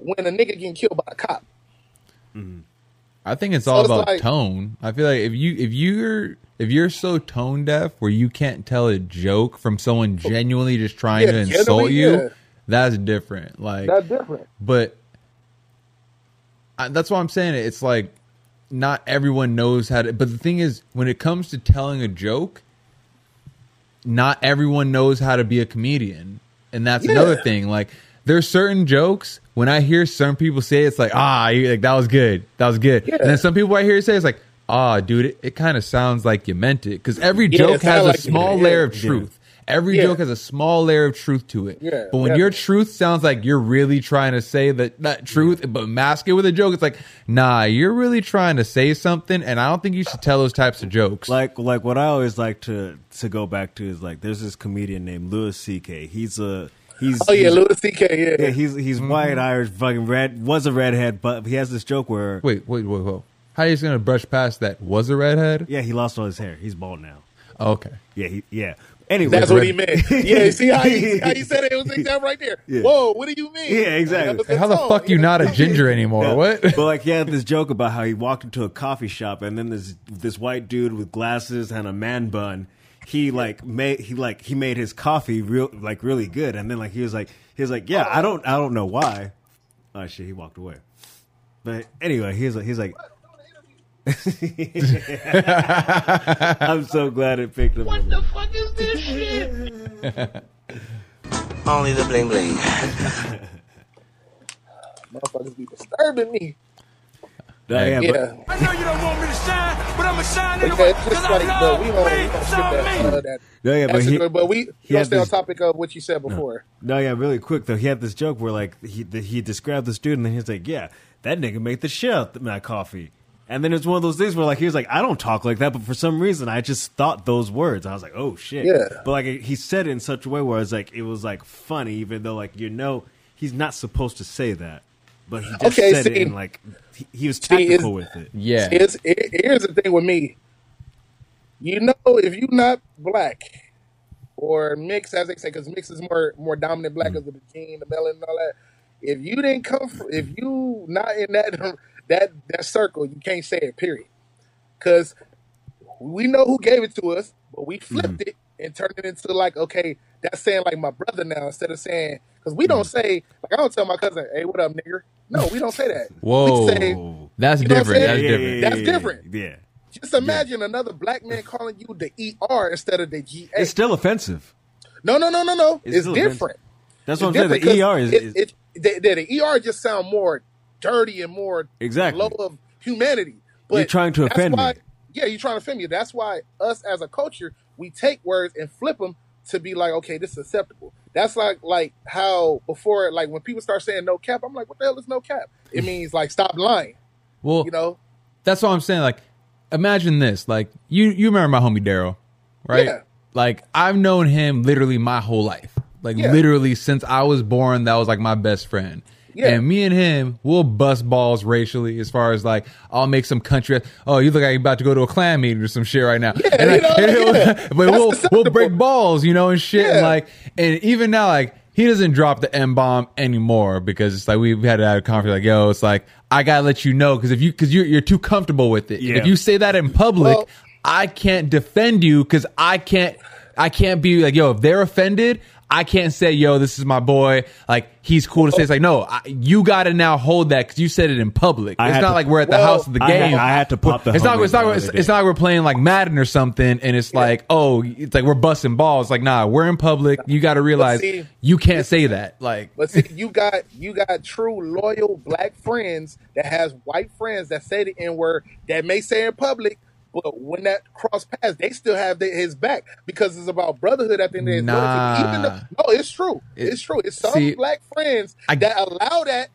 when a nigga getting killed by a cop. Mm-hmm. I think it's So all it's about like- tone. I feel like if you if you're if you're so tone deaf where you can't tell a joke from someone genuinely just trying Yeah, to insult you, yeah. that's different. Like, That's different. but I, that's why I'm saying it. It's like not everyone knows how to. But the thing is, when it comes to telling a joke, not everyone knows how to be a comedian, and that's Yeah. another thing. Like there's certain jokes when I hear some people say it's like ah, you- like that was good, that was good, Yeah. and then some people I hear say it's like ah, dude, it, it kind of sounds like you meant it because every Yeah, joke has a like small layer yeah. of truth. Every joke has a small layer of truth to it. Yeah, but when your truth sounds like you're really trying to say that that truth, but mask it with a joke, it's like, nah, you're really trying to say something, and I don't think you should tell those types of jokes. like like what I always like to to go back to is like there's this comedian named Louis C.K. He's a he's Oh yeah, he's- Louis C.K. Yeah, yeah he's he's mm-hmm. white Irish fucking red was a redhead but he has this joke where wait, wait, wait, wait. How are you gonna brush past that? Was a redhead? yeah he lost all his hair he's bald now Oh, okay. yeah he yeah anyway That's what he meant. Yeah, see how he, [laughs] how he said it? It was exact right there. Yeah. Whoa, what do you mean? Yeah, exactly. That was Hey, how the song, fuck you know? not a ginger [laughs] anymore? Yeah. What? But like he had this joke about how he walked into a coffee shop and then this this white dude with glasses and a man bun, he like made he like he made his coffee real like really good and then like he was like he was like yeah I don't I don't know why. Oh shit, he walked away. But anyway, he's like he's like. [laughs] I'm so glad it picked up. What the fuck is this shit? Only the bling bling. [laughs] Motherfuckers be disturbing me. Yeah, yeah, but- I know you don't want me to shine, but I'ma shine But anyway. yeah, it's Cause just I like, but we love don't, we me don't skip some that. Uh, that Yeah, yeah, but he- good, but we he don't had stay on this- topic of what you said before. No, yeah, really quick though. He had this joke where like he the, he described the student and then he's like, "Yeah, that nigga made the shit out of my coffee." And then it's one of those things where like he was like, "I don't talk like that," but for some reason I just thought those words. I was like, "Oh shit!" Yeah. But like he said it in such a way where it's like it was like funny, even though like you know he's not supposed to say that, but he just Okay, said it in like he, he was see, with it. Yeah. Here's, here- here's the thing with me. You know, if you're not black or mixed, as they say, because mixed is more more dominant black because of the gene, the melanin, and all that. If you didn't come, from, if you not in that [laughs] that that circle, you can't say it. Period. Because we know who gave it to us, but we flipped mm-hmm. it and turned it into like, okay, that's saying like my brother now instead of saying because we don't say like I don't tell my cousin, hey, what up, nigger? No, we don't say that. Whoa. We say, That's You know what I'm different. That's Yeah, different. That's yeah, different. Yeah, Just imagine another black man calling you the ER instead of the GA. it's still offensive. no, no, no, no, no. It's It's, still different. That's It's what I'm saying. The ER is, it, is it, the, the, the ER just sound more dirty and more Exactly. low of humanity. But You're trying to that's offend me. Yeah, you're trying to offend me. That's why us as a culture, we take words and flip them to be like, okay, this is acceptable. That's like like how before, like when people start saying no cap, I'm like, what the hell is no cap? It means like stop lying. Well, You know? that's what I'm saying. Like, imagine this. Like, you you remember my homie Daryl, right? Yeah. Like, I've known him literally my whole life. Like, Yeah. literally since I was born, that was like my best friend. Yeah. And me and him, we'll bust balls racially as far as like, I'll make some country. Oh, you look like you're about to go to a clan meeting or some shit right now. and you know, [laughs] and yeah. but we'll, That's we'll break balls, you know, and shit. And like, and even now, like, he doesn't drop the M bomb anymore because it's like we've had to have a conference like, yo, it's like, I gotta let you know because if you, because you're, you're too comfortable with it. Yeah. If you say that in public, Well- I can't defend you because I can't, I can't be like, yo, if they're offended, I can't say, yo, this is my boy. Like, he's cool to say. It's like, no, I, you got to now hold that because you said it in public. I it's not to- like we're at the well, house of the I had- game. I had to pop the It's not. It's not. It's, other it's day. not. We're playing like Madden or something, and it's like, oh, it's like we're busting balls. Like, nah, we're in public. You got to realize see, you can't say that. Like, But see, you got you got true loyal black friends that has white friends that say the N word that may say in public, but when that cross paths, they still have his back because it's about brotherhood at the end of the. Nah. Even though, no, it's true. It- it's true. It's some see, black friends I- that allow that,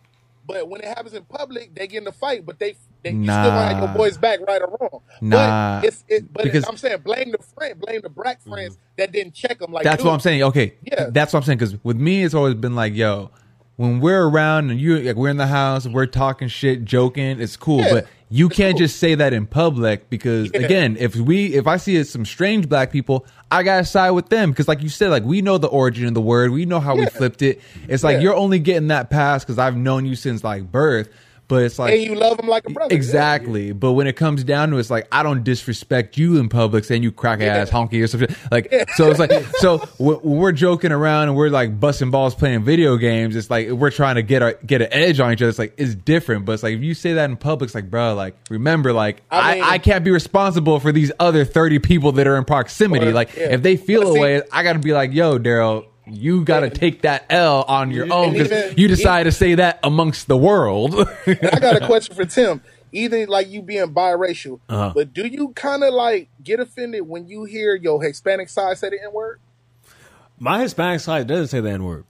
but when it happens in public, they get in the fight. But they, they you still have your boys back, right or wrong. Nah. But it's it. But Because- I'm saying blame the friend, blame the black mm. friends that didn't check them. Like that's dude, what I'm saying. Okay, Yeah. that's what I'm saying. Because with me, it's always been like, yo, when we're around and you like we're in the house, we're talking shit, joking, it's cool. Yeah, but you can't cool. just say that in public because Yeah. again, if we if I see some strange black people, I gotta side with them because like you said, like we know the origin of the word, we know how we flipped it. It's like Yeah. you're only getting that pass because I've known you since like birth. But it's like and you love them like a brother. Exactly. But when it comes down to it, it's like I don't disrespect you in public saying you crack ass honky or something. Like so it's like so when when we're joking around and we're like busting balls playing video games, it's like we're trying to get our get an edge on each other. It's like it's different. But it's like if you say that in public, it's like, bro, like remember, like I I, mean- I, can't be responsible for these other thirty people that are in proximity. Or- like yeah. if they feel But a see- way, I gotta be like, yo, Daryl. You got to take that L on your own because you decide to say that amongst the world. I got a [laughs] question for Tim. Even like you being biracial, Uh-huh. but do you kind of like get offended when you hear your Hispanic side say the N word? My Hispanic side doesn't say the N word.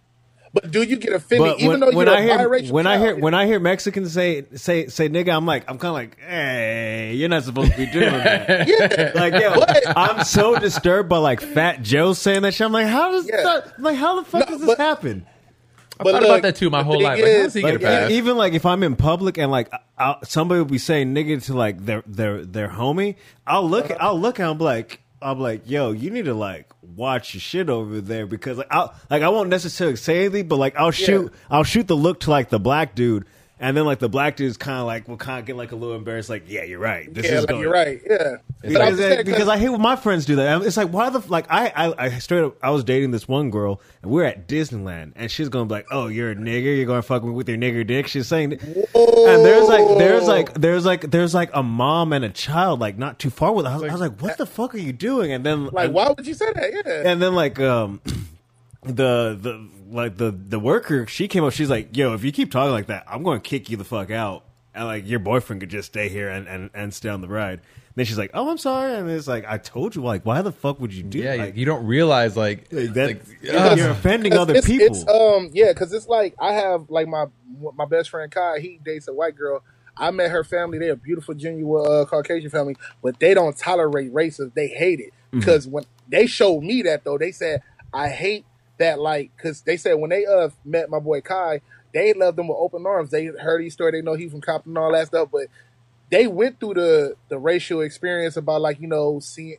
But do you get offended But even when, though when you're I a hear biracial when I hear when I hear Mexicans say say say nigga, I'm like I'm kind of like, hey, you're not supposed to be doing that. [laughs] yeah. Like, yo, I'm so disturbed by like Fat Joe saying that shit. I'm like, how does Yeah. that, I'm like how the fuck No, does this but- happen? But thought about that too my whole thing life. Like, how does he get Like a pass? e- even like if I'm in public and like i somebody will be saying nigga to like their their their homie, I'll look uh-huh. I'll look and I'm like I'm like yo, you need to like watch your shit over there because like I like I won't necessarily say anything, but like I'll shoot I'll shoot the look to like the black dude. And then, like the black dude's kind of like will kind of get like a little embarrassed, like, "Yeah, you're right. This yeah, is like going you're right. Yeah. Because, saying, because I hate when my friends do that. It's like why the like I, I I straight up I was dating this one girl and we are at Disneyland and she's gonna be like, oh you're a nigger, you're gonna fuck me with your nigger dick. She's saying, and there's like there's like there's like there's like a mom and a child like not too far with. I was, I was like, what the fuck are you doing? And then like, why would you say that? Yeah. and then like um [clears throat] the the like the the worker she came up she's like yo if you keep talking like that i'm going to kick you the fuck out and like your boyfriend could just stay here and and, and stay on the ride then she's like oh i'm sorry and it's like i told you like why the fuck would you do yeah, like, you don't realize like, like that like, you're offending other it's, people It's, um, yeah, because it's like I have like my my best friend Kai. He dates a white girl. I met her family. They're a beautiful, genuine uh, Caucasian family, but they don't tolerate racism. They hate it Mm-hmm. because when they showed me that though, they said I hate that like because they said when they uh met my boy Kai, they loved him with open arms. They heard his story. They know he from Compton and all that stuff, but they went through the the racial experience about like you know seeing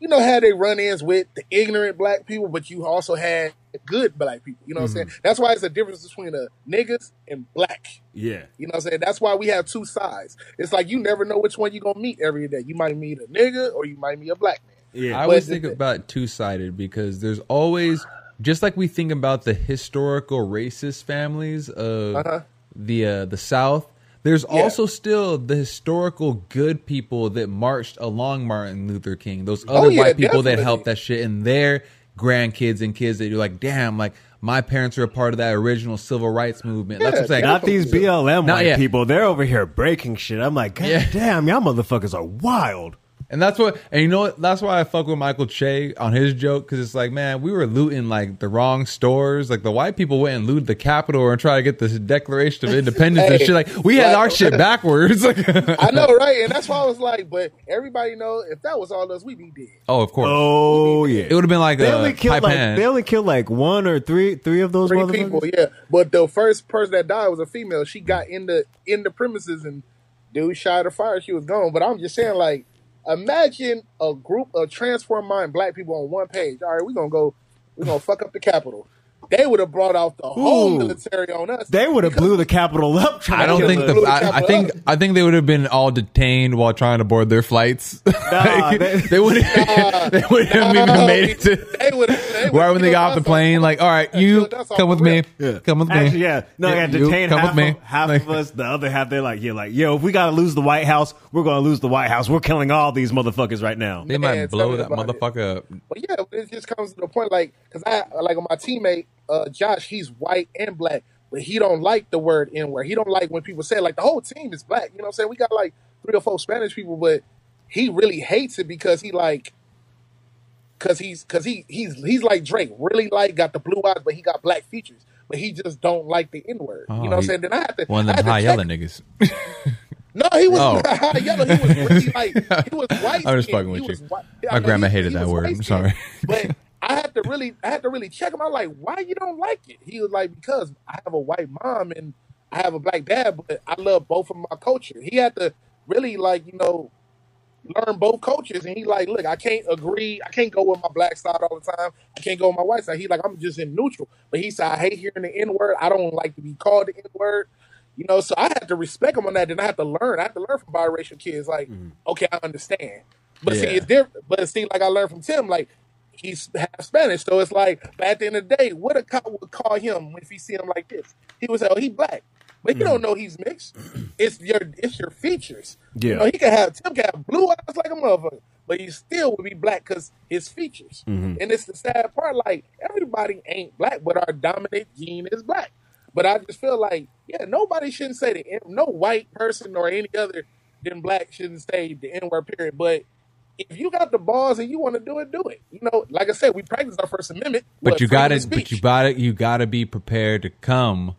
you know how they run ins with the ignorant black people, but you also had good black people. You know what I'm saying? That's why it's a difference between the niggas and black. yeah You know what I'm saying? That's why we have two sides. It's like you never know which one you're gonna meet every day. You might meet a nigga or you might meet a black man. yeah I always think about two sided because there's always just like we think about the historical racist families of Uh-huh. the uh, the South. There's Yeah. also still the historical good people that marched along Martin Luther King. Those other Oh, yeah, white people that helped that shit, and their grandkids and kids that you're like, damn, like my parents are a part of that original civil rights movement. That's what I'm saying. not these blm Not white yet. people they're over here breaking shit i'm like god Yeah. damn y'all motherfuckers are wild And that's what, and you know what? That's why I fuck with Michael Che on his joke because it's like, man, we were looting like the wrong stores. Like the white people went and looted the Capitol and try to get this Declaration of Independence and shit. Like we had like- our shit [laughs] backwards. [laughs] I know, right? And that's why I was like, but everybody know if that was all us, we'd be dead. oh, of course. oh yeah It would have been like they a only killed like hand. they only killed like one or three three of those Three people, yeah. But the first person that died was a female. She got in the in the premises and dude shot her fire. She was gone. But I'm just saying, like, imagine a group of transform mind black people on one page. All right, we're gonna go, we're gonna fuck up the Capitol. They would have brought out the whole Ooh. military on us. They would have blew the Capitol up. trying I don't kill think the. The I, I think up. I think they would have been all detained while trying to board their flights. [laughs] Nah, Like, they- they, wouldn't. [laughs] they wouldn't have even made it to. they would. They [laughs] Right when they got off the plane, like, all right, you come with me, Yeah. come with me. Yeah. No, yeah, You detain come half, with me. Of, half Like- of us. The other half, they're like, yeah, like, yo, if we gotta lose the White House, we're gonna lose the White House. We're killing all these motherfuckers right now. They might tell blow that about it. motherfucker up. But yeah, it just comes to the point, like, because I like my teammate uh, Josh, he's white and black, but he don't like the word N word. He don't like when people say it. like the whole team is black. You know what I'm saying? We got like three or four Spanish people, but he really hates it because he like. Cause he's, cause he, he's, he's like Drake, really like got the blue eyes, but he got black features, but he just don't like the N word. Oh, you know what I'm he- saying? Then I had to, One I of them had to high check- yelling niggas. [laughs] No, he was Oh. [laughs] high yellow. He was really like he was [laughs] white. I'm just fucking with He you. was white- My grandma hated he that was word. I'm white-skinned. sorry. but I had to really, I had to really check him out. Like, why you don't like it? He was like, because I have a white mom and I have a black dad, but I love both of my culture. He had to really like, you know, learn both cultures. And he like, look, I can't agree. I can't go with my black side all the time. I can't go with my white side. He like, I'm just in neutral. But he said, I hate hearing the N word. I don't like to be called the N word. You know, so I had to respect him on that. Then I had to learn. I had to learn from biracial kids. Like, mm-hmm. okay, I understand. But see, it's different. But see, like I learned from Tim, like he's half Spanish, so it's like. But at the end of the day, what a cop would call him if he see him like this? He would say, "Oh, he black," but you don't mm. know he's mixed. It's your it's your features. You Yeah. know, he could have Tim could have blue eyes like a motherfucker, but he still would be black because his features. Mm-hmm. And it's the sad part. Like everybody ain't black, but our dominant gene is black. But I just feel like, yeah, nobody shouldn't say the N. No white person or any other than black shouldn't say the N word. Period. But if you got the balls and you want to do it, do it. You know, like I said, we practice our First Amendment. But you got of to, but you got to, you got to be prepared to come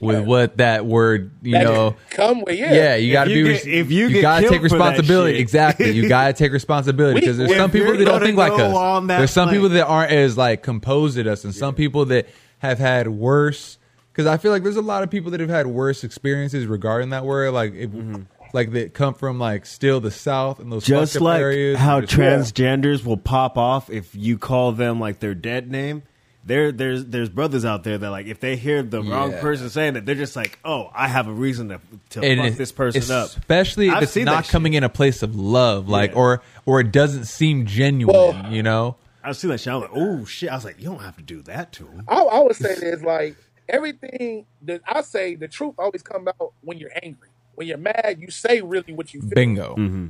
with Yeah. what that word, you That know. [laughs] come with yeah. Yeah, you got to be. get- if you get gotta killed take for that responsibility. shit. Exactly, you got to [laughs] take responsibility because there's some people that don't think like us. on that There's some people that aren't as like composed as us, and some people that have had worse. Because I feel like there's a lot of people that have had worse experiences regarding that word, like if, mm-hmm. Like that come from like still the South and those Just fucked up like areas. how Just- transgenders will pop off if you call them like their dead name. There, there's there's brothers out there that like if they hear the wrong person saying it, they're just like, oh, I have a reason to to and fuck it- this person up. especially if I've it's not that coming in a place of love, like Yeah. or or it doesn't seem genuine. Well- you know, I see that shit. I'm like, oh shit! I was like, you don't have to do that to him. I, I would say this like everything that I say, the truth always comes out when you're angry. When you're mad, you say really what you feel. bingo. Mm-hmm.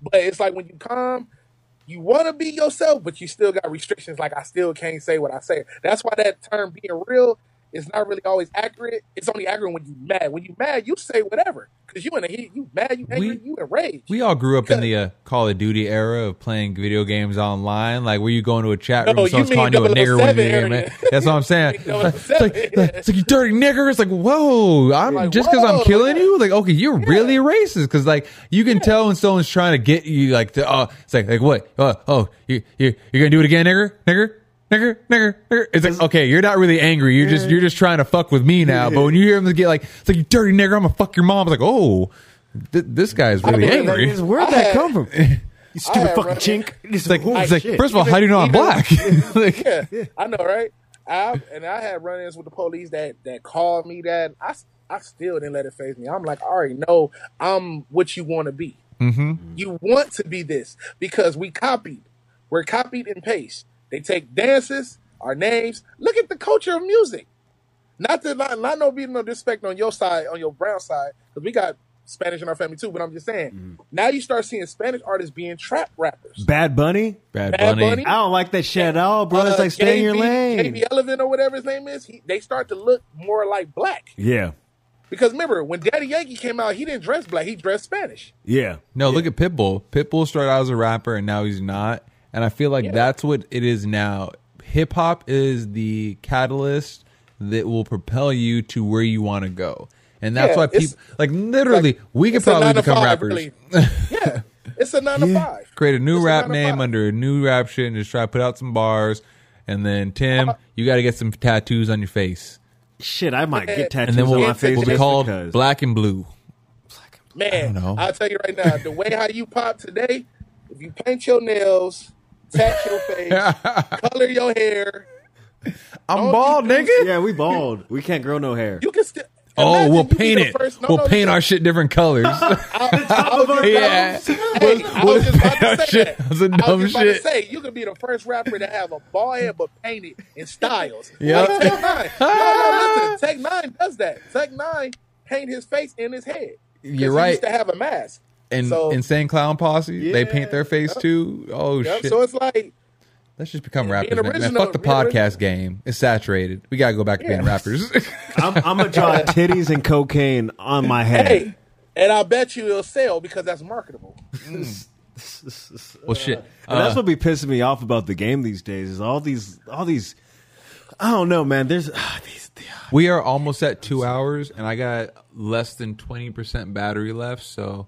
But it's like when you calm, you want to be yourself, but you still got restrictions. Like I still can't say what I say. That's why that term being real is not really always accurate. It's only accurate when you're mad. When you're mad, you say whatever because you in a heat. You mad. You angry. We- you enraged. We all grew up in the uh, Call of Duty era of playing video games online. Like, were you going to a chat room No, and someone's calling you a nigger when you're man? That's what I'm [laughs] saying. It's, like, it's like you dirty nigger. It's like, whoa! I'm Like, just because I'm killing yeah. you. Like, okay, you're really racist because like you can tell when someone's trying to get you. Like, to, oh, it's like like what? Oh, oh, you you you're gonna do it again, nigger, nigger. Nigger, nigger, nigger. It's like okay, you're not really angry. You're just you're just trying to fuck with me now. But when you hear him get like, it's like you dirty nigger, I'm gonna fuck your mom. It's like, oh, th- this guy's really mean, angry. Like, where'd that come from? [laughs] You stupid had fucking run- chink. [laughs] It's It's like, it's like first of all, how do you know I'm black? [laughs] Like, yeah, I know, right? I and I had run-ins with the police that that called me that I I still didn't let it phase me. I'm like, I already know I'm what you want to be. mhm. You want to be this because we copied. We're copied and paste. They take dances, our names. Look at the culture of music. Not to not, not no being no disrespect on your side, on your brown side, because we got Spanish in our family too. But I'm just saying, Mm-hmm. now you start seeing Spanish artists being trap rappers. Bad Bunny. Bad, Bad Bunny. Bunny? I don't like that shit at all, bro. It's Uh, like stay in your lane. JB Elephant or whatever his name is, he, they start to look more like black. Yeah, Because remember, when Daddy Yankee came out, he didn't dress black; he dressed Spanish. yeah. No, look at Pitbull. Pitbull started out as a rapper and now he's not. And I feel like Yeah. that's what it is now. Hip hop is the catalyst that will propel you to where you want to go. And that's Yeah, why people like literally like, we could probably become five, rappers. really. [laughs] Yeah, it's a nine to five. Create a new It's rap nine to name under a new rap shit and just try to put out some bars. And then Uh, Tim, you got to get some tattoos on your face, Shit, I might get tattoos and then we'll, on my face we'll be just called because. Black and Blue. Man, know. I'll tell you right now, the way how you pop today, if you paint your nails, tat your face, [laughs] color your hair, I'm Don't bald, you do- nigga. Yeah, we bald. We can't grow no hair. you can still. Oh, we'll paint it. first- no, we'll no, paint no. our shit different colors. [laughs] I, I was just, yeah. Hey, I was just about to say Shit, that. [laughs] that's a I dumb was just about shit. to say you could be the first rapper to have a bald head but painted in styles. Yeah. Like Tech N9ne. No, no, listen. Tech N9ne does that. Tech N9ne paint his face and his head. You're he right. Used to have a mask. And So- Insane Clown Posse, they paint their face Yep. too. Oh Yep. shit. So it's like Let's just become rappers, man. man. Fuck the podcast original. game. It's saturated. We gotta go back to being rappers. [laughs] I'm, I'm gonna draw titties and cocaine on my head. hey, and I bet you it'll sell because that's marketable. [laughs] well, shit. And that's Uh, what be pissing me off about the game these days is all these all these I don't know, man. There's ah, these we are almost at two hours, and I got less than twenty percent battery left. So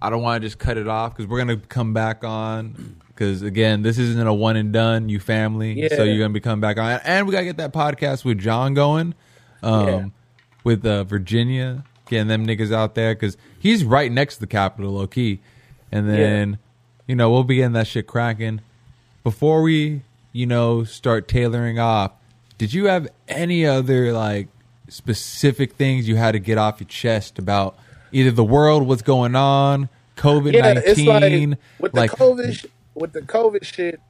I don't want to just cut it off because we're gonna come back on. Because again, this isn't a one and done. You family, Yeah. so you're gonna be coming back on, and we gotta get that podcast with John going. Um, Yeah. with uh, Virginia, getting them niggas out there because he's right next to the Capitol, low key. And then, you know, we'll be getting that shit cracking. Before we, you know, start tailoring off, did you have any other like specific things you had to get off your chest about either the world, what's going on, COVID Yeah, it's nineteen, like with the COVID, sh- with the COVID shit.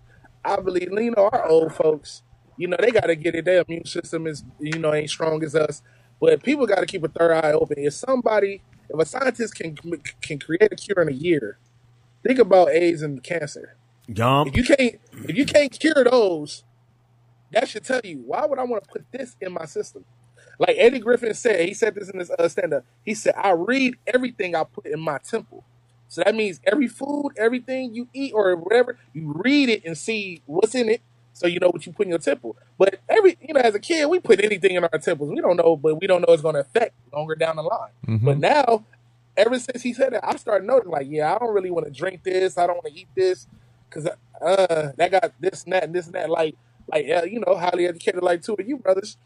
I believe you know our old folks. You know they got to get it. Their immune system is you know ain't strong as us. But people got to keep a third eye open. If somebody, if a scientist can can create a cure in a year, think about AIDS and cancer. Yum. If you can't, if you can't cure those, that should tell you why would I want to put this in my system. Like Eddie Griffin said, he said this in his uh, stand up. He said, "I read everything I put in my temple. So that means every food, everything you eat or whatever, you read it and see what's in it, so you know what you put in your temple. But every you know, as a kid, we put anything in our temples. We don't know, but we don't know it's going to affect longer down the line. Mhm. But now, ever since he said that, I started noticing like, yeah, I don't really want to drink this. I don't want to eat this because uh, that got this and that and this and that. Like, like uh, you know, highly educated like two of you brothers.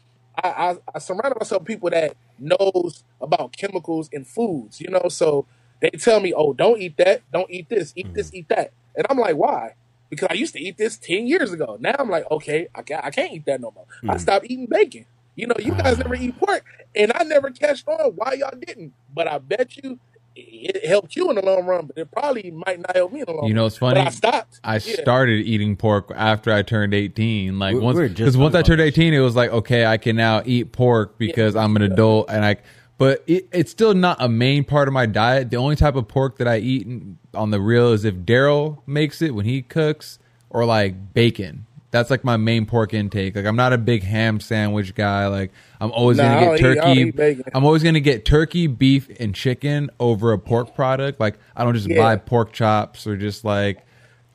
I, I, I surrounded myself with people that knows about chemicals and foods, you know. So they tell me, "Oh, don't eat that. Don't eat this. Eat this. Mm. Eat that." And I'm like, "Why?" Because I used to eat this ten years ago. Now I'm like, "Okay, I can't. I can't eat that no more." I mm. stopped eating bacon. You know, you guys ah. never eat pork, and I never catched on why y'all didn't. But I bet you it helped you in the long run, but it probably might not help me in the long You know, run. it's funny. But I stopped. I Yeah. started eating pork after I turned 18. Like We- once, we were just because once I turned 18, it was like, okay, I can now eat pork because I'm an adult and I, but it, it's still not a main part of my diet. The only type of pork that I eat on the real is if Daryl makes it when he cooks or like bacon. That's like my main pork intake. Like I'm not a big ham sandwich guy. Like I'm always Nah, gonna get eat- I don't turkey. eat. I'm always gonna get turkey, beef, and chicken over a pork product. Like I don't just Yeah. buy pork chops or just like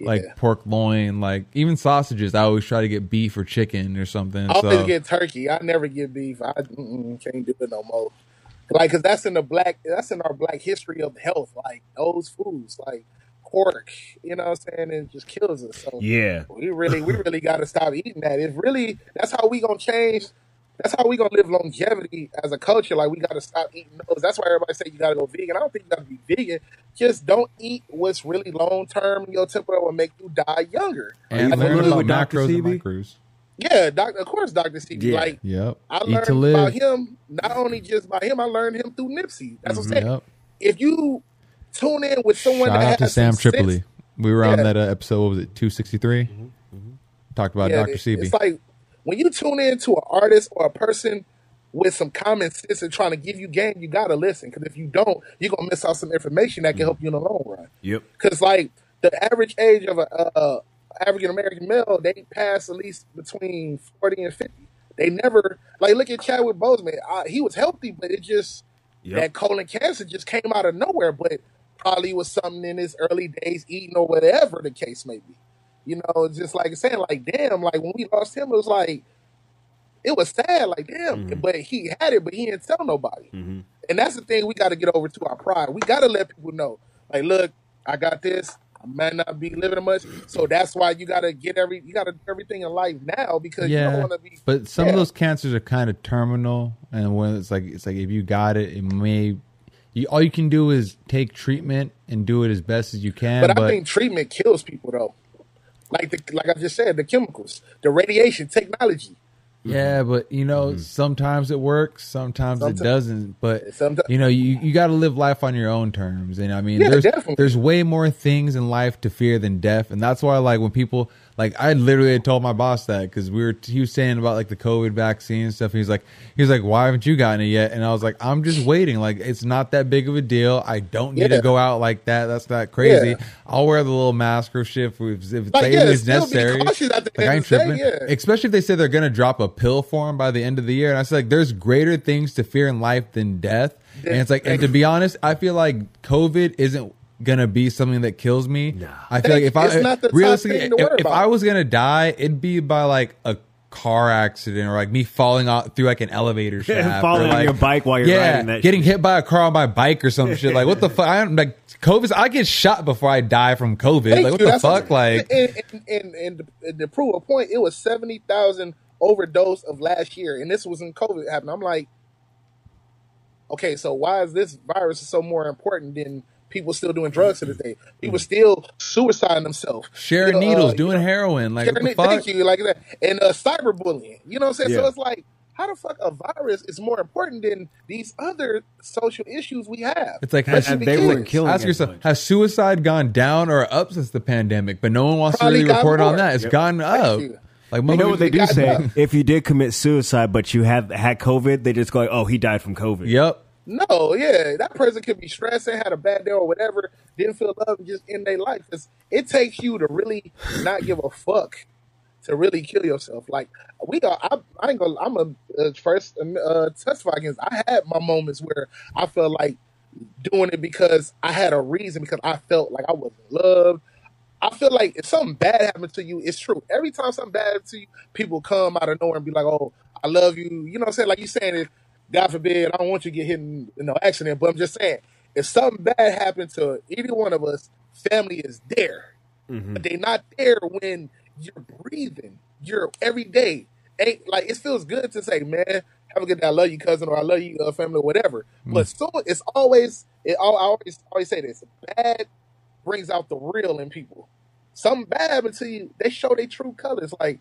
like Yeah. pork loin, like even sausages. I always try to get beef or chicken or something. I always so get turkey. I never get beef. I can't do it no more. Like, cause that's in the black. That's in our black history of health. Like those foods, like pork. You know what I'm saying? It just kills us. So Yeah. we really, we really got to stop eating that. It's really that's how we gonna change. That's how we gonna live longevity as a culture. Like we got to stop eating those. That's why everybody say you got to go vegan. I don't think you got to be vegan. Just don't eat what's really long term in your temple that will make you die younger. and you learn about Dr. macros and Sebi? micros. Yeah, doc, of course, Doctor C. Yeah. Like Yep. I Eat learned to live. about him not only just by him. I learned him through Nipsey. That's what I'm saying. Mm-hmm. Yep. If you tune in with someone Shout that out to Sam Tripoli. sense, we were on that uh, episode. What was it 263? Talked about yeah, Dr. it- Sebi. It's like when you tune in to an artist or a person with some common sense and trying to give you game, you gotta listen. Because if you don't, you're gonna miss out some information that can help you in the long run. Yep. Because like the average age of a uh, African American male, they pass at least between forty and fifty. They never like look at Chadwick Boseman. Uh, he was healthy, but it just Yep. that colon cancer just came out of nowhere. But probably was something in his early days eating or whatever the case may be. You know, it's just like saying like damn, like when we lost him, it was like it was sad, like damn. But he had it, but he didn't tell nobody. Mm-hmm. And that's the thing we got to get over to our pride. We got to let people know, like, look, I got this. I might not be living much, so that's why you got to get every you got to do everything in life now because you don't want to be. but some yeah. of those cancers are kind of terminal, and when it's like it's like if you got it, it may. You, all you can do is take treatment and do it as best as you can. But, But, I think treatment kills people though. Like the like I just said, the chemicals, the radiation, technology. Yeah, mm-hmm. but you know, mm-hmm. sometimes it works, sometimes Someti- it doesn't. But Someti- you know, you, you got to live life on your own terms. And I mean, Yeah, there's definitely. there's way more things in life to fear than death, and that's why like when people like I literally had told my boss that because we were he was saying about like the COVID vaccine and stuff. He's like he's like, why haven't you gotten it yet? And I was like, I'm just waiting. Like it's not that big of a deal. I don't need Yeah. to go out like that. That's not crazy. Yeah. I'll wear the little mask or shit if, if it's, Like, if yeah, it's necessary. cautious at the Like I ain't the day, yeah. Especially if they say they're gonna drop a pill for him by the end of the year. And I said like, there's greater things to fear in life than death. And it's like, and to be honest, I feel like COVID isn't gonna be something that kills me. I feel like if I not the realistically, if, if. I was gonna die, it'd be by like a car accident or like me falling off through like an elevator [laughs] shaft, Falling or on your bike while you're yeah, riding that getting hit by a car on my bike or some shit. Like what the [laughs] fuck? I'm like COVID. I get shot before I die from COVID. Thank like what you. the fuck? Like and, and, and, to prove a point, it was seventy thousand overdose of last year, and this was in COVID happened. I'm like, okay, so why is this virus so more important than people still doing drugs to this day? People still suiciding themselves, sharing You know, needles, uh, doing you know, heroin. Like what sharing the it- fuck? Thank you, like that, and uh, cyberbullying. You know what I'm saying? Yeah. So it's like. How the fuck a virus is more important than these other social issues we have? It's like And, has, they kids. weren't killing ask yourself: much. Has suicide gone down or up since the pandemic? But no one wants Probably to really got report on that. It's Yep. gone up. you. Like You know what they do say? that. If you did commit suicide, but you have had COVID, they just go like, "Oh, he died from COVID." Yep. No, yeah, that person could be stressing, had a bad day or whatever, didn't feel love, just end their life. It's, it takes you to really not give a fuck to really kill yourself. Like we are, I, I ain't gonna. I'm a first uh, testify against. I had my moments where I felt like doing it because I had a reason because I felt like I wasn't loved. I feel like if something bad happened to you, it's true. Every time something bad happens to you, people come out of nowhere and be like, "Oh, I love you." You know what I'm saying? Like you saying it. God forbid, I don't want you to get hit in you know accident, but I'm just saying, if something bad happened to either one of us, family is there. But they're not there when you're breathing. You're every day. Ain't like it feels good to say, man, have a good day. I love you, cousin, or I love you, uh, family, or whatever. But so it's always it. al- I always always say this: bad brings out the real in people. Something bad happened to you, they show their true colors. Like,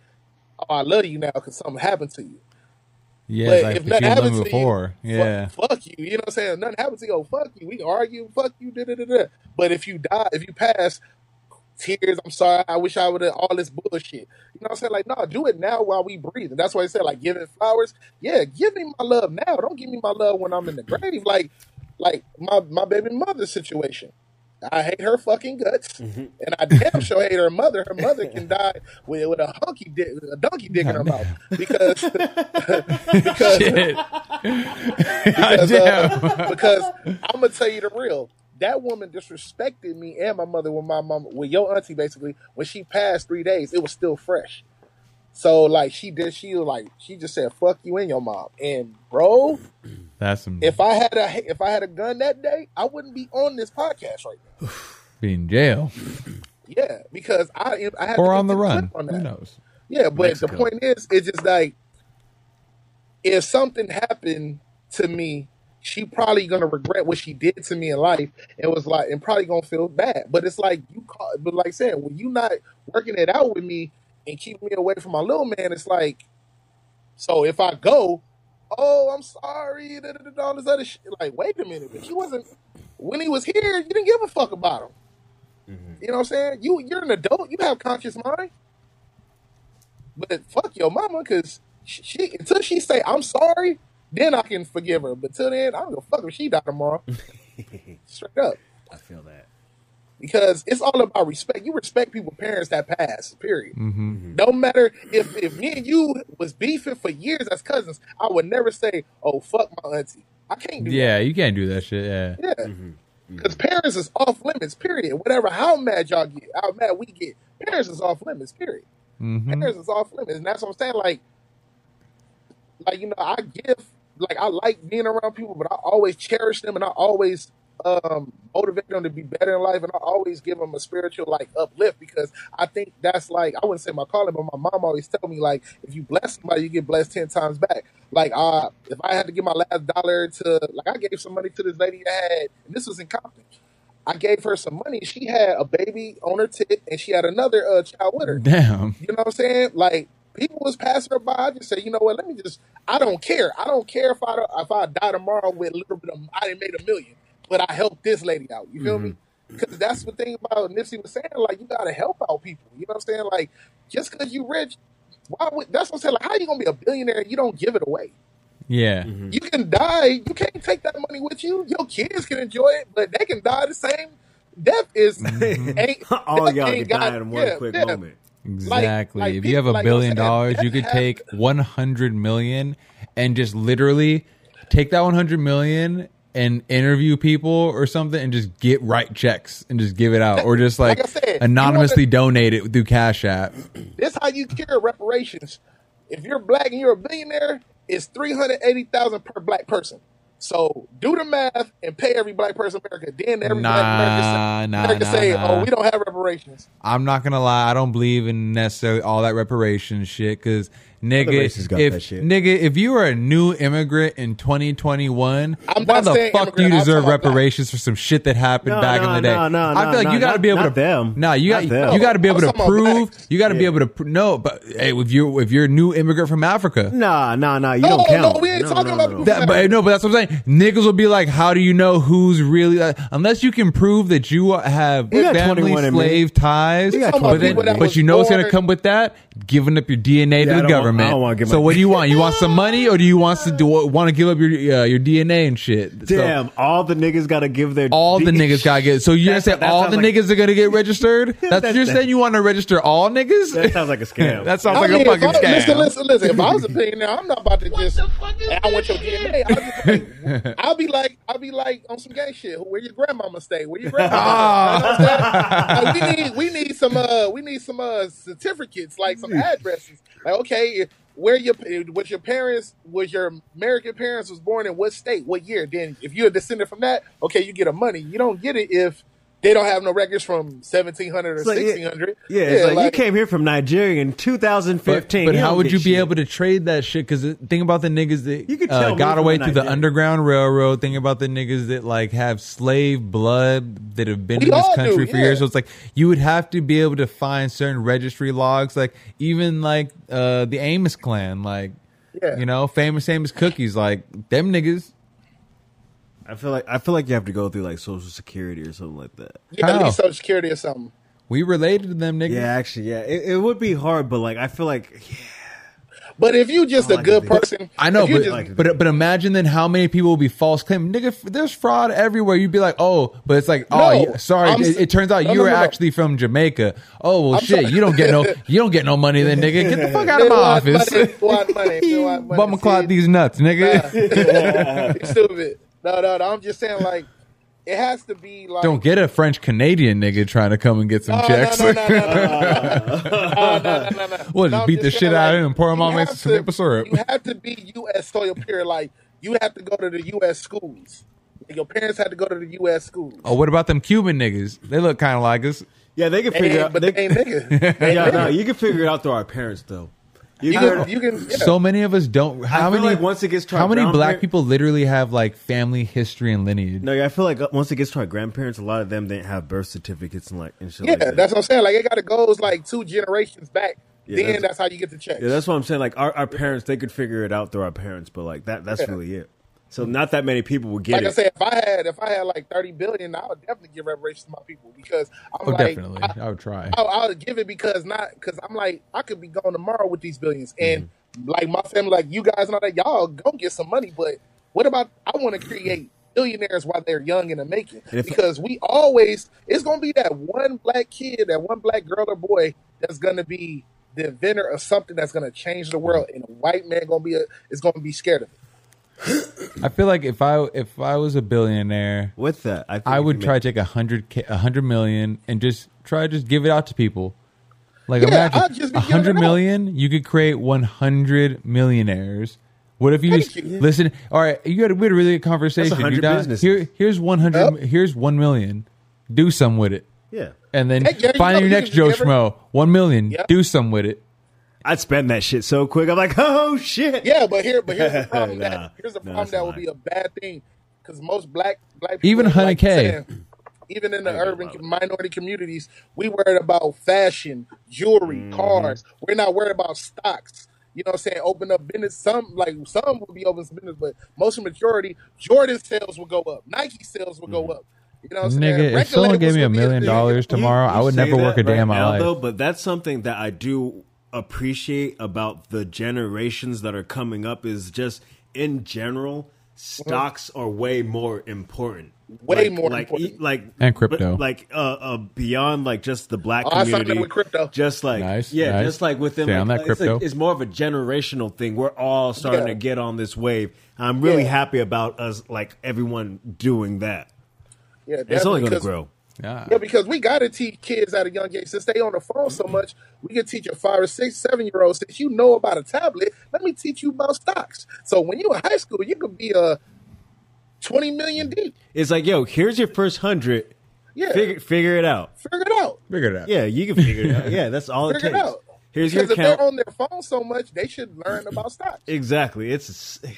oh, I love you now because something happened to you. Yeah, But like if nothing happens me to before. you, Yeah. fuck, fuck you. You know what I'm saying? If nothing happens to you, oh, fuck you. We argue, fuck you, da da da da. But if you die, if you pass, tears, I'm sorry, I wish I would have all this bullshit. You know what I'm saying? Like, no, do it now while we breathe. And that's why I said, like, give giving flowers. Yeah, give me my love now. Don't give me my love when I'm in the grave. Like, like my, my baby mother situation. I hate her fucking guts, and I damn sure hate her mother. Her mother can die with, with a hunky dick, a donkey dick in her mouth because [laughs] because [laughs] because, uh, because I'm gonna tell you the real. That woman disrespected me and my mother with my mom, with your auntie basically. When she passed three days, it was still fresh. So like she did, she was like she just said "fuck you and your mom." And bro, That's some if I had a if I had a gun that day, I wouldn't be on this podcast right now. [sighs] be in jail Yeah, because I I had or to on the run. on Who knows? Yeah, but Mexico. the point is, it's just like if something happened to me, she probably gonna regret what she did to me in life, and was like, and probably gonna feel bad. But it's like you call, but like saying when you not working it out with me and keep me away from my little man, it's like, so if I go, oh, I'm sorry, da, da, da, all this other shit. Like, wait a minute, but you wasn't when he was here. You didn't give a fuck about him. Mm-hmm. You know what I'm saying? You you're an adult. You have conscious mind. But fuck your mama, cause she, she until she say I'm sorry, then I can forgive her. But till then, I don't give a fuck if she die tomorrow. [laughs] Straight up, I feel that. Because it's all about respect. You respect people, parents that pass. Period. Mm-hmm. No matter if if me and you was beefing for years as cousins, I would never say, "Oh fuck my auntie." I can't do that. Yeah, you can't do that shit. Yeah. Yeah. Because parents is off limits, period. Whatever, how mad y'all get, how mad we get, parents is off limits, period. Mm-hmm. Parents is off limits, and that's what I'm saying. Like, like you know, I give, like I like being around people, but I always cherish them, and I always um motivate them to be better in life, and I always give them a spiritual like uplift because I think that's like I wouldn't say my calling, but my mom always tell me like if you bless somebody, you get blessed ten times back. Like, uh, if I had to give my last dollar to, like, I gave some money to this lady that had, and this was in Compton. I gave her some money. She had a baby on her tit, and she had another uh, child with her. Damn. You know what I'm saying? Like people was passing her by. I just say, you know what? Let me just. I don't care. I don't care if I if I die tomorrow with a little bit of. I didn't made a million, but I helped this lady out. You feel me? Mm-hmm. Because that's the thing about Nipsey was saying. Like you gotta help out people. You know what I'm saying? Like just because you rich, why would that's what I'm saying? Like how you gonna be a billionaire? and You don't give it away. Yeah. Mm-hmm. You can die. You can't take that money with you. Your kids can enjoy it, but they can die the same. Death is mm-hmm. ain't [laughs] All death y'all ain't can die got- in one yeah, quick yeah. moment. Exactly. like if you have a like billion I'm saying, dollars, you could take 100 million and just literally take that 100 million and interview people or something and just get right checks and just give it out or just like, [laughs] Like said, anonymously wanna- donate it through Cash App. [clears throat] This how you cure reparations. If you're black and you're a billionaire, it's three hundred eighty thousand per black person. So do the math and pay every black person in America. Then every Nah, black American nah, America nah, say. "Oh, we don't have reparations." I'm not gonna lie, I don't believe in necessarily all that reparations shit because nigga, races got if that shit. nigga, if you are a new immigrant in 2021, I'm why the saying fuck do you deserve talking about reparations for some shit that happened No, back no, in the day? no, no, I feel like you got to be able to them. No, you got them. you got to be able to prove. You got to be able to pr- no, but hey, if you if you're a new immigrant from Africa. Nah, nah, nah. You No, don't no, count. we ain't No, talking about That, but no, but that's what I'm saying. Niggas will be like, "How do you know who's really?" Uh, unless you can prove that you have We family 21 slave ties, but, then, but you know it's going to come with that? Giving up your DNA to the don't want government. I don't wanna give so my- what do you want? You want some [laughs] money, or do you want to do want to give up your uh, your DNA and shit? So Damn, all the niggas got to give their all the niggas gotta get. So you're gonna say all the like- niggas are gonna get [laughs] registered? That's That- you're that- saying you want to register all niggas? That sounds like a scam. [laughs] that sounds I like mean, a fucking I, scam. listen, listen, listen. If I was a billionaire, I'm not about to just. Hey, I want your DNA. I'll, just like, I'll be like, I'll be like on some gay shit. Where your grandmama stay? Where your grandma? stay? You know what I'm saying? Like, we need, we need some, uh, we need some uh certificates, like some addresses. Like, okay, where your was your parents was your American parents was born in what state, what year? Then if you're a descendant from that, okay, you get a money. You don't get it if they don't have no records from 1700 or like, 1600. Yeah, it's like, you came here from Nigeria in 2015. But, but how would get you be able to trade that shit? Because think about the niggas that You could uh, tell me got away the through the Underground Railroad. Think about the niggas that like have slave blood that have been We in this country do, for yeah. years. So it's like you would have to be able to find certain registry logs, like even like uh, the Amos clan, like Yeah. you know, famous Amos cookies, like them niggas. I feel like I feel like you have to go through like Social Security or something like that. Yeah, How? Social Security or something. We related to them nigga. Yeah, actually, yeah, it, it would be hard, but like I feel like yeah, But if you just I a like good it. person, I know, you but, just, like- but but imagine then how many people will be false claim. Nigga, there's fraud everywhere. You'd be like, oh, but it's like, oh, yeah, sorry. It, it turns out no, you no, were no, no. actually from Jamaica. Oh well, I'm shit. sorry. You don't get no, you don't get no money then, nigga. Get the fuck [laughs] out of my want office. money, they want money, they [laughs] want money. Bummer clot these nuts, nigga. [laughs] You stupid. No, no, no. I'm just saying, like, it has to be like. Don't get a French Canadian nigga trying to come and get some checks. No, no, no, no, no, Well, just beat the shit out of him and pour him on some maple syrup. You have to be U.S. soil pure. Like, you have to go to the U.S. schools. Your parents had to go to the U.S. schools. Oh, what about them Cuban niggas? They look kind of like us. Yeah, they can figure it out. But they, ain't niggas. yeah, no, you can figure it out through our parents though. You, You can, can, you can, yeah. So many of us don't. How feel many? like once it gets to our how many black people literally have like family history and lineage? no, yeah, I feel like uh, once it gets to our grandparents, a lot of them didn't have birth certificates and like and shit yeah, like that. that's what I'm saying. Like, it got to go like two generations back. Yeah, then that's- that's, how you get the check. Yeah, that's what I'm saying. Like our, our parents, they could figure it out through our parents, but like that that's Yeah. really it. So not that many people would get like it. I said, if I had if I had like thirty billion, I would definitely give reparations to my people because I'm Oh, like, definitely. I, I would try. I, I would give it because not because I'm like I could be gone tomorrow with these billions, and Mm-hmm. like my family, like you guys and all that, y'all go get some money. But what about I want to create billionaires while they're young and in the making And if- because we always it's gonna be that one black kid, that one black girl or boy that's gonna be the inventor of something that's gonna change the world, and a white man gonna be a, is gonna be scared of it. [laughs] I feel like if I if I was a billionaire, With that, I, I would try to take a hundred K- a hundred million and just try to just give it out to people. Like Yeah, imagine a hundred it out. you could create one hundred millionaires. What if you just you. listen? All right, you had a, we had a really good conversation. That's 100 You Here, here's one hundred. Yep. Here's one million. Do some with it, Yeah, and then Hey, there you find your next Joe it- Schmo. One million. Yep. Do some with it. I'd spend that shit so quick. I'm like, [laughs] oh shit. Yeah, but here, but here's the [laughs] problem. Nah, that here's the nah, problem that's that a would be a bad thing because most black black people, Even like 100K. saying, even in the urban minority communities, we worried about fashion, jewelry, Mm-hmm. cars. We're not worried about stocks. You know what I'm saying? Open up business. Some like some will be open some business, but most of the majority, Jordan sales will go up, Nike sales will Mm-hmm. go up. You know what I'm saying? Nigga, if someone gave me a million dollars tomorrow, you I would never work that a day right in my now, life. Though, but that's something that I do appreciate about the generations that are coming up is just in general, stocks are way more important. Way Like- more like, important. e- like And crypto. but, like uh, uh, beyond like just the black Oh, I community with crypto. Just like Nice, yeah, nice. just like within Stay like, on that it's, like- crypto. it's more of a generational thing. We're all starting Yeah. to get on this wave. I'm really Yeah. happy about us, like everyone doing that. Yeah, It's only going to grow. Yeah. Yeah, because we got to teach kids at a young age. Since they on the phone so much, we can teach a five or six, seven year old. Since you know about a tablet, let me teach you about stocks. So when you in high school, you could be a twenty million deep. It's like, yo, here's your first hundred. Yeah, Figure figure it out. figure it out. Figure it out. Yeah, you can figure it out. Yeah, that's all it Figure takes. it out. Here's because your if they're on their phone so much, they should learn about stocks. Exactly. It's. [sighs]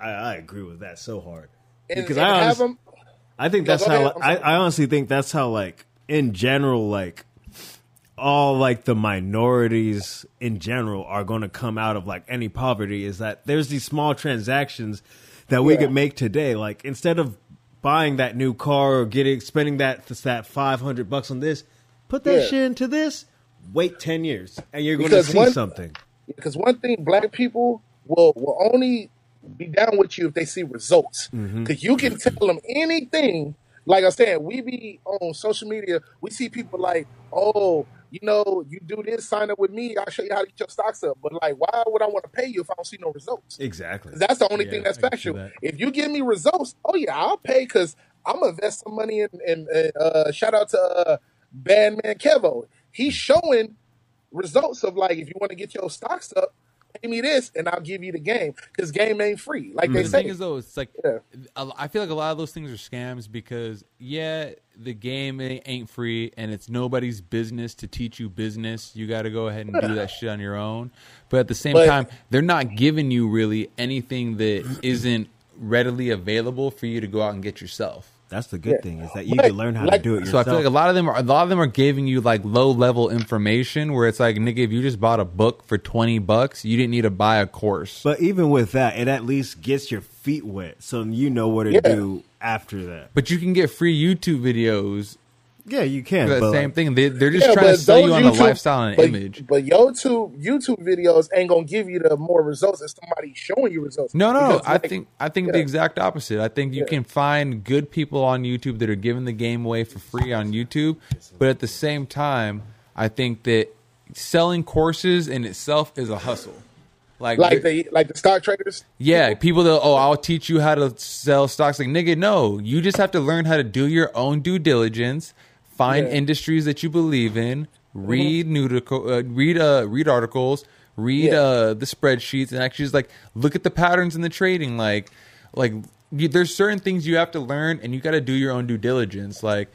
I, I agree with that so hard And, because and I have them. I think that's how. I'm I, honestly think that's how like in general like all like the minorities in general are going to come out of like any poverty is that there's these small transactions that we Yeah. could make today like instead of buying that new car or getting spending that that 500 bucks on this put that Yeah. shit into this wait 10 years and you're going to see one- something Because one thing, black people will will only be down with you if they see results. Because you can tell them anything. Like I said, we be on social media. We see people like, oh, you know, you do this, sign up with me. I'll show you how to get your stocks up. But like, why would I want to pay you if I don't see no results? Exactly. that's the only Yeah, thing that's factual. that. If you give me results, oh yeah, I'll pay because I'm gonna invest some money in. uh, shout out to uh, Bad Man Kevo. He's showing results of like if you want to get your stocks up, pay me this and I'll give you the game because game ain't free. Like mm-hmm. they the say, thing is though it's like Yeah. i feel like a lot of those things are scams because yeah the game ain't ain't free and it's nobody's business to teach you business you got to go ahead and do that [laughs] shit on your own but at the same But- time they're not giving you really anything that isn't readily available for you to go out and get yourself That's the good Yeah. thing is that you But, can learn how like- to do it so. I feel like a lot of them are a lot of them are giving you like low level information where it's like nigga if you just bought a book for 20 bucks you didn't need to buy a course but even with that, it at least gets your feet wet, so you know what to Yeah. do after that. but you can get free YouTube videos Yeah, you can. the same like, thing. They, they're just Yeah, trying to sell you on a YouTube- lifestyle and but, image. But YouTube YouTube videos ain't gonna give you the more results if somebody showing you results. No, no, no. Because, I like, think I think the exact opposite. I think you Yeah. can find good people on YouTube that are giving the game away for free on YouTube, but at the same time, I think that selling courses in itself is a hustle. Like, like the like the stock traders. yeah, people that oh, I'll teach you how to sell stocks. Like nigga, no, you just have to learn how to do your own due diligence, find Yeah. Mm-hmm. industries that you believe in, read nudico, uh, read uh, read articles, read Yeah. uh, the spreadsheets, and actually just like look at the patterns in the trading. Like, like you, there's certain things you have to learn, and you got to do your own due diligence. Like.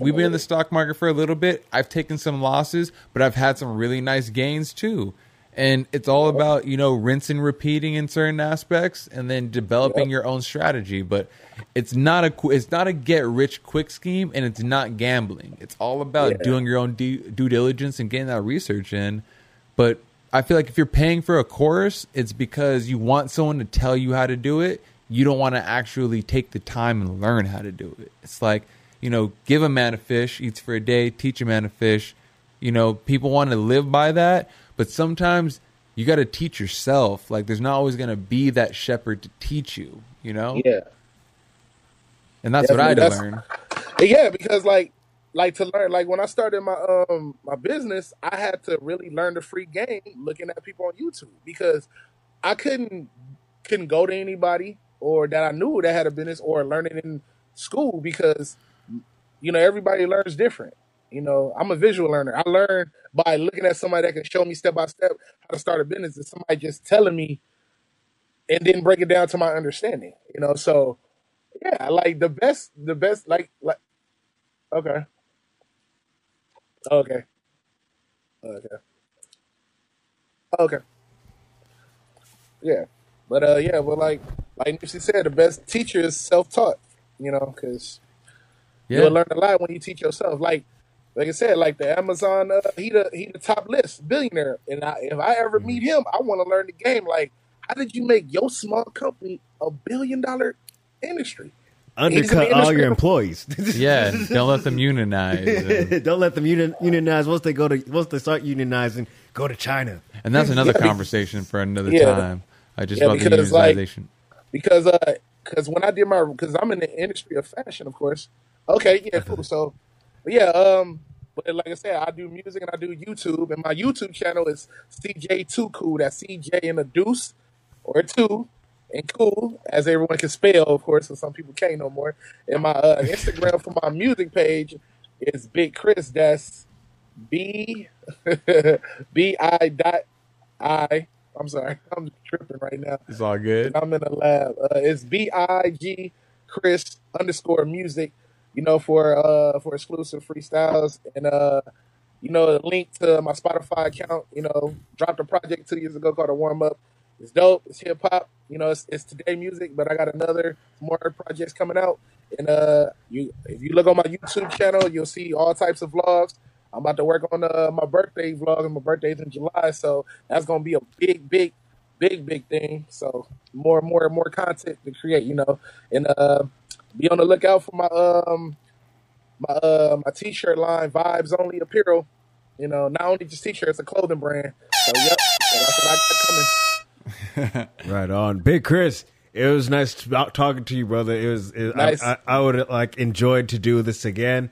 We've been in the stock market for a little bit. I've taken some losses, but I've had some really nice gains too. And it's all about, you know, rinse and repeating in certain aspects and then developing Yep. your own strategy. But it's not a it's not a get rich quick scheme and it's not gambling. It's all about Yeah. doing your own due, due diligence and getting that research in. But I feel like if you're paying for a course, it's because you want someone to tell you how to do it. You don't want to actually take the time and learn how to do it. It's like, you know, give a man a fish, eats for a day, teach a man a fish. You know, people want to live by that, but sometimes you got to teach yourself. Like, there's not always going to be that shepherd to teach you, you know? Yeah. And that's what I had to Definitely. learn. [laughs] Yeah, because like like to learn like when I started my um my business, I had to really learn the free game looking at people on YouTube because I couldn't couldn't go to anybody or that I knew that had a business or learn it in school because you know everybody learns different. You know, I'm a visual learner. I learn by looking at somebody that can show me step by step how to start a business and somebody just telling me and then break it down to my understanding. You know, so yeah, like the best the best like like Okay. Okay. Okay. Okay. Yeah. But uh, yeah. But like like Nipsey said, the best teacher is self taught. You know, because Yeah. you'll learn a lot when you teach yourself. Like like I said, like the Amazon, uh, he the he the top list billionaire, and I, if I ever meet him, I want to learn the game. Like, how did you make your small company a billion dollar industry? He's in undercut all your employees. [laughs] Yeah. Don't let them unionize. And- [laughs] Don't let them uni- unionize once they go to once they start unionizing. Go to China. And that's another [laughs] Yeah, conversation for another Yeah. time. I just Yeah, about the because, like, unionization. because uh because when I did my because I'm in the industry of fashion, of course. Okay, yeah, cool. So, but yeah, um, but like I said, I do music and I do YouTube, and my YouTube channel is CJ Two Cool. That's CJ in a deuce or two and cool, as everyone can spell, of course, so some people can't no more. And my uh, Instagram for my music page is Big Chris. That's B [laughs] B I dot I. I'm sorry, [laughs] I'm tripping right now. It's all good. I'm in the lab. Uh, it's B I G Chris underscore music. You know, for uh for exclusive freestyles and uh you know the link to my Spotify account. You know, dropped a project two years ago called a warm up. It's dope. It's hip hop. You know, it's, it's today music, but I got another more projects coming out. And uh, you if you look on my YouTube channel, you'll see all types of vlogs. I'm about to work on uh, my birthday vlog, and my birthday's in July, so that's gonna be a big, big, big, big thing. So more, and more, and more content to create, you know, and uh, be on the lookout for my um my uh my t-shirt line, Vibes Only Apparel. You know, not only just t-shirts, a clothing brand. So yep, So that's what I got coming. [laughs] Right on, Big Chris. It was nice to, talking to you, brother. It was. It, Nice. I, I, I would like enjoyed to do this again,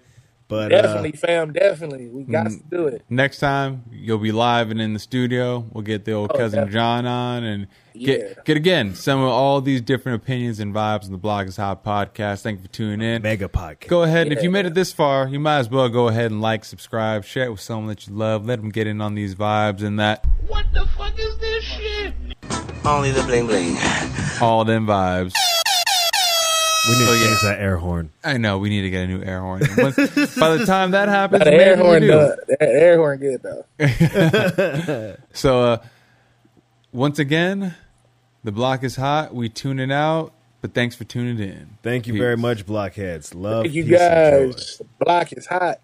but Definitely, uh, fam. Definitely, we got Mm. to do it. Next time you'll be live and in the studio. We'll get the old Oh, cousin definitely. John on and get Yeah. get again some of all these different opinions and vibes on the Block is Hot podcast. Thank you for tuning in. mega podcast. Go ahead, and if you made it this far, you might as well go ahead and like, subscribe, share it with someone that you love. Let them get in on these vibes and that What the fuck is this shit? Only the bling bling. all them vibes. We need So, to yeah. change that air horn. I know we need to get a new air horn. Once, by the time that happens, Now, the air maybe we horn, do. done. The air horn, good though. [laughs] So, uh, once again, the block is hot. We tuning out, but thanks for tuning in. Thank you Peace. very much, Blockheads. Love Thank you peace, and joy. guys. The block is hot.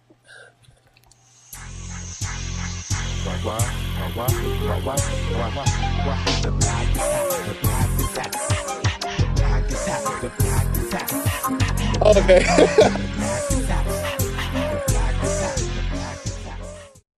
Okay. [laughs]